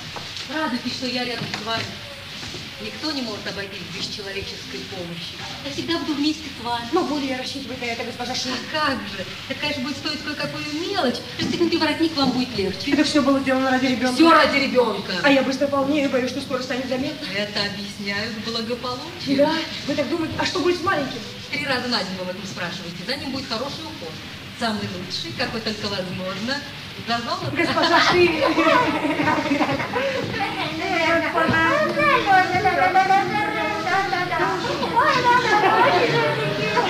Радуйтесь, что я рядом с вами. Никто не может обойтись без человеческой помощи. Я всегда буду вместе с вами. Могу ли я рассчитывать на это, госпожа Шина? А как же? Это, конечно, будет стоить кое-какую мелочь. Расстегнутый воротник вам будет легче. Это все было сделано ради ребенка. Все ради ребенка. А я быстро полнею, боюсь, что скоро станет заметно. Это объясняют благополучие. Да, вы так думаете? А что будет с маленьким? Три раза на день вы об этом спрашиваете. За ним будет хороший уход. Самый лучший, какой только возможно. За золото. Госпожа Шина.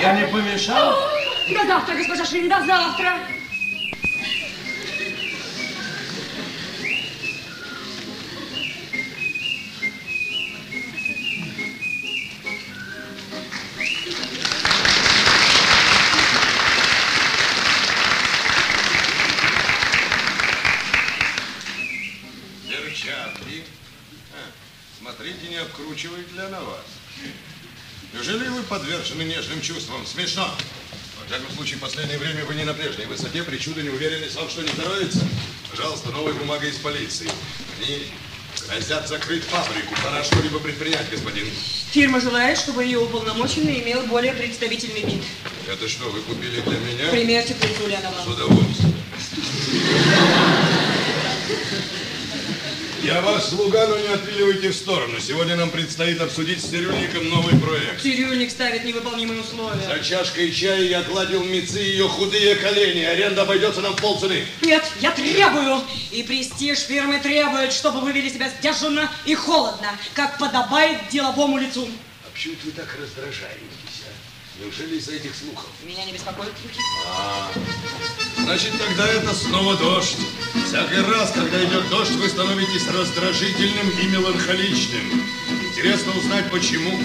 Я не помешал? До завтра, госпожа Шин, до завтра. Подвержены нежным чувствам? Смешно. Во всяком случае, в последнее время вы не на прежней высоте, причуда неуверенность вам что не здоровится? Пожалуйста, новая бумага из полиции. Они грозят закрыть фабрику. Пора что-либо предпринять, господин. Фирма желает, чтобы ее уполномоченный имел более представительный вид. Это что, вы купили для меня? Примерьте принцу С Ульянова. удовольствием. Я ваш слуга, но не отвиливайте в сторону. Сегодня нам предстоит обсудить с цирюльником новый проект. Цирюльник ставит невыполнимые условия. За чашкой чая я гладил мицы ее худые колени. Аренда обойдется нам в полцены. Нет, я требую, и престиж фирмы требует, чтобы вы вели себя сдержанно и холодно, как подобает деловому лицу. А почему вы так раздражаетесь, а? Неужели из-за этих слухов? Меня не беспокоит слухи. А, значит, тогда это снова дождь. Всякий раз, когда идет дождь, вы становитесь раздражительным и меланхоличным. Интересно узнать, почему.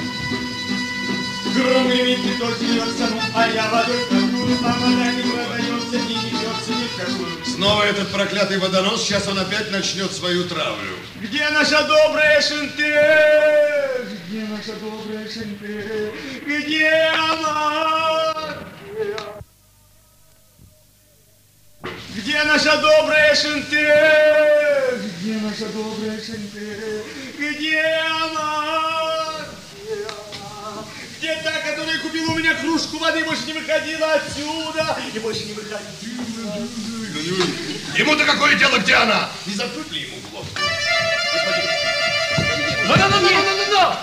Гром гремит, и дождь льется, ну, а я водой торгую, а вода не продается и не пьется ни в какую. Снова этот проклятый водонос, сейчас он опять начнет свою травлю. Где наша добрая Шенте? Где наша добрая Шенте? Где она? Где наша добрая Шенте? Где наша добрая Шенте? Где она? Где она? Где та, которая купила у меня кружку воды, больше не выходила отсюда и больше не выходила? Ему-то какое дело, где она? Не заткнуть ли ему в лоб? Ну-ну-ну-ну-ну-ну!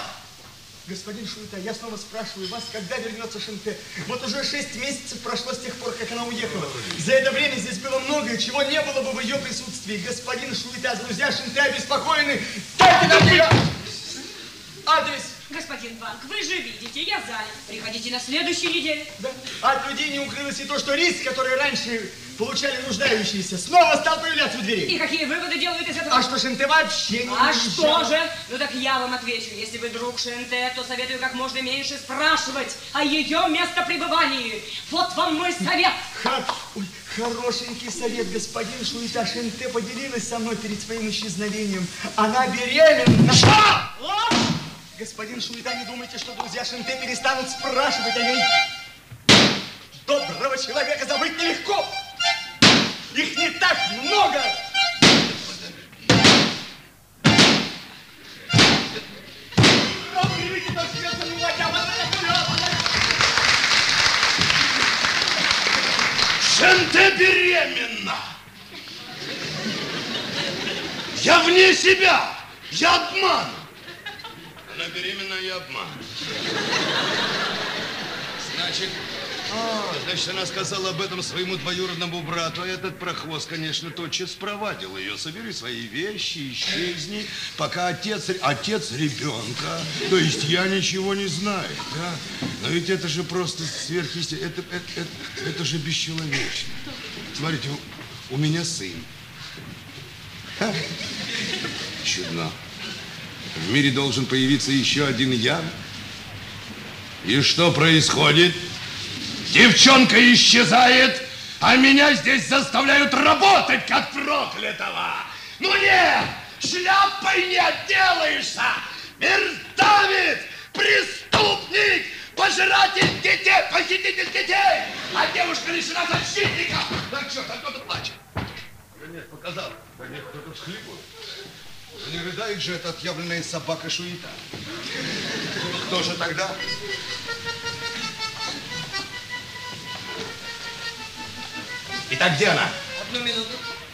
Господин Шуйта, я снова спрашиваю вас, когда вернется Шенте? Вот уже шесть месяцев прошло с тех пор, как она уехала. За это время здесь было многое, чего не было бы в ее присутствии. Господин Шуйта, друзья Шенте обеспокоены. Дайте нам ее адрес. Господин Банк, вы же видите, я занят. Приходите на следующей неделе. Да. От людей не укрылось и то, что риск, который раньше получали нуждающиеся, снова стал появляться у дверей. И какие выводы делают из этого? А что Шенте вообще не А что же? Ну так я вам отвечу. Если вы друг Шенте, то советую как можно меньше спрашивать о ее местопребывании. Вот вам мой совет. Ха- ой, хорошенький совет, господин Шуита. Шенте поделилась со мной перед своим исчезновением. Она беременна. Что? Господин Шуита, не думайте, что друзья Шенте перестанут спрашивать о ней. Доброго человека забыть нелегко. Их не так много. Шенте беременна! Я вне себя! Я обман! Беременна и обман. Значит, а, значит, она сказала об этом своему двоюродному брату, а этот прохвост, конечно, тотчас проводил ее. Собери свои вещи, исчезни, пока отец, отец ребенка, то есть я ничего не знаю, да? Но ведь это же просто сверхъестественно, это, это, это, это же бесчеловечно. Смотрите, у, у меня сын. Ха. Чудно. В мире должен появиться еще один я. И что происходит? Девчонка исчезает, а меня здесь заставляют работать, как проклятого. Ну нет, шляпой не отделаешься. Мерзавец, преступник, пожиратель детей, похититель детей. А девушка лишена защитника. Да черт, а кто-то плачет. Да нет, показал. Да нет, кто-то всхлипывает. Не рыдает же эта отъявленная собака Шуита. Кто же тогда? Итак, где она? Одну минуту.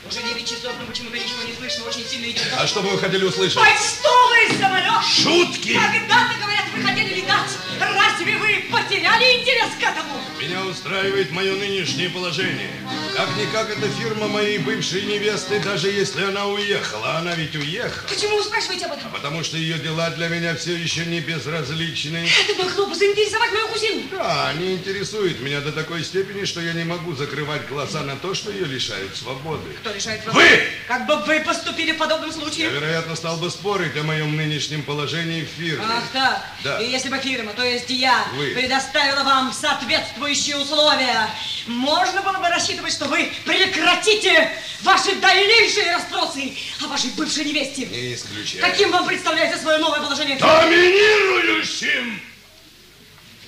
Уже 9 часов, но почему-то ничего не слышно. Очень сильно идет. А что бы вы хотели услышать? Почтовый самолет! Шутки! Когда-то, говорят, вы хотели летать. Разве вы потеряли интерес к этому? Меня устраивает мое нынешнее положение. Как-никак, это фирма моей бывшей невесты, даже если она уехала. Она ведь уехала. Почему вы спрашиваете об этом? Потому что ее дела для меня все еще не безразличны. Это могло бы заинтересовать мою кузину. Да, не интересует меня до такой степени, что я не могу закрывать глаза на то, что ее лишают свободы. Кто решает Вы! Как бы вы поступили в подобном Я, случае? вероятно, стал бы спорить о моем нынешнем положении в фирме. Ах так. Да. И если бы фирма, то есть я, Вы. предоставила вам соответствующие условия, можно было бы рассчитывать, что вы прекратите ваши дальнейшие расспросы о вашей бывшей невесте. Не исключаю. Каким вам представляется свое новое положение? Доминирующим!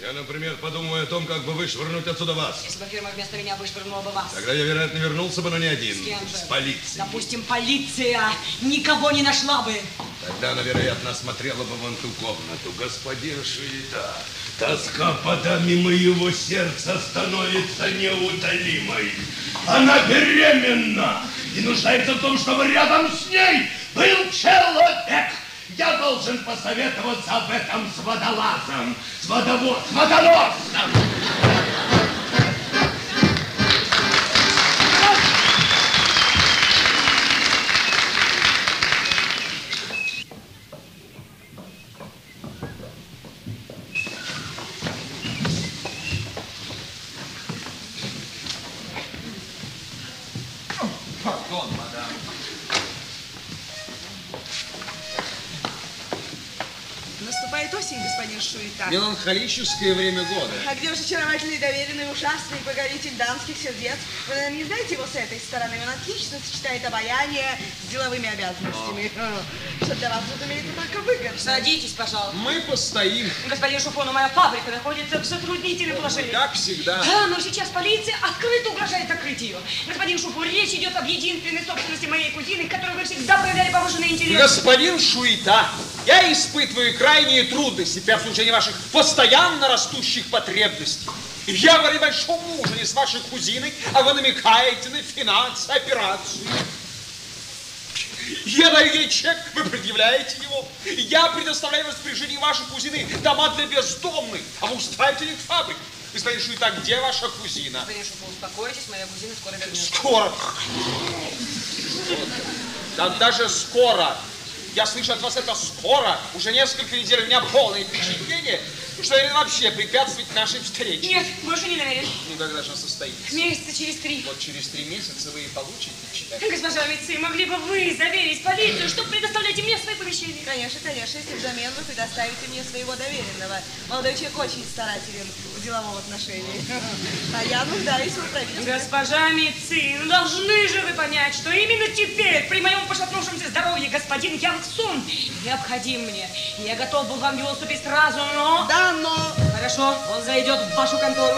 Я, например, подумаю о том, как бы вышвырнуть отсюда вас. Если бы фирма вместо меня вышвырнула бы вас. Тогда я, вероятно, вернулся бы, но не один. С кем же? С полицией. Допустим, полиция никого не нашла бы. Тогда она, вероятно, осмотрела бы вон ту комнату. Господин Шуита, Тоска по даме моего сердца становится неутолимой. Она беременна и нуждается в том, чтобы рядом с ней был человек. Я должен посоветоваться об этом с водолазом, с водово... с водоносом. Меланхолическое время года. А где же очаровательный, доверенный, ужасный покоритель дамских сердец? Вы, наверное, не знаете его с этой стороны? Он отлично сочетает обаяние с деловыми обязанностями. [LAUGHS] Что для вас, разумеется, только выгодно. Садитесь, пожалуйста. Мы постоим. Господин Шуфон, моя фабрика находится в затруднительном положении. Как всегда. Да, но сейчас полиция открыто угрожает закрыть ее. Господин Шуфон, речь идет об единственной собственности моей кузины, к которой вы всегда проявляли повышенный интерес. Господин Шуита, я испытываю крайние трудности при обслуживании ваших постоянно растущих потребностей. Я говорю о большом ужине с вашей кузиной, а вы намекаете на финансы, операцию. Я даю ей чек, вы предъявляете его. Я предоставляю в распоряжение вашей кузины дома для бездомных, а вы устраиваете их фабрик. Господин Шуита, где ваша кузина? Господин успокойтесь, моя кузина скоро вернется. Скоро. Когда же скоро? Я слышу от вас это скоро. Уже несколько недель у меня полное впечатление, что я вообще препятствовать нашей встрече. Нет, больше не намерен. Ну, когда же она состоится? Месяца через три. Вот через три месяца вы и получите чек. Госпожа Митцы, могли бы вы заверить полицию, что предоставляете мне свои помещения? Конечно, конечно, если взамен вы предоставите мне своего доверенного. Молодой человек очень старателен деловом отношении. А я нуждаюсь в управлении. Госпожа Митцы, ну должны же вы понять, что именно теперь, при моем пошатнувшемся здоровье, господин Янг Сун необходим мне. Я готов был вам его уступить сразу, но... Да, но... Хорошо, он зайдет в вашу контору.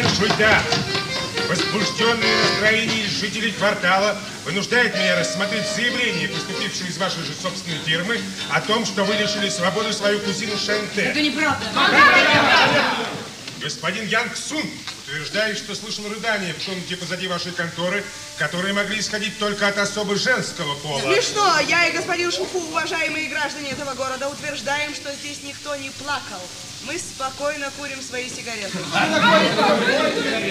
Господин Шуйта, возбужденные настроения жителей квартала вынуждает меня рассмотреть заявление, поступившее из вашей же собственной фирмы, о том, что вы лишили свободы свою кузину Шенте. Это неправда. Господин Янг Сун утверждает, что слышал рыдания в комнате позади вашей конторы, которые могли исходить только от особо женского пола. Смешно. Я и господин Шуфу, уважаемые граждане этого города, утверждаем, что здесь никто не плакал. Мы спокойно курим свои сигареты.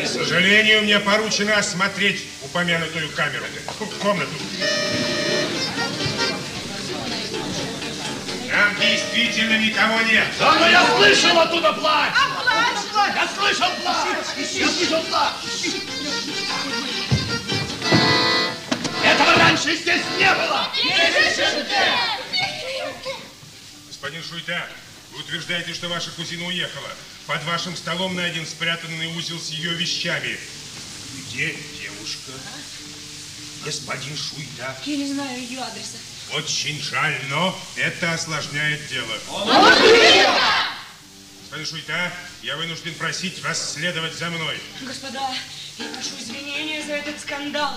К сожалению, мне поручено осмотреть упомянутую камеру, комнату. Там действительно никого нет. Да, но я слышал оттуда плач! А плач? Я слышал плач! Я слышал плач! Этого раньше здесь не было! Господин Шуйта, вы утверждаете, что ваша кузина уехала. Под вашим столом найден спрятанный узел с ее вещами. Где девушка? Господин Шуйта. Я не знаю ее адреса. Очень жаль, но это осложняет дело. Господин Шуйта, я вынужден просить вас следовать за мной. Господа, я прошу извинения за этот скандал,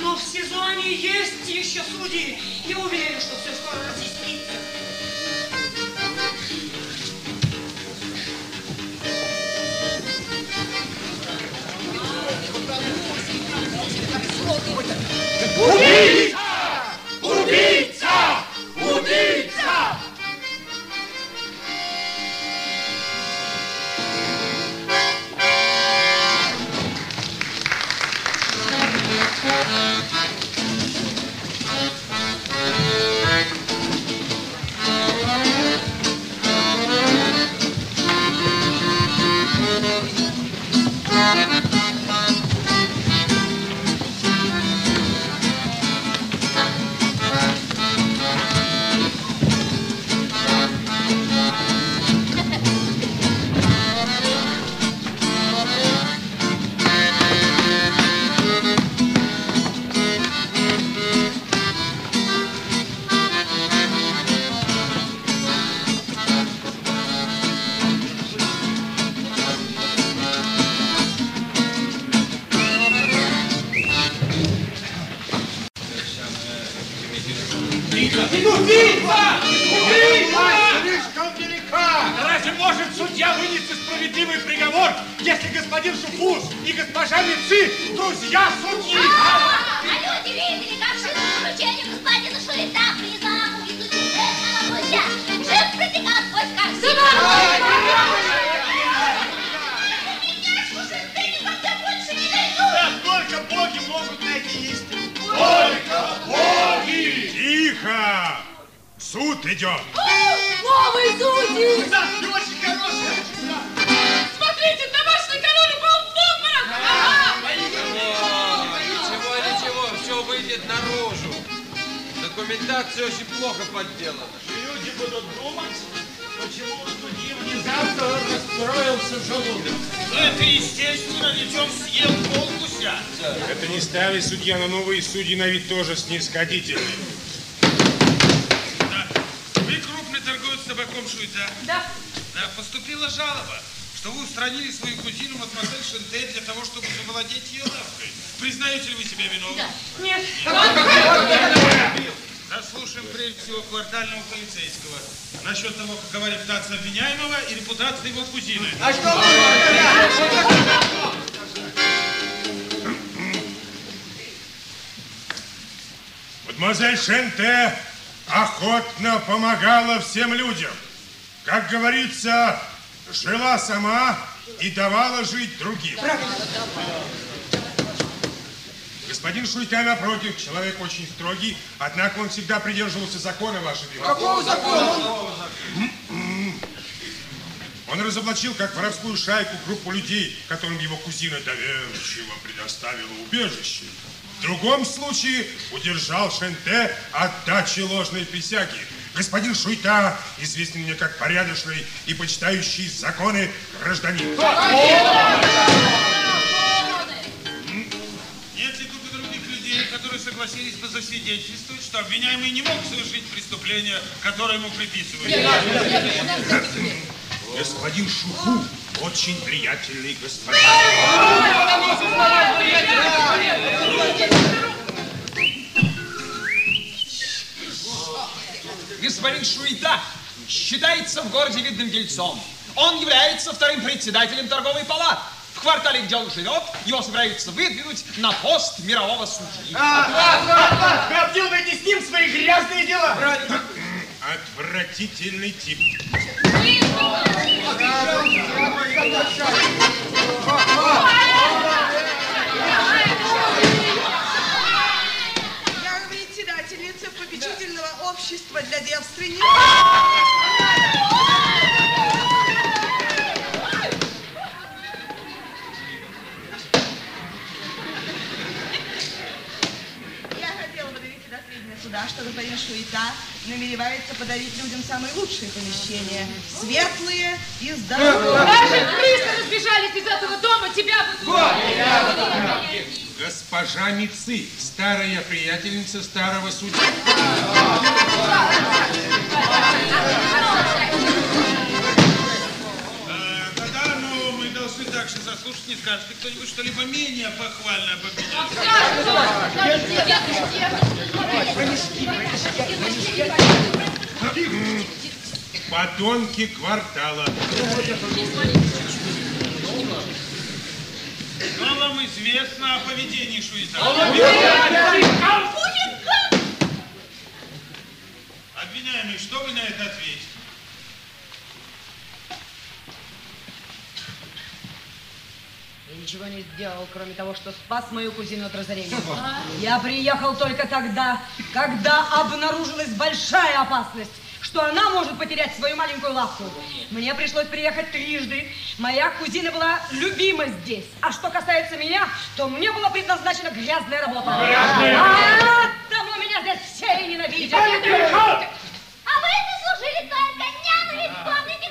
но в сезоне есть еще судьи. Я уверен, что все скоро разъяснится. Убийца! Убийца! Убийца! Справедливый приговор, если господин Шуфус и госпожа Мицы друзья судьи. А люди видели, как шли по поручению господина Шуита при заму и судебного гвоздя. Жив протекал сквозь корзину. Только боги могут найти истину. Только боги! Тихо! Суд идет. Новый судьи! Да, очень хорошая. Смотрите, домашний канон упал в обморок! Ничего, ничего, все выйдет наружу. Документация очень плохо подделана. Люди будут думать, почему у судьи внезапно расстроился желудок. Это естественно, ведь он съел полгуся. Это не старый судья, но новые судьи на вид тоже снисходительны. Вы крупный торговец табаком Шуйта? Да. Да, поступила жалоба, что вы устранили свою кузину мадемуазель Шенте для того, чтобы завладеть ее лавкой. Признаете ли вы себя виновным? Нет. Заслушаем прежде всего квартального полицейского. Насчет того, какова репутация обвиняемого и репутация его кузины. А что Мадемуазель Шенте охотно помогала всем людям. Как говорится, жила сама и давала жить другим. Господин Шуйта, напротив, человек очень строгий, однако он всегда придерживался закона, Ваше Величество. Какого закона? Он разоблачил, как воровскую шайку, группу людей, которым его кузина доверчиво предоставила убежище. В другом случае удержал Шенте от дачи ложной присяги. Господин Шуйта известен мне как порядочный и почитающий законы гражданин. Нет ли тут и других людей, которые согласились бы засвидетельствовать, что обвиняемый не мог совершить преступление, которое ему приписывают? Господин Шуху очень приятельный господин. Господин Шуита считается в городе видным дельцом. Он является вторым председателем торговой палаты. В квартале, где он живет, его собираются выдвинуть на пост мирового судьи. Вы обделываете с ним свои грязные дела. Отвратительный тип. Я общества для девственниц. Я хотела бы до сведения суда, что господин Шуита намеревается подарить людям самые лучшие помещения. Светлые и здоровые. Даже крысы разбежались из этого дома, тебя бы... Госпожа Мицы, старая приятельница старого судьи. Э, Да-да, но мы должны также заслушать, не скажет ли кто-нибудь что-либо менее похвальное об обвиняемом. Подонки квартала. Что вам известно о поведении Шуита? Обвиняемый, что вы на это ответите? Я ничего не сделал, кроме того, что спас мою кузину от разорения. Я приехал только тогда, когда обнаружилась большая опасность, что она может потерять свою маленькую лавку. Мне пришлось приехать трижды. Моя кузина была любима здесь. А что касается меня, то мне была предназначена грязная работа. Грязная А оттого меня здесь все и ненавидят. А вы заслужили только дня, но ведь вспомните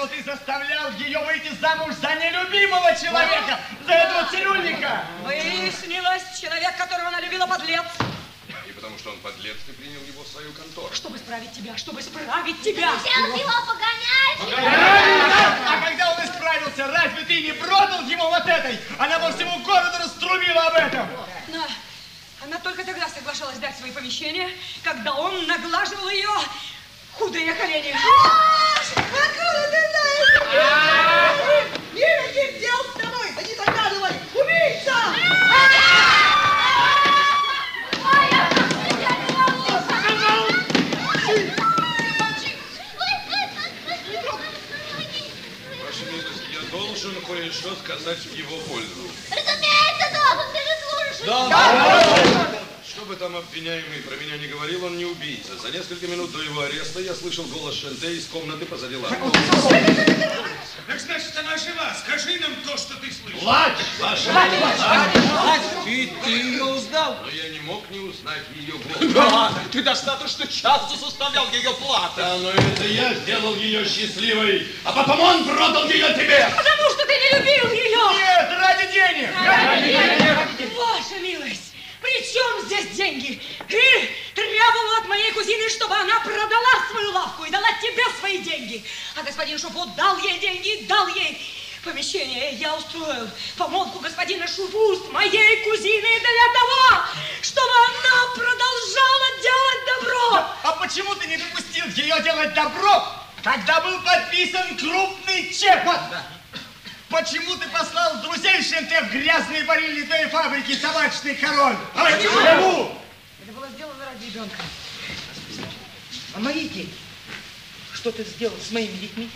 но ты заставлял ее выйти замуж за нелюбимого человека, за этого цирюльника. Выяснилось, человек, которого она любила, подлец. И потому что он подлец, ты принял его в свою контору. Чтобы исправить тебя, чтобы исправить тебя. Хотел его погонять. А когда он исправился, разве ты не продал его вот этой? Она во всему городу раструбила об этом. Да. Она только тогда соглашалась дать свои помещения, когда он наглаживал ее худые колени. Откуда ты знаешь? Никаких дел с тобой! Да не загадывай! Убийца! Ваша милость, я должен кое-что сказать в его пользу. Разумеется, должен, ты же служишь. Что бы там обвиняемый про меня не говорил, он не убийца. За несколько минут до его ареста я слышал голос Шенте из комнаты позади лавки. Так значит, она жива. Скажи нам то, что ты слышал. Плачь, ваша Ты, ты ее узнал? Но я не мог не узнать ее [LAUGHS] Да, голос. ты достаточно часто заставлял ее плакать. Да, но это я сделал ее счастливой, а потом он продал ее тебе. Потому что ты не любил ее. Нет, ради денег. Ради денег. Ваша милость, при чем здесь деньги? Ты требовал от моей кузины, чтобы она продала свою лавку и дала тебе свои деньги. А господин Шуфу дал ей деньги, дал ей помещение. Я устроил помолвку господина Шуфу с моей кузиной для того, чтобы она продолжала делать добро. А почему ты не допустил ее делать добро, когда был подписан крупный чек? Почему ты послал друзей Шенте в грязные барильни твоей фабрики табачный король? А почему? Это было сделано ради ребенка. А мои деньги? Что ты сделал с моими детьми?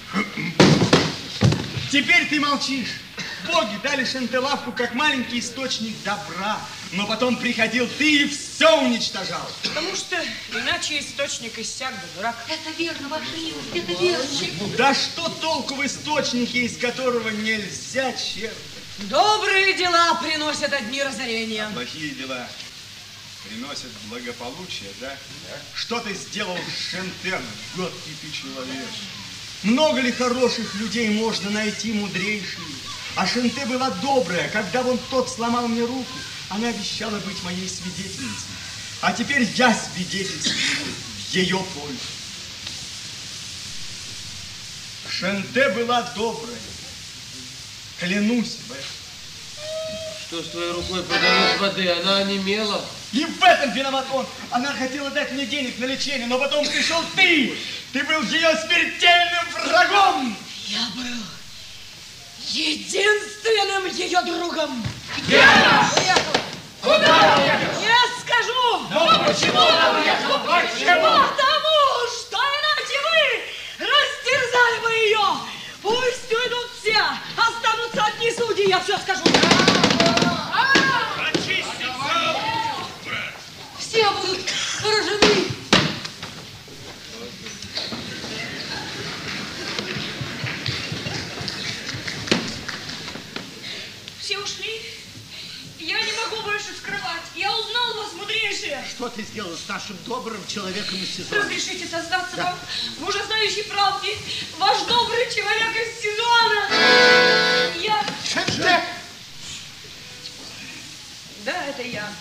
Теперь ты молчишь. Боги дали Шантелавку как маленький источник добра. Но потом приходил ты и все уничтожал. Потому что иначе источник иссяк бы, дурак. Это верно, ваша милость, это верно. Да что толку в источнике, из которого нельзя черпать? Добрые дела приносят одни разорения. Плохие дела приносят благополучие, да? Что ты сделал, Шентен, гадкий ты человек? Много ли хороших людей можно найти мудрейшие? А Шенте была добрая. Когда вон тот сломал мне руку, она обещала быть моей свидетельницей. А теперь я свидетельствую в ее пользу. Шенте была добрая. Клянусь в этом. Что с твоей рукой подает воды? Она онемела. И в этом виноват он. Она хотела дать мне денег на лечение, но потом пришел ты. Ты был ее смертельным врагом. Я был единственным ее другом. Где она? Уехала. Куда уехала? Не скажу. Но почему она уехала? Почему? Потому что иначе вы растерзали бы ее. Пусть уйдут все, останутся одни судьи, я все скажу. Все будут поражены. Все ушли. Я не могу больше скрывать. Я узнал вас, мудрейшие. Что ты сделал с нашим добрым человеком из сезона? Разрешите создаться вам в ужасающей правде. Ваш добрый человек из сезона. Я... Да, это я.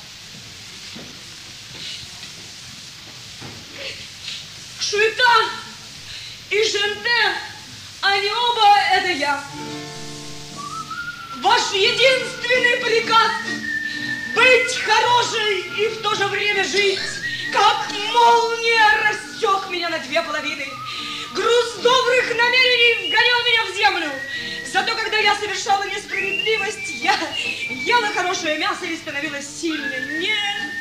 Шуета и Шенте, они оба это я. Ваш единственный приказ быть хорошей и в то же время жить, как молния рассек меня на две половины. Груз добрых намерений вгонял меня в землю. Зато когда я совершала несправедливость, я ела хорошее мясо и становилась сильной. Нет,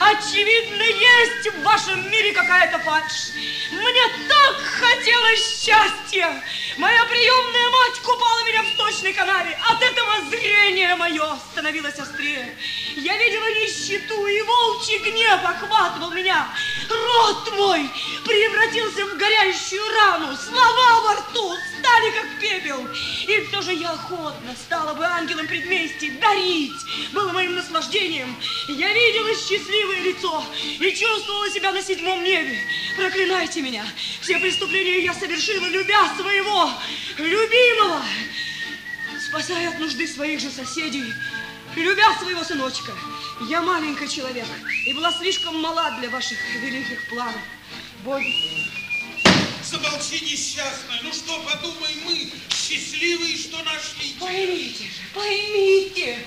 очевидно, есть в вашем мире какая-то фальшь. Мне так хотелось счастья. Моя приемная мать купала меня в сточной канаве. От этого зрение мое становилось острее. Я видела нищету, и волчий гнев охватывал меня. Рот мой превратился в горящую рану. Слова во рту стали как выпил. И все же я охотно стала бы ангелом предместий дарить. Было моим наслаждением. Я видела счастливое лицо и чувствовала себя на седьмом небе. Проклинайте меня. Все преступления я совершила, любя своего любимого. Спасая от нужды своих же соседей, любя своего сыночка. Я маленький человек и была слишком мала для ваших великих планов. Боги. Замолчи, несчастная. Ну что, подумай мы, счастливые, что нашли тебя. Поймите же, поймите,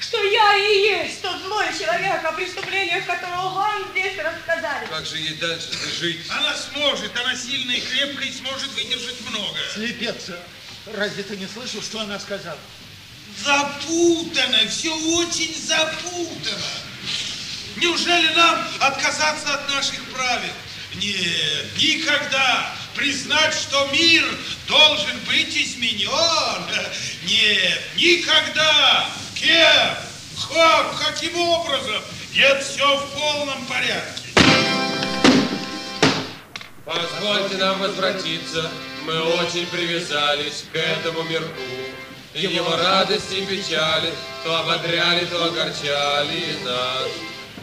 что я и есть тот злой человек, о преступлениях которого вам здесь рассказали. Как же ей дальше жить? Она сможет, она сильная и крепкая и сможет выдержать много. Слепец, разве ты не слышал, что она сказала? Запутано, все очень запутано. Неужели нам отказаться от наших правил? Нет, никогда. Признать, что мир должен быть изменен? Нет, никогда. Кем? Как? Каким образом? Нет, все в полном порядке. Позвольте нам возвратиться. Мы очень привязались к этому мирку. И его радости и печали то ободряли, то огорчали нас.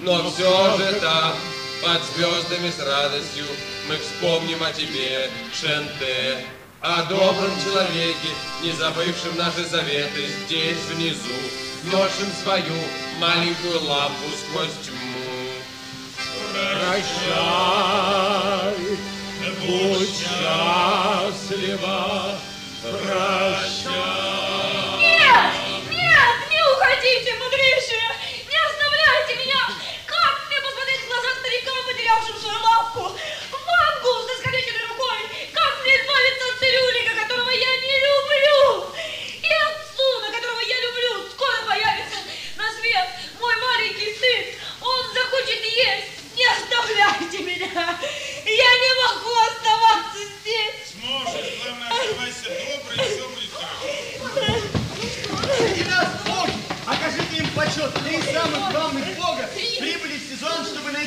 Но все же там, под звездами с радостью, мы вспомним о тебе, Шенте, о добром человеке, не забывшем наши заветы здесь внизу, носим свою маленькую лампу сквозь тьму. Прощай, будь счастлива,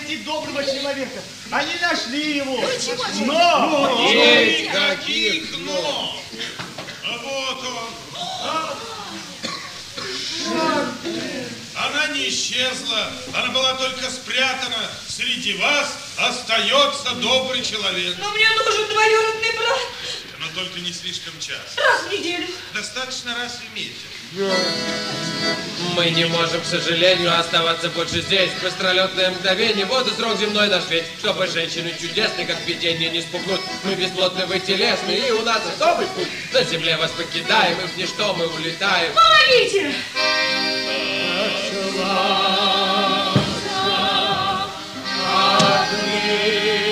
найти доброго человека. Они нашли его. Но! Никаких но! А вот он. Она не исчезла, она была только спрятана. Среди вас остается добрый человек. Но мне нужен двоюродный брат Но только не слишком часто. раз в неделю. Достаточно раз в месяц. Мы не можем, к сожалению, оставаться больше здесь. Быстролетное мгновение, вот и срок земной наш ведь. Чтобы женщины чудесные, как видение, не спугнуть. Мы бесплотны, вы телесны, и у нас особый путь. На земле вас покидаем, и в ничто мы улетаем. Помогите! Не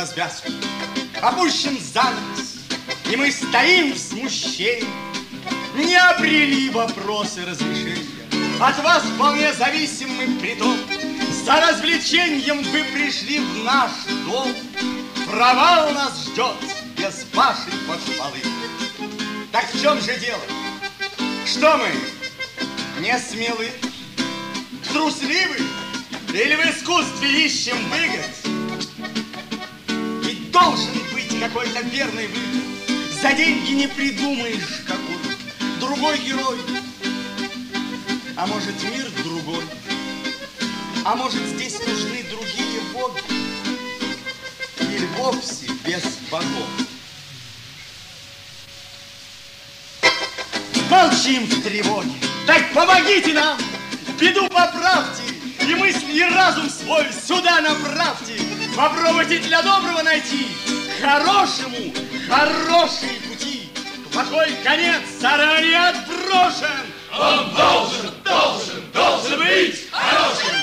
развязку. Опущен занавес, и мы стоим в смущении, не обрели вопросы разрешения. От вас вполне зависим мы притом. За развлечением вы пришли в наш дом. Провал нас ждет без вашей похвалы. Так в чем же дело? Что мы, не смелы, трусливы? Или в искусстве ищем выгод? Должен быть какой-то верный выход. За деньги не придумаешь, какой другой герой. А может, мир другой? А может, здесь нужны другие боги? Или вовсе без богов? Молчим в тревоге. Так помогите нам, беду поправьте, и мысли, и разум свой сюда направьте. Попробуйте для доброго найти, хорошему, хорошие пути. Плохой конец заранее отброшен. Он должен, должен, должен быть хорошим.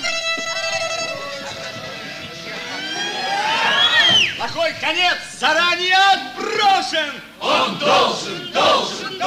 Плохой конец заранее отброшен. Он должен, должен,